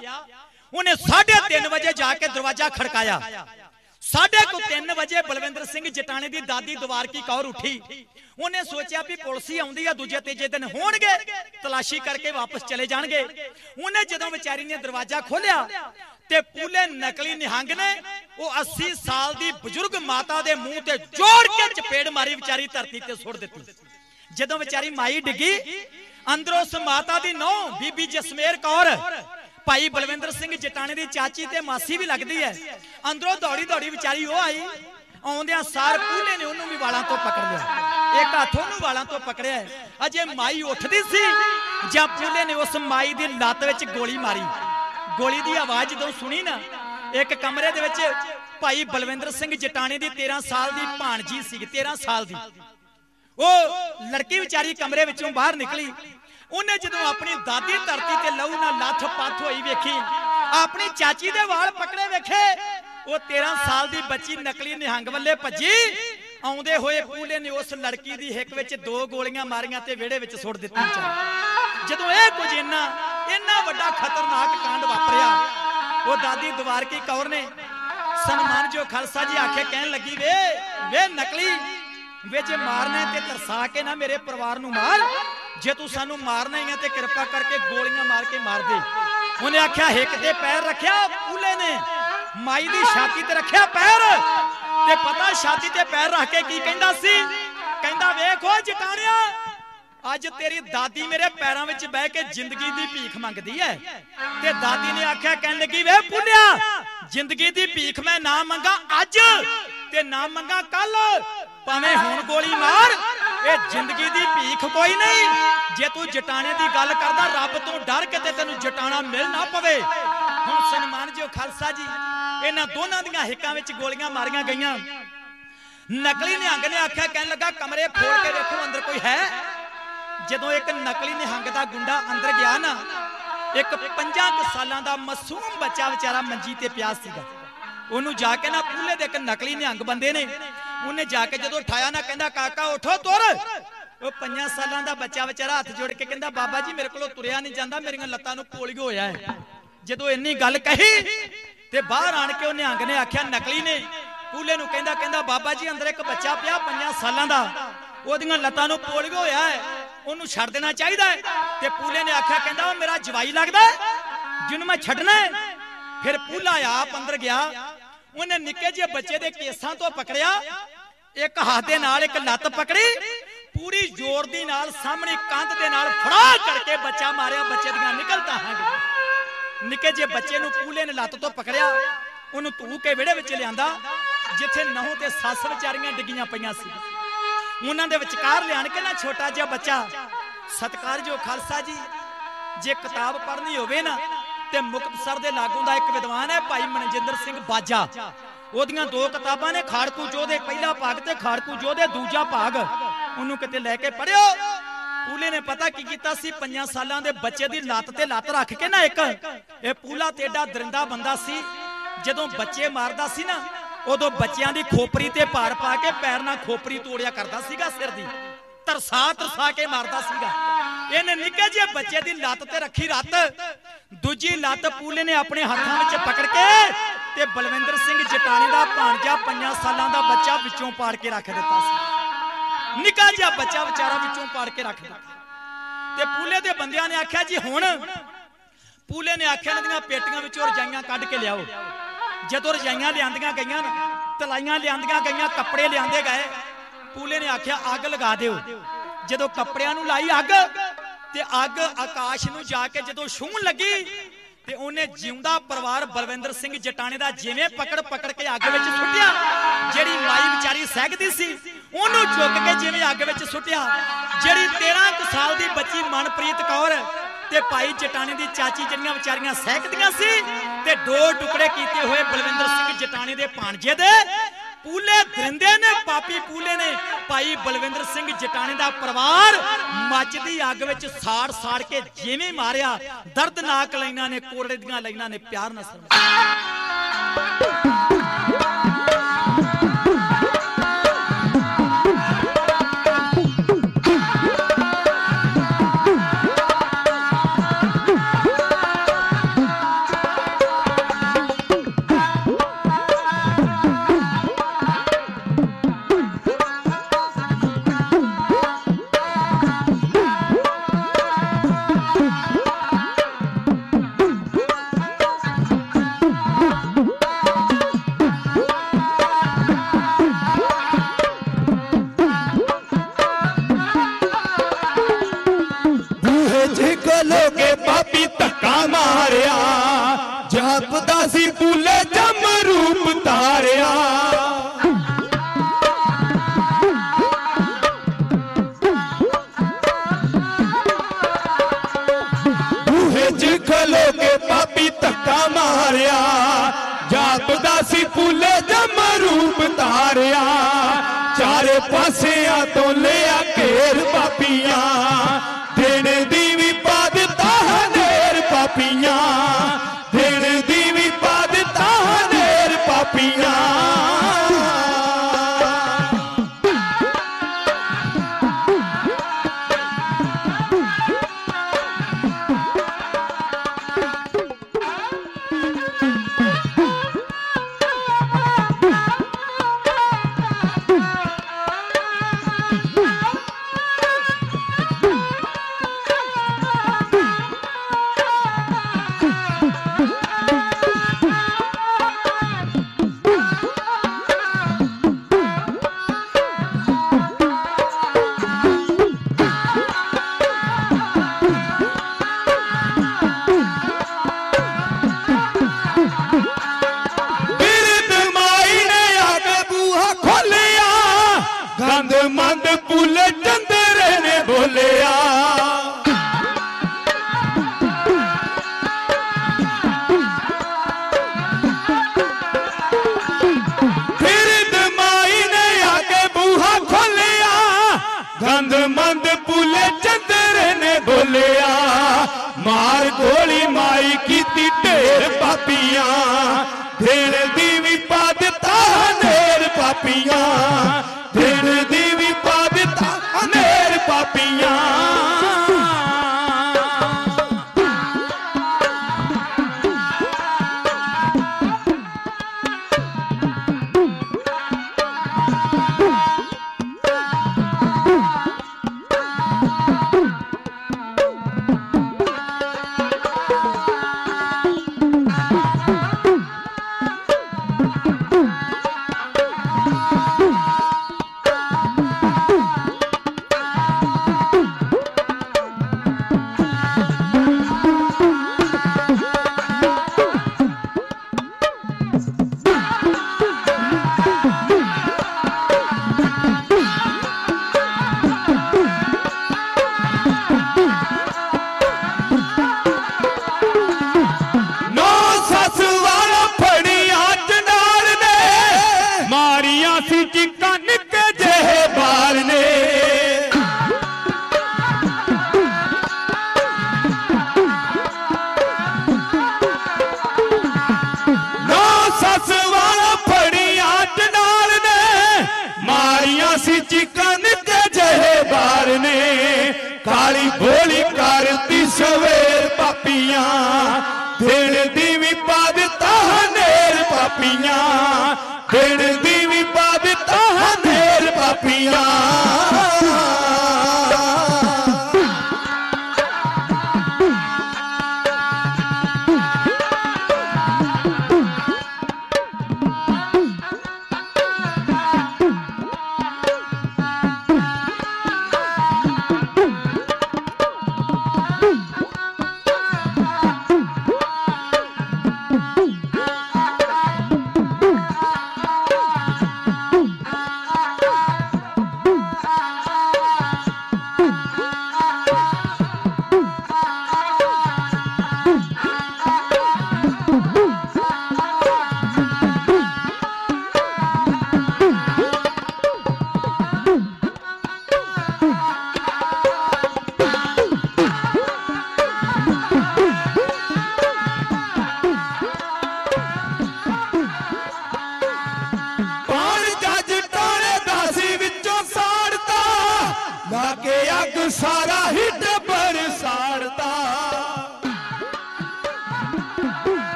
ਉਹਨੇ 3:30 ਵਜੇ ਜਾ ਕੇ ਦਰਵਾਜ਼ਾ ਖੜਕਾਇਆ। ਸਾਢੇ ਕੁ 3 ਵਜੇ ਬਲਵਿੰਦਰ ਸਿੰਘ ਜਟਾਣੇ ਦੀ ਦਾਦੀ ਦਵਾਰ ਕੀ ਕੌਰ ਉੱਠੀ। ਉਹਨੇ ਸੋਚਿਆ ਵੀ ਪੁਲਿਸ ਹੀ ਆਉਂਦੀ ਆ, ਦੂਜੇ ਤੀਜੇ ਦਿਨ ਹੋਣਗੇ, ਤਲਾਸ਼ੀ ਕਰਕੇ ਵਾਪਸ ਚਲੇ ਜਾਣਗੇ। ਉਹਨੇ ਜਦੋਂ ਵਿਚਾਰੀ ਨੇ ਦਰਵਾਜ਼ਾ ਖੋਲ੍ਹਿਆ ਤੇ ਪੂਲੇ ਨਕਲੀ ਨਿਹੰਗ ਨੇ ਉਹ 80 ਸਾਲ ਦੀ ਬਜ਼ੁਰਗ ਮਾਤਾ ਦੇ ਮੂੰਹ ਤੇ ਜੋੜ ਕੇ ਚਪੇੜ ਮਾਰੀ ਵਿਚਾਰੀ ਧਰਤੀ ਤੇ ਸੁੱਟ ਦਿੱਤੀ। ਜਦੋਂ ਵਿਚਾਰੀ ਮਾਈ ਡਿੱਗੀ, ਅੰਦਰੋਂ ਉਸ ਮਾਤਾ ਦੀ ਨੌ ਬੀਬੀ ਜਸਮੇਰ ਕੌਰ ਭਾਈ ਬਲਵਿੰਦਰ ਸਿੰਘ ਜਟਾਣੇ ਦੀ ਚਾਚੀ ਤੇ ਮਾਸੀ ਵੀ ਲੱਗਦੀ ਹੈ ਅੰਦਰੋਂ ਦੌੜੀ ਦੌੜੀ ਵਿਚਾਰੀ ਉਹ ਆਈ, ਆਉਂਦਿਆਂ ਸਾਰ ਪੂਲੇ ਨੇ ਉਹਨੂੰ ਵੀ ਵਾਲਾਂ ਤੋਂ ਪਕੜ ਲਿਆ। ਇੱਕ ਹੱਥ ਉਹਨੂੰ ਵਾਲਾਂ ਤੋਂ ਪਕੜਿਆ। ਅਜੇ ਮਾਈ ਉੱਠਦੀ ਸੀ, ਜਾਂ ਪੂਲੇ ਨੇ ਉਸ ਮਾਈ ਦੀ ਲੱਤ ਵਿੱਚ ਗੋਲੀ ਮਾਰੀ। ਗੋਲੀ ਦੀ ਆਵਾਜ਼ ਜਦੋਂ ਸੁਣੀ ਨਾ, ਇੱਕ ਕਮਰੇ ਦੇ ਵਿੱਚ ਭਾਈ ਬਲਵਿੰਦਰ ਸਿੰਘ ਜਟਾਣੇ ਦੀ 13 ਸਾਲ ਦੀ ਭਾਣਜੀ ਸੀ 13 ਸਾਲ ਦੀ। ਉਹ ਲੜਕੀ ਵਿਚਾਰੀ ਕਮਰੇ ਵਿੱਚੋਂ ਬਾਹਰ ਨਿਕਲੀ। ਉਹਨੇ ਜਦੋਂ ਆਪਣੀ ਦਾਦੀ ਧਰਤੀ ਤੇ ਲਹੂ ਨਾਲ ਲੱਥ ਪੱਥ ਹੋਈ ਵੇਖੀ, ਆਪਣੀ ਚਾਚੀ ਦੇ ਵਾਲ ਪਕੜੇ ਵੇਖੇ, ਉਹ 13 ਸਾਲ ਦੀ ਬੱਚੀ ਨਕਲੀ ਨਿਹੰਗ ਵੱਲੇ ਭੱਜੀ, ਆਉਂਦੇ ਹੋਏ ਪੂਲੇ ਨੇ ਉਸ ਲੜਕੀ ਦੀ ਹਿੱਕ ਵਿੱਚ ਦੋ ਗੋਲੀਆਂ ਮਾਰੀਆਂ ਤੇ ਵਿਹੜੇ ਵਿੱਚ ਸੁੱਟ ਦਿੱਤੀ ਚਾਹ ਜਦੋਂ ਇਹ ਕੁਝ ਇੰਨਾ ਇੰਨਾ ਵੱਡਾ ਖਤਰਨਾਕ ਕਾਂਡ ਵਾਪਰਿਆ, ਉਹ ਦਾਦੀ ਦਵਾਰਕੀ ਕੌਰ ਨੇ ਸਨਮਾਨ ਜੋ ਖਾਲਸਾ ਜੀ ਆਖੇ ਕਹਿਣ ਲੱਗੀ, ਵੇ ਵੇ ਨਕਲੀ ਵੇ ਜੇ ਮਾਰਨਾ ਤੇ ਤਰਸਾ ਕੇ ਨਾ ਮੇਰੇ ਪਰਿਵਾਰ ਨੂੰ ਮਾਰ। ਜੇ ਤੂੰ ਸਾਨੂੰ ਮਾਰਨਾ ਹੀ ਹੈ ਤੇ ਕਿਰਪਾ ਕਰਕੇ ਗੋਲੀਆਂ ਮਾਰ ਕੇ ਮਾਰ ਦੇ। ਉਹਨੇ ਆਖਿਆ, ਹਿੱਕ ਤੇ ਪੈਰ ਰੱਖਿਆ, ਪੂਲੇ ਨੇ। ਮਾਈ ਦੀ ਛਾਤੀ ਤੇ ਰੱਖਿਆ ਪੈਰ। ਤੇ ਪਤਾ ਛਾਤੀ ਤੇ ਪੈਰ ਰੱਖ ਕੇ ਕੀ ਕਹਿੰਦਾ ਸੀ? ਕਹਿੰਦਾ, ਵੇਖੋ ਜਟਾਣਿਆ ਅੱਜ ਤੇਰੀ ਦਾਦੀ ਮੇਰੇ ਪੈਰਾਂ ਵਿੱਚ ਬਹਿ ਕੇ ਜ਼ਿੰਦਗੀ ਦੀ ਭੀਖ ਮੰਗਦੀ ਐ ਤੇ ਦਾਦੀ ਨੇ ਆਖਿਆ, ਕਹਿਣ ਲੱਗੀ, ਵੇ ਪੁੰਨਿਆ ਜ਼ਿੰਦਗੀ ਦੀ ਭੀਖ ਮੈਂ ਨਾ ਮੰਗਾ ਅੱਜ ਤੇ ਨਾ ਮੰਗਾ ਕੱਲ ਭਾਵੇਂ ਹੁਣ ਗੋਲੀ ਮਾਰ, ਇਹ ਜ਼ਿੰਦਗੀ ਦੀ ਭੀਖ ਕੋਈ ਨਹੀਂ। ਜੇ ਤੂੰ ਜਟਾਣੇ ਦੀ ਗੱਲ ਕਰਦਾ, ਰੱਬ ਤੋਂ ਡਰ ਕੇ ਤੇ ਤੈਨੂੰ ਜਟਾਣਾ ਮਿਲ ਨਾ ਪਵੇ। ਹੁਣ ਸਨਮਾਨ ਜਿਓ ਖਾਲਸਾ ਜੀ, ਇਹਨਾਂ ਦੋਨਾਂ ਦੀਆਂ ਹਿੱਕਾਂ ਵਿੱਚ ਗੋਲੀਆਂ ਮਾਰੀਆਂ ਗਈਆਂ। ਨਕਲੀ ਨਿਹੰਗ ਨੇ ਆਖਿਆ, ਕਹਿਣ ਲੱਗਾ, ਕਮਰੇ ਫੋੜ ਕੇ ਵੇਖੋ, ਅੰਦਰ ਕੋਈ ਹੈ? ਜਦੋਂ ਇੱਕ ਨਕਲੀ ਨਿਹੰਗ ਦਾ ਗੁੰਡਾ ਅੰਦਰ ਗਿਆ ਨਾ, ਇੱਕ 5 ਕੁ ਸਾਲਾਂ ਦਾ ਮਾਸੂਮ ਬੱਚਾ ਵਿਚਾਰਾ ਮੰਜੀ ਤੇ ਪਿਆ ਸੀਗਾ। ਉਹਨੂੰ ਜਾ ਕੇ ਨਾ ਪੂਲੇ ਦੇ ਇੱਕ ਨਕਲੀ ਨਿਹੰਗ ਬੰਦੇ ਨੇ ਉਹਨੇ ਜਾ ਕੇ ਜਦੋਂ ਉਠਾਇਆ ਨਾ ਕਹਿੰਦਾ ਕਾਕਾ ਉਠੋ ਤੁਰ। ਉਹ 5 ਸਾਲਾਂ ਦਾ ਬੱਚਾ ਵਿਚਾਰਾ ਹੱਥ ਜੋੜ ਕੇ ਕਹਿੰਦਾ ਬਾਬਾ ਜੀ ਮੇਰੇ ਕੋਲੋਂ ਤੁਰਿਆ ਨਹੀਂ ਜਾਂਦਾ ਮੇਰੀਆਂ ਲੱਤਾਂ ਨੂੰ ਪੋਲੀਓ ਹੋਇਆ ਹੈ। ਜਦੋਂ ਇੰਨੀ ਗੱਲ ਕਹੀ ਤੇ ਬਾਹਰ ਆਣ ਕੇ ਉਹ ਨਿਹੰਗ ਨੇ ਆਖਿਆ ਨਕਲੀ ਨੇ। ਪੂਲੇ ਨੂੰ ਕਹਿੰਦਾ ਕਹਿੰਦਾ ਬਾਬਾ ਜੀ ਅੰਦਰ ਇੱਕ ਬੱਚਾ ਪਿਆ 5 ਸਾਲਾਂ ਦਾ ਉਹਦੀਆਂ ਲੱਤਾਂ ਨੂੰ ਪੋਲੀਓ ਹੋਇਆ ਹੈ ਉਹਨੂੰ ਛੱਡ ਦੇਣਾ ਚਾਹੀਦਾ ਹੈ। ਤੇ ਪੂਲੇ ਨੇ ਆਖਿਆ ਕਹਿੰਦਾ ਉਹ ਮੇਰਾ ਜਵਾਈ ਲੱਗਦਾ ਹੈ, ਜਿਹਨੂੰ ਮੈਂ ਛੱਡਣਾ ਹੈ। ਫਿਰ ਪੂਲਾ ਆਪ ਅੰਦਰ ਗਿਆ ਉਹਨੇ ਨਿੱਕੇ ਜਿਹੇ ਬੱਚੇ ਦੇ ਕੇਸਾਂ ਤੋਂ ਪਕੜਿਆ, ਇੱਕ ਹੱਥ ਦੇ ਨਾਲ ਇੱਕ ਲੱਤ ਪਕੜੀ, ਪੂਰੀ ਜ਼ੋਰ ਦੀ ਨਾਲ ਸਾਹਮਣੇ ਕੰਧ ਦੇ ਨਾਲ ਫੜਾ ਕਰਕੇ ਬੱਚਾ ਮਾਰਿਆ, ਬੱਚੇ ਦੀਆਂ ਨਿਕਲਤਾ ਹਾਂ ਨਿੱਕੇ ਜਿਹੇ ਬੱਚੇ ਨੂੰ ਪੂਲੇ ਨੇ ਲੱਤ ਤੋਂ ਪਕੜਿਆ, ਉਹਨੂੰ ਧੂ ਕੇ ਵਿਹੜੇ ਵਿੱਚ ਲਿਆਂਦਾ, ਜਿੱਥੇ ਨਹੁੰ ਤੇ ਸੱਸ ਵਿਚਾਰੀਆਂ ਡਿੱਗੀਆਂ ਪਈਆਂ ਸੀ। ਉਹਨਾਂ ਦੇ ਵਿਚਕਾਰ ਲਿਆਣ ਕੇ ਨਾ ਛੋਟਾ ਜਿਹਾ ਬੱਚਾ। ਸਤਕਾਰਯੋਗ ਖਾਲਸਾ ਜੀ, ਜੇ ਕਿਤਾਬ ਪੜ੍ਹਨੀ ਹੋਵੇ ਨਾ ਤੇ ਮੁਕਤਸਰ ਦੇ ਲਾਗੋਂ ਦਾ ਇੱਕ ਵਿਦਵਾਨ ਹੈ ਭਾਈ ਮਨਜਿੰਦਰ ਸਿੰਘ ਬਾਜਾ। ਉਹਦੀਆਂ ਦੋ ਕਿਤਾਬਾਂ ਨੇ, ਖਾੜਕੂ ਜੋਧੇ, ਪਹਿਲਾ ਭਾਗ ਤੇ ਖਾੜਕੂ ਜੋਧੇ, ਦੂਜਾ ਭਾਗ। ਉਹਨੂੰ ਕਿਤੇ ਲੈ ਕੇ ਪੜਿਓ ਪੂਲੇ ਨੇ ਪਤਾ ਕੀ ਕੀਤਾ ਸੀ? ਪੰਜਾਂ ਸਾਲਾਂ ਦੇ ਬੱਚੇ ਦੀ ਲੱਤ ਤੇ ਲੱਤ ਰੱਖ ਕੇ ਨਾ ਇੱਕ। ਇਹ ਪੂਲਾ ਤੇਡਾ ਦਰਿੰਦਾ ਬੰਦਾ ਸੀ। ਜਦੋਂ ਬੱਚੇ ਮਾਰਦਾ ਸੀ ਨਾ, ਉਦੋਂ ਬੱਚਿਆਂ ਦੀ ਖੋਪਰੀ ਤੇ ਭਾਰ ਪਾ ਕੇ ਪੈਰ ਨਾਲ ਖੋਪਰੀ ਤੋੜਿਆ ਕਰਦਾ ਸੀਗਾ ਸਿਰ ਦੀ। ਤਰਸਾ ਤਰਸਾ ਕੇ ਮਾਰਦਾ ਸੀਗਾ। ਇਹਨੇ ਨਿੱਕੇ ਜਿਹੇ ਬੱਚੇ ਦੀ ਲੱਤ ਤੇ ਰੱਖੀ ਰੱਤ। ਦੂਜੀ ਲੱਤ ਪੂਲੇ ਨੇ ਆਪਣੇ ਹੱਥਾਂ ਵਿੱਚ ਪਕੜ ਕੇ ਤੇ ਬਲਵਿੰਦਰ ਸਿੰਘ ਜਟਾਣੀ ਦਾ ਭਾਣਜਾ ਪੰਜਾਂ ਸਾਲਾਂ ਦਾ ਬੱਚਾ ਵਿੱਚੋਂ ਪਾੜ ਕੇ ਰੱਖ ਦਿੱਤਾ ਸੀ। ਨਿੱਕਾ ਜਿਹਾ ਬੱਚਾ ਵਿਚਾਰਾ ਵਿੱਚੋਂ ਪਾੜ ਕੇ ਰੱਖ ਦਿੱਤਾ। ਤੇ ਪੂਲੇ ਦੇ ਬੰਦਿਆਂ ਨੇ ਆਖਿਆ, ਜੀ ਹੁਣ? ਪੂਲੇ ਨੇ ਆਖਿਆ, ਇਹਨਾਂ ਦੀਆਂ ਪੇਟੀਆਂ ਵਿੱਚੋਂ ਰਜਾਈਆਂ ਕੱਢ ਕੇ ਲਿਆਓ। ਜਦੋਂ ਰਜਾਈਆਂ ਲਿਆਂਦੀਆਂ ਗਈਆਂ ਨਾ ਤਲਾਈਆਂ ਲਿਆਂਦੀਆਂ ਗਈਆਂ, ਕੱਪੜੇ ਲਿਆਂਦੇ ਗਏ ਪੂਲੇ ਨੇ ਆਖਿਆ, ਅੱਗ ਲਗਾ ਦਿਓ। ਜਦੋਂ ਕੱਪੜਿਆਂ ਨੂੰ ਲਾਈ ਅੱਗ, ਤੇ ਅੱਗ ਆਕਾਸ਼ ਨੂੰ ਜਾ ਕੇ ਜਦੋਂ ਛੂਹਣ ਲੱਗੀ, ਤੇ ਉਹਨੇ ਜਿਉਂਦਾ ਪਰਿਵਾਰ ਬਲਵਿੰਦਰ ਸਿੰਘ ਜਟਾਣੇ ਦਾ ਜਿਵੇਂ ਪਕੜ ਪਕੜ ਕੇ ਅੱਗ ਵਿੱਚ ਸੁੱਟਿਆ, ਜਿਹੜੀ ਮਾਈ ਵਿਚਾਰੀ ਸਹਿਗਦੀ ਸੀ, ਉਹਨੂੰ ਚੁੱਕ ਕੇ ਜਿਵੇਂ ਅੱਗ ਵਿੱਚ ਸੁੱਟਿਆ। ਜਿਹੜੀ 13 ਕੁ ਸਾਲ ਦੀ ਬੱਚੀ ਮਨਪ੍ਰੀਤ ਕੌਰ ਤੇ ਭਾਈ ਜਟਾਣੇ ਦੀ ਚਾਚੀ ਜਿਹੜੀਆਂ ਵਿਚਾਰੀਆਂ ਸਹਿਕਦੀਆਂ ਸੀ, ਤੇ ਦੋ ਟੁਕੜੇ ਕੀਤੇ ਹੋਏ ਬਲਵਿੰਦਰ ਸਿੰਘ ਜਟਾਣੇ ਦੇ ਭਾਣਜੇ ਦੇ ਪੂਲੇ ਦਰਿੰਦੇ ਨੇ, ਪਾਪੀ ਪੂਲੇ ਨੇ। ਭਾਈ ਬਲਵਿੰਦਰ ਸਿੰਘ ਜਟਾਣੇ ਦਾ ਪਰਿਵਾਰ ਮੱਚਦੀ ਅੱਗ ਵਿੱਚ ਸਾੜ ਸਾੜ ਕੇ ਜਿਵੇਂ ਮਾਰਿਆ। ਦਰਦਨਾਕ ਲਾਈਨਾਂ ਨੇ ਕੋੜੇ ਦੀਆਂ ਲਾਈਨਾਂ ਨੇ, ਪਿਆਰ ਨਾਲ ਸਰਮਾਇਆ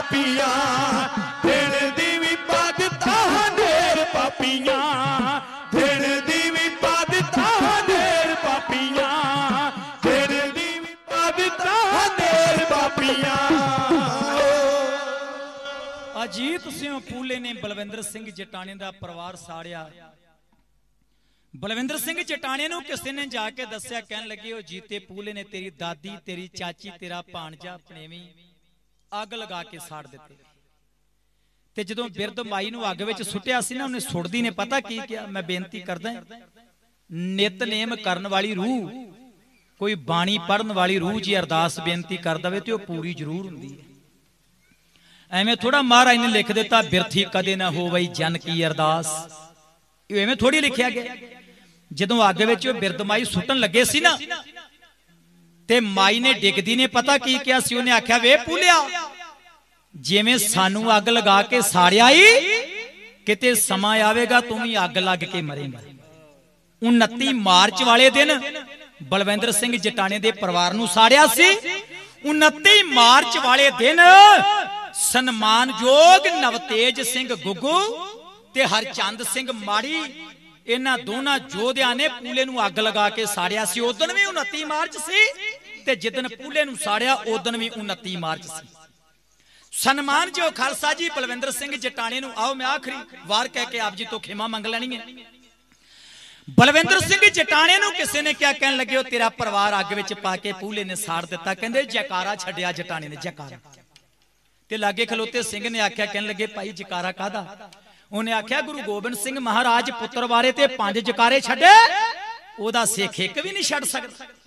ਪਾਪੀਆਂ, ਦਿਨ ਦੀ ਵੀ ਪਾ ਦਿੱਤਾ ਹਨੇਰ ਪਾਪੀਆਂ, ਦਿਨ ਦੀ ਵੀ ਪਾ ਦਿੱਤਾ ਹਨੇਰ ਪਾਪੀਆਂ, ਦਿਨ ਦੀ ਵੀ ਪਾ ਦਿੱਤਾ ਹਨੇਰ ਪਾਪੀਆਂ। ਅਜੀਤ ਸਿੰਘ ਪੂਲੇ ਨੇ ਬਲਵਿੰਦਰ ਸਿੰਘ ਜਟਾਣੇ ਦਾ ਪਰਿਵਾਰ ਸਾੜਿਆ। ਬਲਵਿੰਦਰ ਸਿੰਘ ਜਟਾਣੇ ਨੂੰ ਕਿਸੇ ਨੇ ਜਾ ਕੇ ਦੱਸਿਆ, ਕਹਿਣ ਲੱਗੇ, ਉਹ ਜੀਤੇ ਪੂਲੇ ਨੇ ਤੇਰੀ ਦਾਦੀ, ਤੇਰੀ ਚਾਚੀ, ਤੇਰਾ ਭਾਣਜਾ ਭਣੇਵੀਂ ਅੱਗ ਲਗਾ ਕੇ ਸਾੜ ਦਿੱਤੇ। ਤੇ ਜਦੋਂ ਬਿਰਧ ਮਾਈ ਨੂੰ ਅੱਗ ਵਿੱਚ ਸੁੱਟਿਆ ਸੀ ਨਾ ਉਹਨੇ ਸੁੱਟਦੀ ਨੇ ਪਤਾ ਕੀ ਕਿਹਾ? ਮੈਂ ਬੇਨਤੀ ਕਰਦਾ ਨਿਤਨੇਮ ਕਰਨ ਵਾਲੀ ਰੂਹ। ਕੋਈ ਬਾਣੀ ਪੜਨ ਵਾਲੀ ਰੂਹ ਜੀ ਅਰਦਾਸ ਬੇਨਤੀ ਕਰ ਦਵੇ ਤੇ ਉਹ ਪੂਰੀ ਜ਼ਰੂਰ ਹੁੰਦੀ ਹੈ। ਐਵੇਂ ਥੋੜਾ ਮਹਾਰਾਜ ਨੇ ਲਿਖ ਦਿੱਤਾ ਬਿਰਥੀ ਕਦੇ ਨਾ ਹੋਵਈ ਜਨ ਕੀ ਅਰਦਾਸ। ਇਹ ਐਵੇਂ ਥੋੜੀ ਲਿਖਿਆ ਗਿਆ। ਜਦੋਂ ਅੱਗ ਵਿੱਚ ਉਹ ਬਿਰਧ ਮਾਈ ਸੁੱਟਣ ਲੱਗੇ ਸੀ ਨਾ ਤੇ ਮਾਈ ਨੇ ਡਿੱਗਦੀ ਨੇ, ਪਤਾ ਕੀ ਕਿਹਾ ਸੀ? ਉਹਨੇ ਆਖਿਆ, ਵੇ ਪੂਲਿਆ, ਜਿਵੇਂ ਸਾਨੂੰ ਅੱਗ ਲਗਾ ਕੇ ਸਾੜਿਆ ਈ, ਕਿਤੇ ਸਮਾਂ ਆਵੇਗਾ ਤੂੰ ਵੀ ਅੱਗ ਲੱਗ ਕੇ ਮਰੇਂਗਾ। 29 ਮਾਰਚ ਵਾਲੇ ਦਿਨ ਬਲਵਿੰਦਰ ਸਿੰਘ ਜਟਾਣੇ ਦੇ ਪਰਿਵਾਰ ਨੂੰ ਸਾੜਿਆ ਸੀ। 29 ਮਾਰਚ ਵਾਲੇ ਦਿਨ ਸਨਮਾਨਯੋਗ ਨਵਤੇਜ ਸਿੰਘ ਗੁੱਗੂ ਤੇ ਹਰਚੰਦ ਸਿੰਘ ਮਾੜੀ, ਇਹਨਾਂ ਦੋਨਾਂ ਯੋਧਿਆਂ ਨੇ ਪੂਲੇ ਨੂੰ ਅੱਗ ਲਗਾ ਕੇ ਸਾੜਿਆ ਸੀ। ਉਦੋਂ ਵੀ 29 ਮਾਰਚ ਸੀ। ਤੇ ਜਿੱਦਨ ਪੂਲੇ ਨੂੰ ਸਾੜਿਆ ਉਦੋਂ ਵੀ 29 ਮਾਰਚ ਸੀ। ਸਨਮਾਨਯੋਗ ਖਾਲਸਾ ਜੀ, ਬਲਵਿੰਦਰ ਸਿੰਘ ਜਟਾਣੇ ਨੂੰ, ਆਓ ਮੈਂ ਆਖਰੀ ਵਾਰ ਕਹਿ ਕੇ ਆਪ ਜੀ ਤੋਂ ਖਿਮਾ ਮੰਗ ਲੈਣੀ ਹੈ। ਬਲਵਿੰਦਰ ਸਿੰਘ ਜਟਾਣੇ ਨੂੰ ਕਿਸੇ ਨੇ ਕਿਹਾ, ਕਹਿਣ ਲੱਗਿਓ ਤੇਰਾ ਪਰਿਵਾਰ ਅੱਗ ਵਿੱਚ ਪਾ ਕੇ ਪੂਲੇ ਨੇ ਸਾੜ ਦਿੱਤਾ। ਕਹਿੰਦੇ, ਜੈਕਾਰਾ ਛੱਡਿਆ ਜਟਾਣੇ ਨੇ, ਜੈਕਾਰਾ। ਤੇ ਲਾਗੇ ਖਲੋਤੇ ਸਿੰਘ ਨੇ ਆਖਿਆ, ਕਹਿਣ ਲੱਗੇ, ਭਾਈ ਜਕਾਰਾ ਕਾਦਾ ਉਹਨੇ ਆਖਿਆ, ਗੁਰੂ ਗੋਬਿੰਦ ਸਿੰਘ ਮਹਾਰਾਜ ਪੁੱਤਰ ਬਾਰੇ ਤੇ ਪੰਜ ਜਕਾਰੇ ਛੱਡੇ, ਉਹਦਾ ਸਿੱਖ ਇੱਕ ਵੀ ਨਹੀਂ ਛੱਡ ਸਕਦਾ।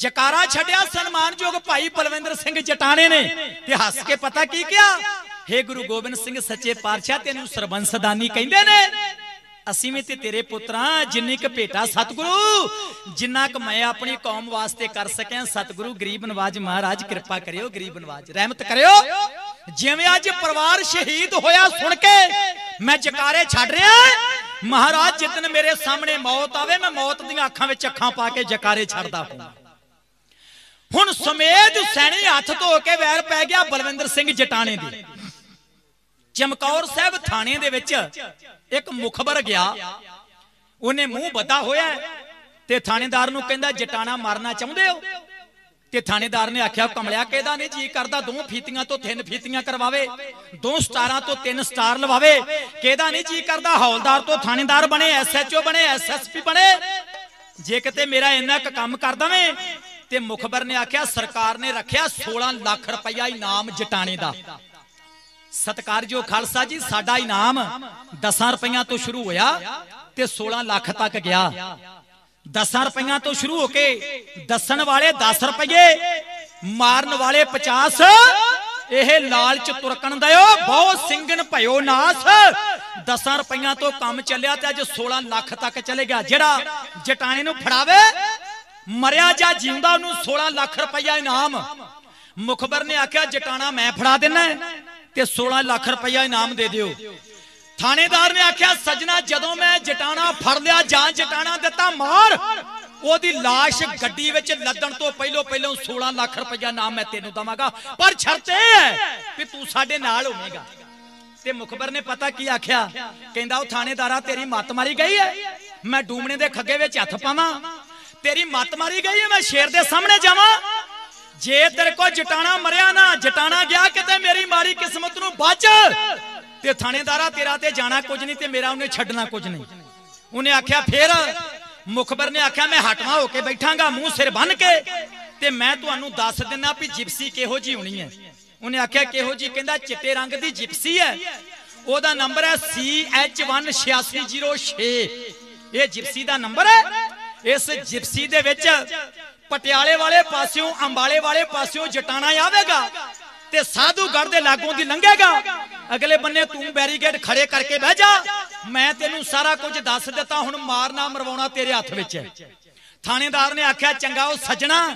ਜਕਾਰਾ ਛੱਡਿਆ ਸਨਮਾਨਯੋਗ ਭਾਈ ਬਲਵਿੰਦਰ ਸਿੰਘ ਜਟਾਣੇ ਨੇ ਤੇ ਹੱਸ ਕੇ ਪਤਾ ਕੀ ਕਿਹਾ? ਹੇ ਗੁਰੂ ਗੋਬਿੰਦ ਸਿੰਘ, ਸੱਚੇ ਪਾਤਸ਼ਾਹ ਤੈਨੂੰ ਸਰਬੰਸਦਾਨੀ ਕਹਿੰਦੇ ਨੇ। ਅਸੀਂ ਵੀ ਤੇ ਤੇਰੇ ਪੁੱਤਰਾਂ ਜਿੰਨੀ ਕ ਭੇਟਾ ਸਤਿਗੁਰੂ, ਜਿੰਨਾ ਕ ਮੈਂ ਆਪਣੀ ਕੌਮ ਵਾਸਤੇ ਕਰ ਸਕਿਆ, ਸਤਿਗੁਰੂ ਗਰੀਬ ਨਵਾਜ ਮਹਾਰਾਜ, ਕਿਰਪਾ ਕਰਿਓ ਗਰੀਬ ਨਵਾਜ, ਰਹਿਮਤ ਕਰਿਓ। ਜਿਵੇਂ ਅੱਜ ਪਰਿਵਾਰ ਸ਼ਹੀਦ ਹੋਇਆ ਸੁਣ ਕੇ, ਮੈਂ ਜਕਾਰੇ ਛੱਡ ਰਿਹਾ ਮਹਾਰਾਜ ਜਿੱਦਨ ਮੇਰੇ ਸਾਹਮਣੇ ਮੌਤ ਆਵੇ, ਮੈਂ ਮੌਤ ਦੀਆਂ ਅੱਖਾਂ ਵਿੱਚ ਅੱਖਾਂ ਪਾ ਕੇ ਜਕਾਰੇ ਛੱਡਦਾ ਹਾਂ ਹੁਣ ਸਮੇਤ ਹੁਸੈਣੀ ਹੱਥ ਧੋ ਕੇ ਵੈਰ ਪੈ ਗਿਆ ਬਲਵਿੰਦਰ ਸਿੰਘ ਜਟਾਣੇ ਦੀ। ਚਮਕੌਰ ਸਾਹਿਬ ਥਾਣੇ ਦੇ ਵਿੱਚ ਇੱਕ ਮੁਖਬਰ ਗਿਆ। ਉਹਨੇ ਮੂੰਹ ਬੱਧਾ ਹੋਇਆ ਹੈ ਤੇ ਥਾਣੇਦਾਰ ਨੂੰ ਕਹਿੰਦਾ, ਜਟਾਣਾ ਮਾਰਨਾ ਚਾਹੁੰਦੇ ਹੋ? ਤੇ ਥਾਣੇਦਾਰ ਨੇ ਆਖਿਆ, ਕਮਲਿਆ ਕਿਹਦਾ ਨਹੀਂ? ਜੀ ਕਰਦਾ ਦੋ ਫੀਤੀਆਂ ਤੋਂ ਤਿੰਨ ਫੀਤੀਆਂ ਕਰਵਾਵੇ, ਦੋ ਸਟਾਰਾਂ ਤੋਂ ਤਿੰਨ ਸਟਾਰ ਲਵਾਵੇ। ਕਿਹਦਾ ਨਹੀਂ ਜੀ ਕਰਦਾ? ਹੌਲਦਾਰ ਤੋਂ ਥਾਣੇਦਾਰ ਬਣੇ ਐਸਐਚਓ ਬਣੇ ਐਸਐਸਪੀ ਬਣੇ। ਜੇ ਕਿਤੇ ਮੇਰਾ ਇੰਨਾ ਕੁ ਕੰਮ ਕਰ ਦਵੇਂ ਤੇ ਮੁਖਬਰ ਨੇ ਆਖਿਆ, ਸਰਕਾਰ ਨੇ ਰੱਖਿਆ 16 ਲੱਖ ਰੁਪਇਆ ਇਨਾਮ ਜਟਾਣੇ ਦਾ। ਸਤਕਾਰਯੋਗ ਖਾਲਸਾ ਜੀ, ਸਾਡਾ ਇਨਾਮ 10 ਰੁਪਈਆਂ ਤੋਂ ਸ਼ੁਰੂ ਹੋਇਆ ਤੇ 16 ਲੱਖ ਤੱਕ ਗਿਆ। 10 ਰੁਪਈਆਂ ਤੋਂ ਸ਼ੁਰੂ ਹੋ ਕੇ ਦੱਸਣ ਵਾਲੇ 10 ਰੁਪਏ ਮਾਰਨ ਵਾਲੇ 50 ਇਹ ਲਾਲਚ ਤੁਰਕਣ ਦਿਓ ਬਹੁਤ ਸਿੰਘਨ ਭਇਓ ਨਾਸ। 10 ਰੁਪਈਆਂ ਤੋਂ ਕੰਮ ਚੱਲਿਆ ਤੇ ਅੱਜ 16 ਲੱਖ ਤੱਕ ਚਲੇ ਗਿਆ। ਜਿਹੜਾ ਜਟਾਣੇ ਨੂੰ ਫੜਾਵੇ ਮਰਿਆ ਜਾਂ ਜਿਉਂਦਾ ਉਹਨੂੰ 16 ਲੱਖ ਰੁਪਈਆ ਇਨਾਮ। ਮੁਖਬਰ ਨੇ ਆਖਿਆ, ਜਟਾਣਾ, ਮੈਂ ਫੜਾ ਦੇਣਾ ਤੇ 16 ਲੱਖ ਰੁਪਈਆ ਇਨਾਮ ਦੇ ਦਿਓ। ਥਾਣੇਦਾਰ ਨੇ ਆਖਿਆ, ਸਜਣਾ, ਜਦੋਂ ਮੈਂ ਜਟਾਣਾ ਫੜ ਲਿਆ ਜਾਂ ਜਟਾਣਾ ਦਿੱਤਾ, ਮਾਰ। ਉਹਦੀ লাশ ਗੱਡੀ ਵਿੱਚ ਲੱਦਣ ਤੋਂ ਪਹਿਲਾਂ ਪਹਿਲਾਂ 16 ਲੱਖ ਰੁਪਈਆ ਨਾਮ ਮੈਂ ਤੈਨੂੰ ਦਵਾਂਗਾ। ਪਰ ਸ਼ਰਤ ਇਹ ਹੈ ਕਿ ਤੂੰ ਸਾਡੇ ਨਾਲ ਹੋਵੇਂਗਾ। ਤੇ ਮੁਖਬਰ ਨੇ ਪਤਾ ਕੀ ਆਖਿਆ? ਕਹਿੰਦਾ, ਉਹ ਥਾਣੇਦਾਰਾ, ਤੇਰੀ ਮੱਤ ਮਾਰੀ ਗਈ ਹੈ। ਮੈਂ ਡੂਮਣੇ ਦੇ ਖੱਗੇ ਵਿੱਚ ਹੱਥ ਪਾਵਾਂ। ਤੇਰੀ ਮੱਤ ਮਾਰੀ ਗਈ ਹੈ, ਮੈਂ ਸ਼ੇਰ ਦੇ ਸਾਹਮਣੇ ਜਾਵਾਂ। ਜੇ ਤੇਰੇ ਕੋ ਜਟਾਣਾ ਮਰਿਆ ਨਾ, ਜਟਾਣਾ ਗਿਆ ਕਿਤੇ, ਮੇਰੀ ਮਾਰੀ ਕਿਸਮਤ ਨੂੰ ਬਚ। ਤੇ ਥਾਣੇਦਾਰਾ ਤੇਰਾ ਤੇ ਜਾਣਾ ਕੁਝ ਨਹੀਂ ਤੇ ਮੇਰਾ ਉਹਨੇ ਛੱਡਣਾ ਕੁਝ ਨਹੀਂ। ਉਹਨੇ ਆਖਿਆ, ਫੇਰ? ਮੁਖਬਰ ਨੇ ਆਖਿਆ, ਮੈਂ ਹਟਵਾ ਹੋ ਕੇ ਬੈਠਾਂਗਾ, ਮੂੰਹ ਸਿਰ ਬੰਨ ਕੇ। ਤੇ ਮੈਂ ਤੁਹਾਨੂੰ ਦੱਸ ਦਿੰਨਾ ਵੀ ਜਿਪਸੀ ਕਿਹੋ ਜੀ ਹੋਣੀ ਹੈ। ਉਹਨੇ ਆਖਿਆ, ਕਿਹੋ ਜੀ ਕਹਿੰਦਾ, ਚਿੱਟੇ ਰੰਗ ਦੀ ਜਿਪਸੀ ਹੈ। ਉਹਦਾ ਨੰਬਰ ਹੈ CH18606 ਇਹ ਜਿਪਸੀ ਦਾ ਨੰਬਰ ਹੈ। ਇਸ ਜਿਪਸੀ ਦੇ ਵਿੱਚ ਪਟਿਆਲੇ ਵਾਲੇ ਪਾਸਿਓਂ, ਅੰਬਾਲੇ ਵਾਲੇ ਪਾਸਿਓਂ ਜਟਾਣਾ ਆਵੇਗਾ ਤੇ ਸਾਧੂਗੜ ਦੇ ਲਾਗੋਂ ਦੀ ਲੰਘੇਗਾ ਅਗਲੇ ਬੰਨੇ ਤੂੰ ਬੈਰੀਕੇਡ ਖੜੇ ਕਰਕੇ ਬਹਿ ਜਾ ਮੈਂ ਤੈਨੂੰ ਸਾਰਾ ਕੁਝ ਦੱਸ ਦਿੱਤਾ, ਹੁਣ ਮਾਰਨਾ ਮਰਵਾਉਣਾ ਤੇਰੇ ਹੱਥ ਵਿੱਚ ਹੈ ਥਾਣੇਦਾਰ ਨੇ ਆਖਿਆ, ਚੰਗਾ ਉਹ ਸੱਜਣਾ,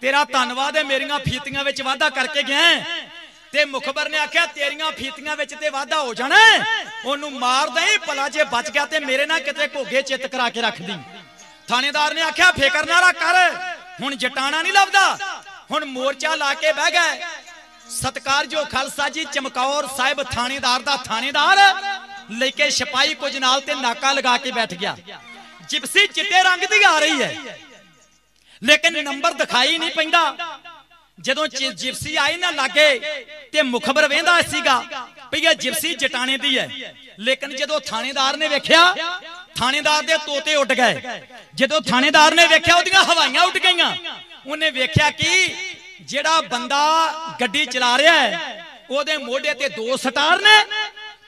ਤੇਰਾ ਧੰਨਵਾਦ ਹੈ, ਮੇਰੀਆਂ ਫੀਤੀਆਂ ਵਿੱਚ ਵਾਧਾ ਕਰਕੇ ਗਿਆ ਹੈ। ਤੇ ਮੁਖਬਰ ਨੇ ਆਖਿਆ, ਤੇਰੀਆਂ ਫੀਤੀਆਂ ਵਿੱਚ ਤੇ ਵਾਧਾ ਹੋ ਜਾਣਾ ਹੈ। ਉਹਨੂੰ ਮਾਰ ਦੇਈ, ਭਲਾ ਜੇ ਬਚ ਗਿਆ ਤੇ ਮੇਰੇ ਨਾਲ ਕਿਤੇ ਘੋਗੇ ਚਿੱਤ ਕਰਾ ਕੇ ਰੱਖਦੀ ਥਾਣੇਦਾਰ ਨੇ ਆਖਿਆ, ਫਿਕਰ ਨਾ ਕਰ। ਹੁਣ ਜਟਾਣਾ ਨਹੀਂ ਲੱਭਦਾ। ਹੁਣ ਮੋਰਚਾ ਲਾ ਕੇ ਬਹਿ ਗਏ ਸਤਕਾਰਯੋਗ ਖਾਲਸਾ ਜੀ, ਚਮਕੌਰ ਸਾਹਿਬ ਥਾਣੇਦਾਰ ਦਾ ਥਾਣੇਦਾਰ ਲੈ ਕੇ ਸਿਪਾਹੀ ਕੁਝ ਨਾਲ ਤੇ ਨਾਕਾ ਲਗਾ ਕੇ ਬੈਠ ਗਿਆ। ਜਿਪਸੀ ਚਿੱਟੇ ਰੰਗ ਦੀ ਆ ਰਹੀ ਹੈ। ਲੇਕਿਨ ਨੰਬਰ ਦਿਖਾਈ ਨਹੀਂ ਪੈਂਦਾ। ਜਦੋਂ ਜਿ- ਜਿਪਸੀ ਆਈ ਨਾ ਲਾਗੇ ਤੇ ਮੁਖਬਰ ਵੇਂਦਾ ਸੀਗਾ ਵੀ ਇਹ ਜਿਪਸੀ ਜਟਾਣੇ ਦੀ ਹੈ। ਲੇਕਿਨ ਜਦੋਂ ਥਾਣੇਦਾਰ ਨੇ ਵੇਖਿਆ ਥਾਣੇਦਾਰ ਦੇ ਤੋਤੇ ਉੱਡ ਗਏ। ਜਦੋਂ ਥਾਣੇਦਾਰ ਨੇ ਵੇਖਿਆ, ਉਹਦੀਆਂ ਹਵਾਈਆਂ ਉੱਡ ਗਈਆਂ। ਉਹਨੇ ਵੇਖਿਆ ਕਿ ਜਿਹੜਾ ਬੰਦਾ ਗੱਡੀ ਚਲਾ ਰਿਹਾ ਹੈ, ਉਹਦੇ ਮੋਢੇ ਤੇ ਦੋ ਸਟਾਰ ਨੇ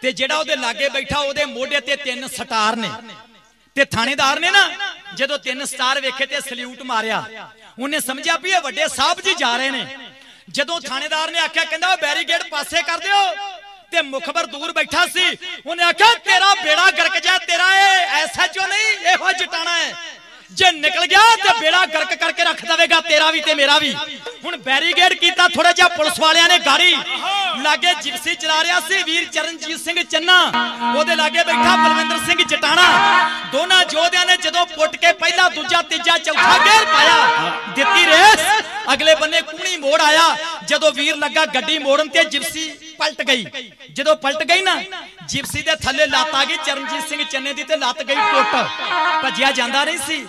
ਤੇ ਜਿਹੜਾ ਉਹਦੇ ਲਾਗੇ ਬੈਠਾ, ਉਹਦੇ ਮੋਢੇ ਤੇ ਤਿੰਨ ਸਟਾਰ ਨੇ। ਤੇ ਥਾਣੇਦਾਰ ਨੇ ਨਾ ਜਦੋਂ ਤਿੰਨ ਸਟਾਰ ਵੇਖੇ ਤੇ ਸਲੂਟ ਮਾਰਿਆ। ਉਹਨੇ ਸਮਝਿਆ ਵੀ ਇਹ ਵੱਡੇ ਸਾਹਿਬ ਜੀ ਜਾ ਰਹੇ ਨੇ। ਜਦੋਂ ਥਾਣੇਦਾਰ ਨੇ ਆਖਿਆ, ਕਹਿੰਦਾ ਉਹ ਬੈਰੀਕੇਡ ਪਾਸੇ ਕਰ ਦਿਓ। ਤੇ ਮੁਖਬਰ ਦੂਰ ਬੈਠਾ ਸੀ। ਉਹਨੇ ਆਖਿਆ, ਤੇਰਾ ਬੇੜਾ ਗਰਕ ਜਾ ਤੇਰਾ ਇਹ ਐਸਐਚਓ ਨਹੀਂ? ਇਹੋ ਜਟਾਣਾ ਹੈ। ਜੇ ਨਿਕਲ ਗਿਆ ਤੇ ਬੇੜਾ ਗਰਕ ਕਰਕੇ ਰੱਖ ਦਵੇਗਾ, ਤੇਰਾ ਵੀ ਤੇ ਮੇਰਾ ਵੀ। ਹੁਣ ਬੈਰੀਕੇਡ ਕੀਤਾ ਥੋੜਾ ਜਿਹਾ ਪੁਲਿਸ ਵਾਲਿਆਂ ਨੇ ਗਾੜੀ ਲਾਗੇ ਜਿਪਸੀ ਚਲਾ ਰਿਹਾ ਸੀ, ਵੀਰ ਚਰਨਜੀਤ ਸਿੰਘ ਚੰਨਾ। ਉਹਦੇ ਲਾਗੇ ਬੈਠਾ ਬਲਵਿੰਦਰ ਸਿੰਘ ਜਟਾਣਾ। ਦੋਨਾਂ ਯੋਧਿਆਂ ਨੇ ਜਦੋਂ ਪੁੱਟ ਕੇ ਪਹਿਲਾ, ਦੂਜਾ, ਤੀਜਾ, ਚੌਥਾ ਗੇਰ ਪਾਇਆ, ਦਿੱਤੀ ਰੇਸ। ਅਗਲੇ ਬੰਨੇ ਕੂਣੀ ਮੋੜ ਆਇਆ। ਜਦੋਂ ਵੀਰ ਲੱਗਾ ਗੱਡੀ ਮੋੜਨ ਤੇ ਜਿਪਸੀ ਪਲਟ ਗਈ। ਜਦੋਂ ਪਲਟ ਗਈ ਨਾ, ਜਿਪਸੀ ਦੇ ਥੱਲੇ ਲੱਤ ਆ ਗਈ, ਚਰਨਜੀਤ ਸਿੰਘ ਚੰਨੇ ਦੀ ਤੇ ਲੱਤ ਗਈ ਟੁੱਟ ਭੱਜਿਆ ਜਾਂਦਾ ਨਹੀਂ ਸੀ।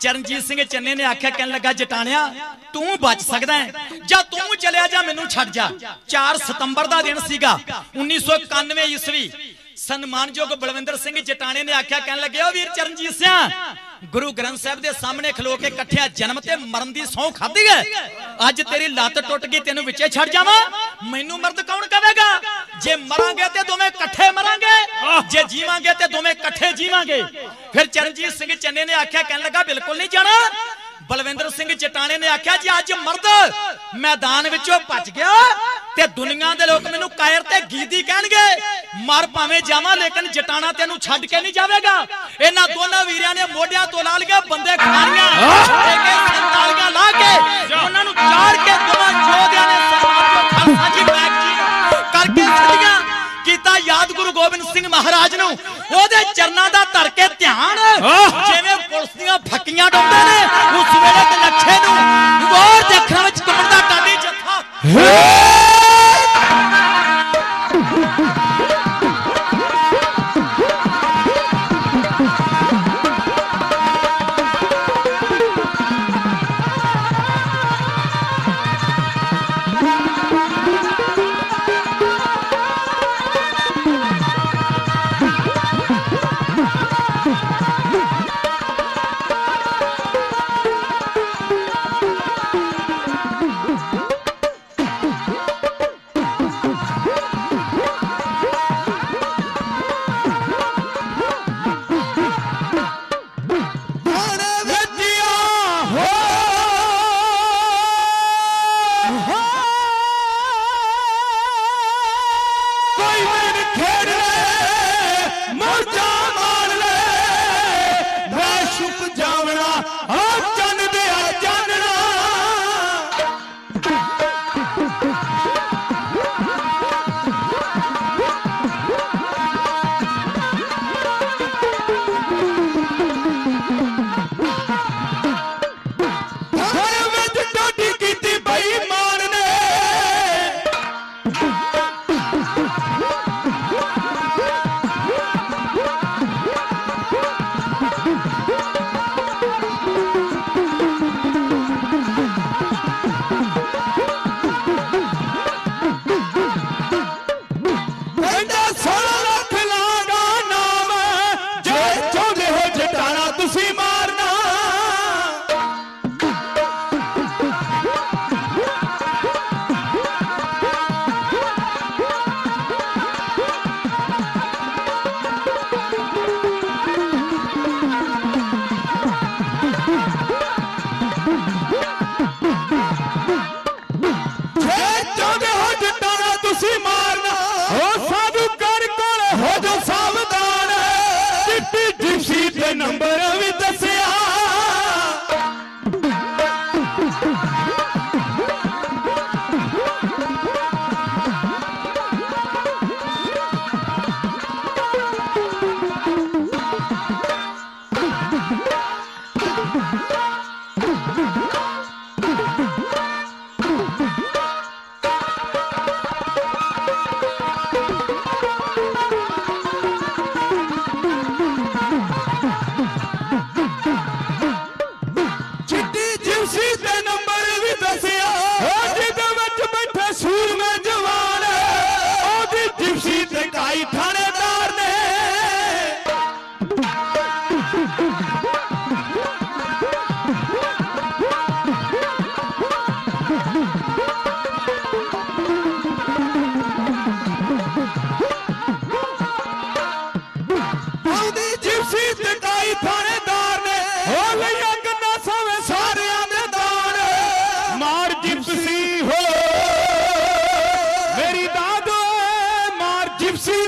ਚਰਨਜੀਤ ਸਿੰਘ ਚੰਨੇ ਨੇ ਆਖਿਆ, ਕਹਿਣ ਲੱਗਾ, ਜਟਾਣਿਆ, ਤੂੰ ਬਚ ਸਕਦਾ ਹੈ। ਜਾਂ ਤੂੰ ਚਲਿਆ ਜਾ, ਮੈਨੂੰ ਛੱਡ ਜਾ। 4 ਸਤੰਬਰ ਦਾ ਦਿਨ ਸੀਗਾ 1991 ਈਸਵੀ। ਸਨਮਾਨਯੋਗ ਬਲਵਿੰਦਰ ਸਿੰਘ ਜਟਾਣੇ ਨੇ ਆਖਿਆ, ਕਹਿਣ ਲੱਗੇ ਉਹ ਵੀਰ ਚਰਨਜੀਤ ਸਿੰਘ ਗੁਰੂ ਗ੍ਰੰਥ ਸਾਹਿਬ ਦੇ ਸਾਹਮਣੇ ਖਲੋ ਕੇ ਇਕੱਠਿਆਂ ਜਨਮ ਤੇ ਮਰਨ ਦੀ ਸੌਂ ਖਾਧੀ ਹੈ ਅੱਜ ਤੇਰੀ ਲੱਤ ਟੁੱਟ ਗਈ, ਤੈਨੂੰ ਵਿੱਚੇ ਛੱਡ ਜਾਵਾਂ। ਮੈਨੂੰ ਮਰਦ ਕੌਣ ਕਵੇਗਾ? ਜੇ ਮਰਾਂਗੇ ਤੇ ਦੋਵੇਂ ਇਕੱਠੇ ਮਰਾਂਗੇ, ਜੇ ਜੀਵਾਂਗੇ ਤੇ ਦੋਵੇਂ ਇਕੱਠੇ ਜੀਵਾਂਗੇ। ਫਿਰ ਚਰਨਜੀਤ ਸਿੰਘ ਚੰਨੇ ਨੇ ਆਖਿਆ, ਕਹਿਣ ਲੱਗਾ, ਬਿਲਕੁਲ ਨਹੀਂ ਜਾਣਾ। ਬਲਵਿੰਦਰ ਸਿੰਘ ਚਟਾਣੇ ਨੇ ਆਖਿਆ ਜੀ, ਅੱਜ ਮਰਦ ਮੈਦਾਨ ਵਿੱਚੋਂ ਭੱਜ ਗਿਆ ਤੇ ਦੁਨੀਆ ਦੇ ਲੋਕ ਮੈਨੂੰ ਕਾਇਰ ਤੇ ਗੀਦੀ ਕਹਿਣਗੇ, ਮਰ ਭਾਵੇਂ ਜਾਵਾਂ, ਲੇਕਿਨ ਜਟਾਣਾ ਤੈਨੂੰ ਛੱਡ ਕੇ ਨਹੀਂ ਜਾਵੇਗਾ। ਇਹਨਾਂ ਦੋਨਾਂ ਵੀਰਿਆਂ ਨੇ ਮੋਢਿਆਂ ਤੋਂ ਲਾ ਲਿਆ ਬੰਦੇ ਖਾਣੀਆਂ ਇੱਕ ਸੰਤਾਲੀਆਂ ਲਾ ਕੇ ਉਹਨਾਂ ਨੂੰ ਚਾੜ ਕੇ ਦੋਵਾਂ ਯੋਧਿਆਂ ਨੇ ਸਨਮਾਨ ਜੋ ਖਾਲਸਾ ਜੀ ਬੈਗ ਜੀ ਕਰਕੇ ਛੱਡੀਆਂ ਕੀਤਾ ਯਾਦ ਗੁਰੂ ਗੋਬਿੰਦ ਸਿੰਘ ਮਹਾਰਾਜ ਨੂੰ। ਉਹਦੇ ਚਰਨਾਂ ਦਾ ਧਰ ਕੇ ਧਿਆਨ ਜਿਵੇਂ ਪੁਲਿਸ ਦੀਆਂ ਫੱਕੀਆਂ ਡੋਂਦੇ ਨੇ ਉਸ ਵੇਲੇ ਤੇ ਲੱਖੇ ਨੂੰ। ਗੌਰ ਦੇ ਅੱਖਰਾਂ ਵਿੱਚ ਕਮਣ ਦਾ ਟਾਡੀ ਜੱਥਾ।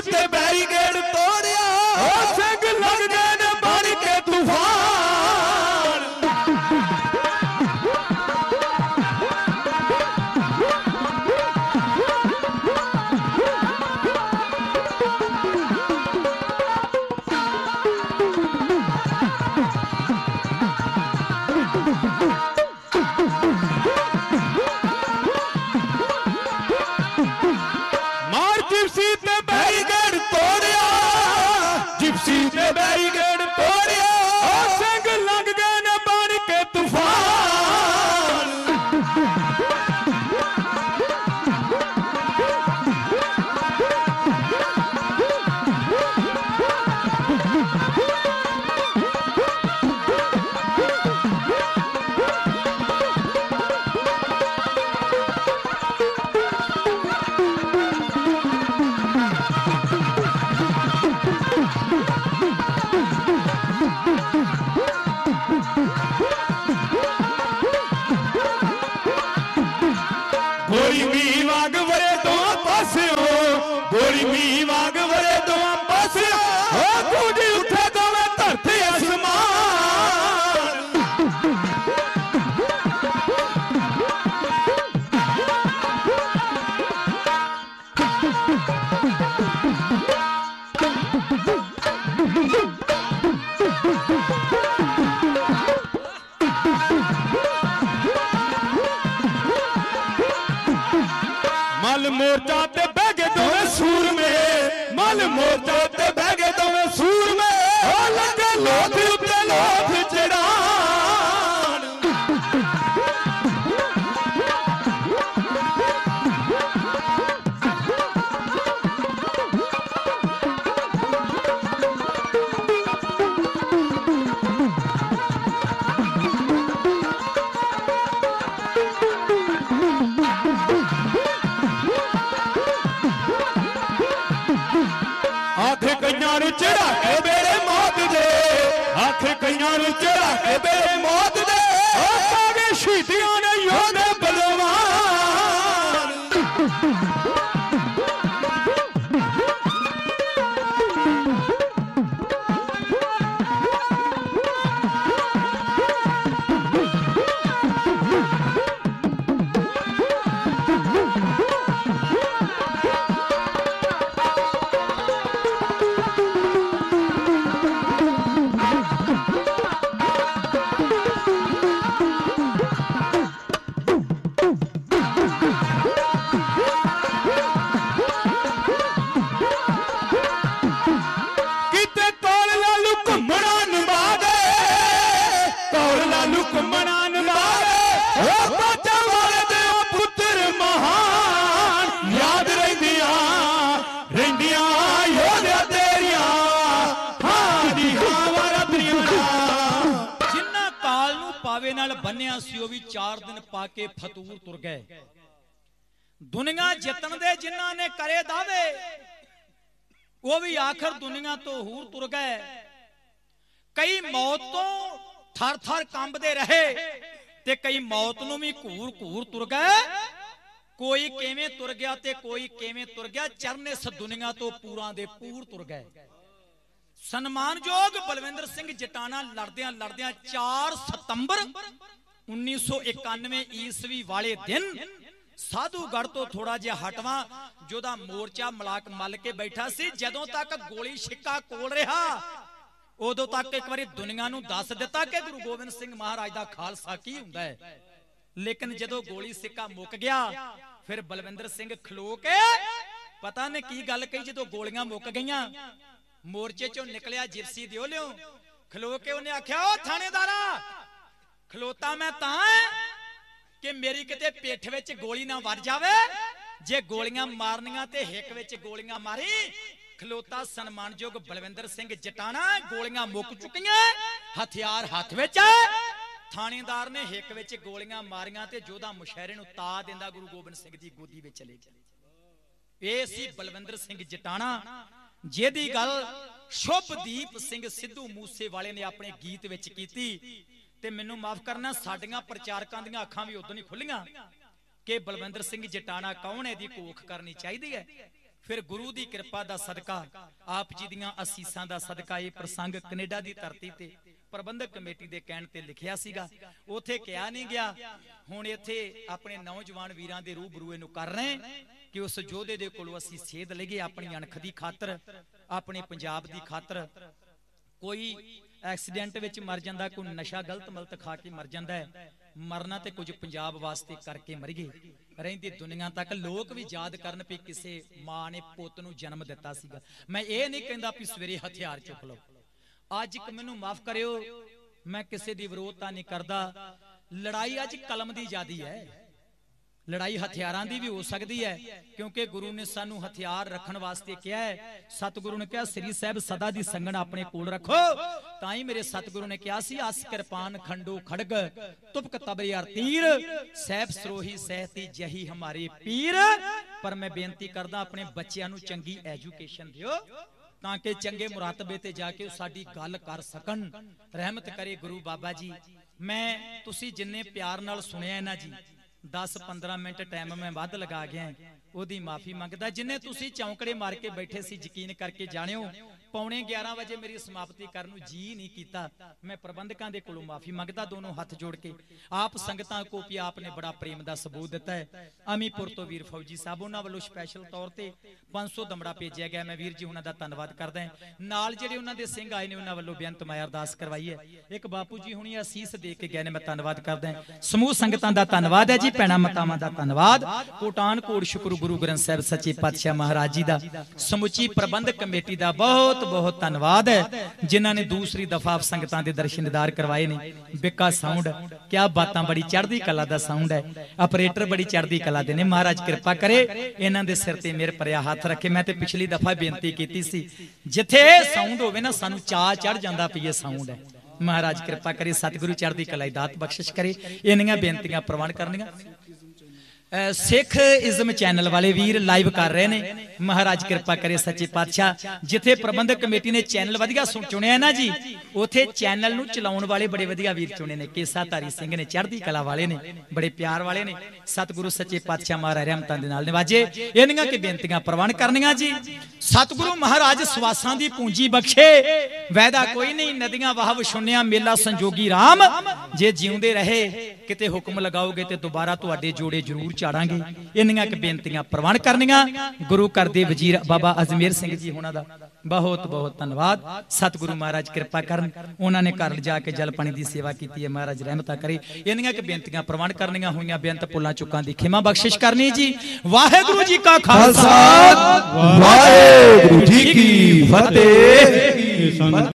ਤੇ ਬੈਰੀਗੇਡ ਤੋੜਿਆ। ਹੋ ਸਿੰਘ ਲੱਗ ਦੁਨੀਆ ਜਿੱਤਣ ਦੇ ਜਿਨ੍ਹਾਂ ਨੇ ਕਰੇ ਦਾਵੇ ਉਹ ਵੀ ਆਖਰ ਦੁਨੀਆ ਤੋਂ ਹੂਰ ਤੁਰ ਗਏ। ਕਈ ਮੌਤ ਤੋਂ ਥਰ ਥਰ ਕੰਬਦੇ ਰਹੇ ਤੇ ਕਈ ਮੌਤ ਨੂੰ ਵੀ ਘੂਰ ਘੂਰ ਤੁਰ ਗਏ। ਕੋਈ ਕਿਵੇਂ ਤੁਰ ਗਿਆ ਤੇ ਕੋਈ ਕਿਵੇਂ ਤੁਰ ਗਿਆ, ਚਰਨ ਇਸ ਦੁਨੀਆ ਤੋਂ ਪੂਰਾਂ ਦੇ ਪੂਰ ਤੁਰ ਗਏ। ਸਨਮਾਨਯੋਗ ਬਲਵਿੰਦਰ ਸਿੰਘ ਜਟਾਣਾ ਲੜਦਿਆਂ ਲੜਦਿਆਂ 4 ਸਤੰਬਰ 1991 ਈਸਵੀ ਵਾਲੇ ਦਿਨ ਸਾਧੂਗੜ ਤੋਂ ਥੋੜਾ ਜਿਹਾ ਹਟਵਾ ਜਿਹਦਾ ਮੋਰਚਾ ਮਲਾਕ ਮੱਲ ਕੇ ਬੈਠਾ ਸੀ, ਜਦੋਂ ਤੱਕ ਗੋਲੀ ਛਿੱਕਾ ਕੋਲ ਰਿਹਾ, ਉਦੋਂ ਤੱਕ ਇੱਕ ਵਾਰੀ ਦੁਨੀਆ ਨੂੰ ਦੱਸ ਦਿੱਤਾ ਕਿ ਗੁਰੂ ਗੋਬਿੰਦ ਸਿੰਘ ਮਹਾਰਾਜ ਦਾ ਖਾਲਸਾ ਕੀ ਹੁੰਦਾ ਹੈ। ਲੇਕਿਨ ਜਦੋਂ ਗੋਲੀ ਸਿੱਕਾ ਮੁੱਕ ਗਿਆ, ਫਿਰ ਬਲਵਿੰਦਰ ਸਿੰਘ ਖਲੋ ਕੇ, ਪਤਾ ਨੇ ਕੀ ਗੱਲ ਕਹੀ ਜਦੋਂ ਗੋਲੀਆਂ ਮੁੱਕ ਗਈਆਂ, ਮੋਰਚੇ ਚੋਂ ਨਿਕਲਿਆ ਜਿਪਸੀ ਦਿਓ ਲਿਓ ਖਲੋ ਕੇ ਉਹਨੇ ਆਖਿਆ, ਓ ਥਾਣੇਦਾਰਾ, ਖਲੋਤਾ ਮੈਂ ਤਾਂ ਕਿ ਮੇਰੀ ਕਿਤੇ ਪਿੱਠ ਵਿੱਚ ਗੋਲੀ ਨਾ ਵੱਜ ਜਾਵੇ? ਜੇ ਗੋਲੀਆਂ ਮਾਰਨੀਆਂ ਤੇ ਹਿੱਕ ਵਿੱਚ ਗੋਲੀਆਂ ਮਾਰੀ, ਖਲੋਤਾ ਸਨਮਾਨਯੋਗ ਬਲਵਿੰਦਰ ਸਿੰਘ ਜਟਾਣਾ ਗੋਲੀਆਂ ਮੁੱਕ ਚੁੱਕੀਆਂ, ਹਥਿਆਰ ਹੱਥ ਵਿੱਚ। ਥਾਣੇਦਾਰ ਨੇ ਹਿੱਕ ਵਿੱਚ ਗੋਲੀਆਂ ਮਾਰੀਆਂ ਤੇ ਜੋਧਾ ਮੁਸ਼ਹਿਰੇ ਨੂੰ ਤਾ ਦਿੰਦਾ ਗੁਰੂ ਗੋਬਿੰਦ ਸਿੰਘ ਦੀ ਗੋਦੀ ਵਿੱਚ ਚਲੇ ਗਿਆ। ਇਹ ਸੀ ਬਲਵਿੰਦਰ ਸਿੰਘ ਜਟਾਣਾ, ਜਿਹਦੀ ਗੱਲ ਸ਼ੁਭਦੀਪ ਸਿੰਘ ਸਿੱਧੂ ਮੂਸੇ ਵਾਲੇ ਨੇ ਆਪਣੇ ਗੀਤ ਵਿੱਚ ਕੀਤੀ। ਤੇ ਮੈਨੂੰ ਮਾਫ ਕਰਨਾ, ਸਾਡੀਆਂ ਪ੍ਰਚਾਰਕਾਂ ਦੀਆਂ ਅੱਖਾਂ ਵੀ ਉਦੋਂ ਹੀ ਖੁੱਲੀਆਂ ਕਿ ਬਲਵਿੰਦਰ ਸਿੰਘ ਜਟਾਣਾ ਕੌਣ ਹੈ ਦੀ ਕੋਖ ਕਰਨੀ ਚਾਹੀਦੀ ਹੈ? ਫਿਰ ਗੁਰੂ ਦੀ ਕਿਰਪਾ ਦਾ ਸਦਕਾ, ਆਪ ਜੀ ਦੀਆਂ ਅਸੀਸਾਂ ਦਾ ਸਦਕਾ ਇਹ ਪ੍ਰਸੰਗ ਕੈਨੇਡਾ ਦੀ ਧਰਤੀ ਤੇ ਪ੍ਰਬੰਧਕ ਕਮੇਟੀ ਦੇ ਕਹਿਣ ਤੇ ਲਿਖਿਆ ਸੀਗਾ। ਉਥੇ ਕਿਹਾ ਨਹੀਂ ਗਿਆ, ਹੁਣ ਇੱਥੇ ਆਪਣੇ ਨੌਜਵਾਨ ਵੀਰਾਂ ਦੇ ਰੂਬਰੂ ਇਹਨੂੰ ਕਰ ਰਹੇ ਕਿ ਉਸ ਯੋਧੇ ਦੇ ਕੋਲੋਂ ਅਸੀਂ ਸੇਧ ਲਈਏ ਆਪਣੀ ਅਣਖ ਦੀ ਖਾਤਰ, ਆਪਣੇ ਪੰਜਾਬ ਦੀ ਖਾਤਰ। ਕੋਈ ਐਕਸੀਡੈਂਟ ਵਿੱਚ ਮਰ ਜਾਂਦਾ, ਕੋਈ ਨਸ਼ਾ ਗਲਤ ਮਲਤ ਖਾ ਕੇ ਮਰ ਜਾਂਦਾ ਹੈ, ਮਰਨਾ ਤੇ ਕੁਝ ਪੰਜਾਬ ਵਾਸਤੇ ਕਰਕੇ ਮਰੀਏ ਰਹਿੰਦੀ ਦੁਨੀਆ ਤੱਕ ਲੋਕ ਵੀ ਯਾਦ ਕਰਨ ਵੀ ਕਿਸੇ ਮਾਂ ਨੇ ਪੁੱਤ ਨੂੰ ਜਨਮ ਦਿੱਤਾ ਸੀਗਾ। ਮੈਂ ਇਹ ਨਹੀਂ ਕਹਿੰਦਾ ਵੀ ਸਵੇਰੇ ਹਥਿਆਰ ਚੁੱਕ ਲਓ। ਅੱਜ ਇੱਕ ਮੈਨੂੰ ਮਾਫ ਕਰਿਓ, ਮੈਂ ਕਿਸੇ ਦੀ ਵਿਰੋਧਤਾ ਨਹੀਂ ਕਰਦਾ। ਲੜਾਈ ਅੱਜ ਕਲਮ ਦੀ ਜਿਆਦੀ ਹੈ। ਲੜਾਈ ਹਥਿਆਰਾਂ ਦੀ ਵੀ ਹੋ ਸਕਦੀ ਹੈ ਕਿਉਂਕਿ ਗੁਰੂ ਨੇ ਸਾਨੂੰ ਹਥਿਆਰ ਰੱਖਣ ਵਾਸਤੇ ਕਿਹਾ ਹੈ। ਸਤਿਗੁਰੂ ਨੇ ਕਿਹਾ ਸ੍ਰੀ ਸਾਹਿਬ ਸਦਾ ਦੀ ਸੰਗਣ ਆਪਣੇ ਕੋਲ ਰੱਖੋ। ਤਾਂ ਹੀ ਮੇਰੇ ਸਤਿਗੁਰੂ ਨੇ ਕਿਹਾ ਸੀ ਅਸ ਕਿਰਪਾਨ ਖੰਡੋ ਖੜਗ ਤੁਪਕ ਤਬਰਿਆਰ ਤੀਰ ਸਹਿਬ ਸਰੋਹੀ ਸਹਿਤੀ ਜਹੀ ਹਮਾਰੇ ਪੀਰ। ਪਰ। ਮੈਂ ਬੇਨਤੀ ਕਰਦਾ ਆਪਣੇ ਬੱਚਿਆਂ ਨੂੰ ਚੰਗੀ ਐਜੂਕੇਸ਼ਨ ਦਿਓ ਤਾਂ ਕਿ ਚੰਗੇ ਮੁਰਾਤਬੇ ਤੇ ਜਾ ਕੇ ਸਾਡੀ ਗੱਲ ਕਰ ਸਕਣ। ਰਹਿਮਤ ਕਰੇ ਗੁਰੂ ਬਾਬਾ ਜੀ। ਮੈਂ ਤੁਸੀਂ ਜਿੰਨੇ ਪਿਆਰ ਨਾਲ ਸੁਣਿਆ ਨਾ ਜੀ 10-15 ਮਿੰਟ ਟਾਈਮ ਮੈਂ ਵੱਧ ਲਗਾ ਗਿਆ। ਉਹਦੀ ਮਾਫੀ ਮੰਗਦਾ, ਜਿੰਨੇ ਤੁਸੀਂ ਚੌਂਕੜੇ ਮਾਰ ਕੇ ਬੈਠੇ ਸੀ, ਯਕੀਨ ਕਰਕੇ ਜਾਣਿਓ ਪੌਣੇ 11 ਵਜੇ ਮੇਰੀ ਸਮਾਪਤੀ ਕਰਨ ਨੂੰ ਜੀ ਨਹੀਂ ਕੀਤਾ। ਮੈਂ ਪ੍ਰਬੰਧਕਾਂ ਦੇ ਕੋਲੋਂ ਮਾਫੀ ਮੰਗਦਾ ਦੋਨੋਂ ਹੱਥ ਜੋੜ ਕੇ। ਆਪ ਸੰਗਤਾਂ ਕੋ ਵੀ ਆਪ ਨੇ ਬੜਾ ਪ੍ਰੇਮ ਦਾ ਸਬੂਤ ਦਿੱਤਾ ਹੈ। ਅਮੀਪੁਰ ਤੋਂ ਵੀਰ ਫੌਜੀ ਸਾਹਿਬ ਉਹਨਾਂ ਵੱਲੋਂ ਸਪੈਸ਼ਲ ਤੌਰ ਤੇ 500 ਦਮੜਾ ਭੇਜਿਆ ਗਿਆ। ਮੈਂ ਵੀਰ ਜੀ ਉਹਨਾਂ ਦਾ ਧੰਨਵਾਦ ਕਰਦਾ ਹਾਂ। ਨਾਲ ਜਿਹੜੇ ਉਹਨਾਂ ਦੇ ਸਿੰਘ ਆਏ ਨੇ ਉਹਨਾਂ ਵੱਲੋਂ ਬੇਅੰਤ ਮਾਇਆ ਅਰਦਾਸ ਕਰਵਾਈ ਹੈ। ਇੱਕ ਬਾਪੂ ਜੀ ਹੁਣੀ ਅਸੀਸ ਦੇ ਕੇ ਗਏ ਨੇ, ਮੈਂ ਧੰਨਵਾਦ ਕਰਦਾ ਹਾਂ। ਸਮੂਹ ਸੰਗਤਾਂ ਦਾ ਧੰਨਵਾਦ ਹੈ ਜੀ, ਭੈਣਾਂ ਮਤਾਵਾਂ ਦਾ ਧੰਨਵਾਦ। ਕੋਟਾਨ ਕੋਟ ਸ਼ੁਕਰ ਗੁਰੂ ਗ੍ਰੰਥ ਸਾਹਿਬ ਸੱਚੇ ਪਾਤਸ਼ਾਹ ਮਹਾਰਾਜ ਜੀ ਦਾ। ਸਮੁੱਚੀ ਪ੍ਰਬੰਧਕ ਕਮੇਟੀ ਦਾ ਬਹੁਤ ਬਹੁਤ ਧੰਨਵਾਦ ਹੈ, ਜਿਨ੍ਹਾਂ ਨੇ ਦੂਸਰੀ ਦਫਾ ਸੰਗਤਾਂ ਦੇ ਦਰਸ਼ਨ ਦਿਦਾਰ ਕਰਵਾਏ ਨੇ। ਬਿੱਕਾ ਸਾਊਂਡ ਕਿਆ ਬਾਤਾਂ ਬੜੀ ਚੜ੍ਹਦੀ ਕਲਾ ਦਾ ਸਾਊਂਡ ਹੈ। ਆਪਰੇਟਰ ਬੜੀ ਚੜ੍ਹਦੀ ਕਲਾ ਦੇ ਨੇ। ਮਹਾਰਾਜ ਕਿਰਪਾ ਕਰੇ, ਇਹਨਾਂ ਦੇ ਸਿਰ ਤੇ ਮੇਰੇ ਪਰਿਆ ਹੱਥ ਰੱਖੇ। ਮੈਂ ਤੇ ਪਿਛਲੀ ਦਫਾ ਬੇਨਤੀ ਕੀਤੀ ਸੀ, ਜਿੱਥੇ ਸਾਊਂਡ ਹੋਵੇ ਨਾ, ਸਾਨੂੰ ਚਾਹ ਚੜ ਜਾਂਦਾ ਪਈ ਇਹ ਸਾਊਂਡ ਹੈ। ਮਹਾਰਾਜ ਕਿਰਪਾ ਕਰੇ, ਸਤਿਗੁਰੂ ਚੜ੍ਹਦੀ ਕਲਾ ਦੀ ਦਾਤ ਬਖਸ਼ਿਸ਼ ਕਰੇ। ਇੰਨੀਆਂ ਬੇਨਤੀਆਂ ਪ੍ਰਵਾਨ ਕਰਨੀਆਂ। ਅਹ ਸਿੱਖ ਇਜ਼ਮ ਚੈਨਲ ਵਾਲੇ ਵੀਰ ਲਾਈਵ ਕਰ ਰਹੇ ਨੇ। ਮਹਾਰਾਜ ਕਿਰਪਾ ਕਰੇ ਸੱਚੇ ਪਾਤਸ਼ਾਹ। ਜਿੱਥੇ ਪ੍ਰਬੰਧਕ ਕਮੇਟੀ ਨੇ ਚੈਨਲ ਵਧੀਆ ਸੁਣ- ਚੁਣਿਆ ਨਾ ਜੀ, ਉਥੇ ਚੈਨਲ ਨੂੰ ਚਲਾਉਣ ਵਾਲੇ ਬੜੇ ਵਧੀਆ ਵੀਰ ਚੁਣੇ ਨੇ। ਕੇਸਾ ਧਾਰੀ ਸਿੰਘ ਨੇ, ਚੜ੍ਹਦੀ ਕਲਾ ਵਾਲੇ ਨੇ, ਬੜੇ ਪਿਆਰ ਵਾਲੇ ਨੇ। ਸਤਿਗੁਰੂ ਸੱਚੇ ਪਾਤਸ਼ਾਹ ਮਹਾਰਾਜ ਰਹਿਮਤਾਂ ਦੇ ਨਾਲ ਨਿਵਾਜੇ। ਇਹਨਾਂ ਕਿ ਬੇਨਤੀਆਂ ਪ੍ਰਵਾਨ ਕਰਨੀਆਂ ਜੀ। ਸਤਿਗੁਰੂ ਮਹਾਰਾਜ ਸਵਾਸਾਂ ਦੀ ਪੂੰਜੀ ਬਖਸ਼ੇ। ਵੈਦਾ ਕੋਈ ਨਹੀਂ, ਨਦੀਆਂ ਵਾਹ ਸੁਣਿਆ ਮੇਲਾ ਸੰਜੋਗੀ RAM ਜੇ ਜਿਉਂਦੇ ਰਹੇ, ਕਿਤੇ ਹੁਕਮ ਲਗਾਓਗੇ ਤੇ ਦੁਬਾਰਾ ਤੁਹਾਡੇ ਜੋੜੇ ਜ਼ਰੂਰ ਚਾੜਾਂਗੇ ਇੰਨੀਆਂ ਕਿ ਬੇਨਤੀਆਂ ਪ੍ਰਵਾਨ ਕਰਨੀਆਂ। ਗੁਰੂ ਘਰ ਦੇ ਵਜ਼ੀਰ ਬਾਬਾ ਅਜਮੇਰ ਸਿੰਘ ਜੀ ਉਹਨਾਂ ਦਾ ਬਹੁਤ ਬਹੁਤ ਧੰਨਵਾਦ। ਸਤਿਗੁਰੂ ਮਹਾਰਾਜ ਕਿਰਪਾ ਕਰਨ। ਉਹਨਾਂ ਨੇ ਘਰ ਜਾ ਕੇ ਜਲ ਪਾਣੀ ਦੀ ਸੇਵਾ ਕੀਤੀ ਹੈ। ਮਹਾਰਾਜ ਰਹਿਮਤਾਂ ਕਰੇ। ਇੰਨੀਆਂ ਕਿ ਬੇਨਤੀਆਂ ਪ੍ਰਵਾਨ ਕਰਨੀਆਂ ਹੋਈਆਂ। ਬੇਅੰਤ ਪੁੱਲਾਂ ਚੁੱਕਾਂ ਦੀ ਖਿਮਾ ਬਖਸ਼ਿਸ਼ ਕਰਨੀ ਜੀ। ਵਾਹਿਗੁਰੂ ਜੀ ਕਾ ਖਾਲਸਾ। ਖਾਲਸਾ। ਵਾਹਿਗੁਰੂ ਜੀ ਕੀ ਫਤਿਹ।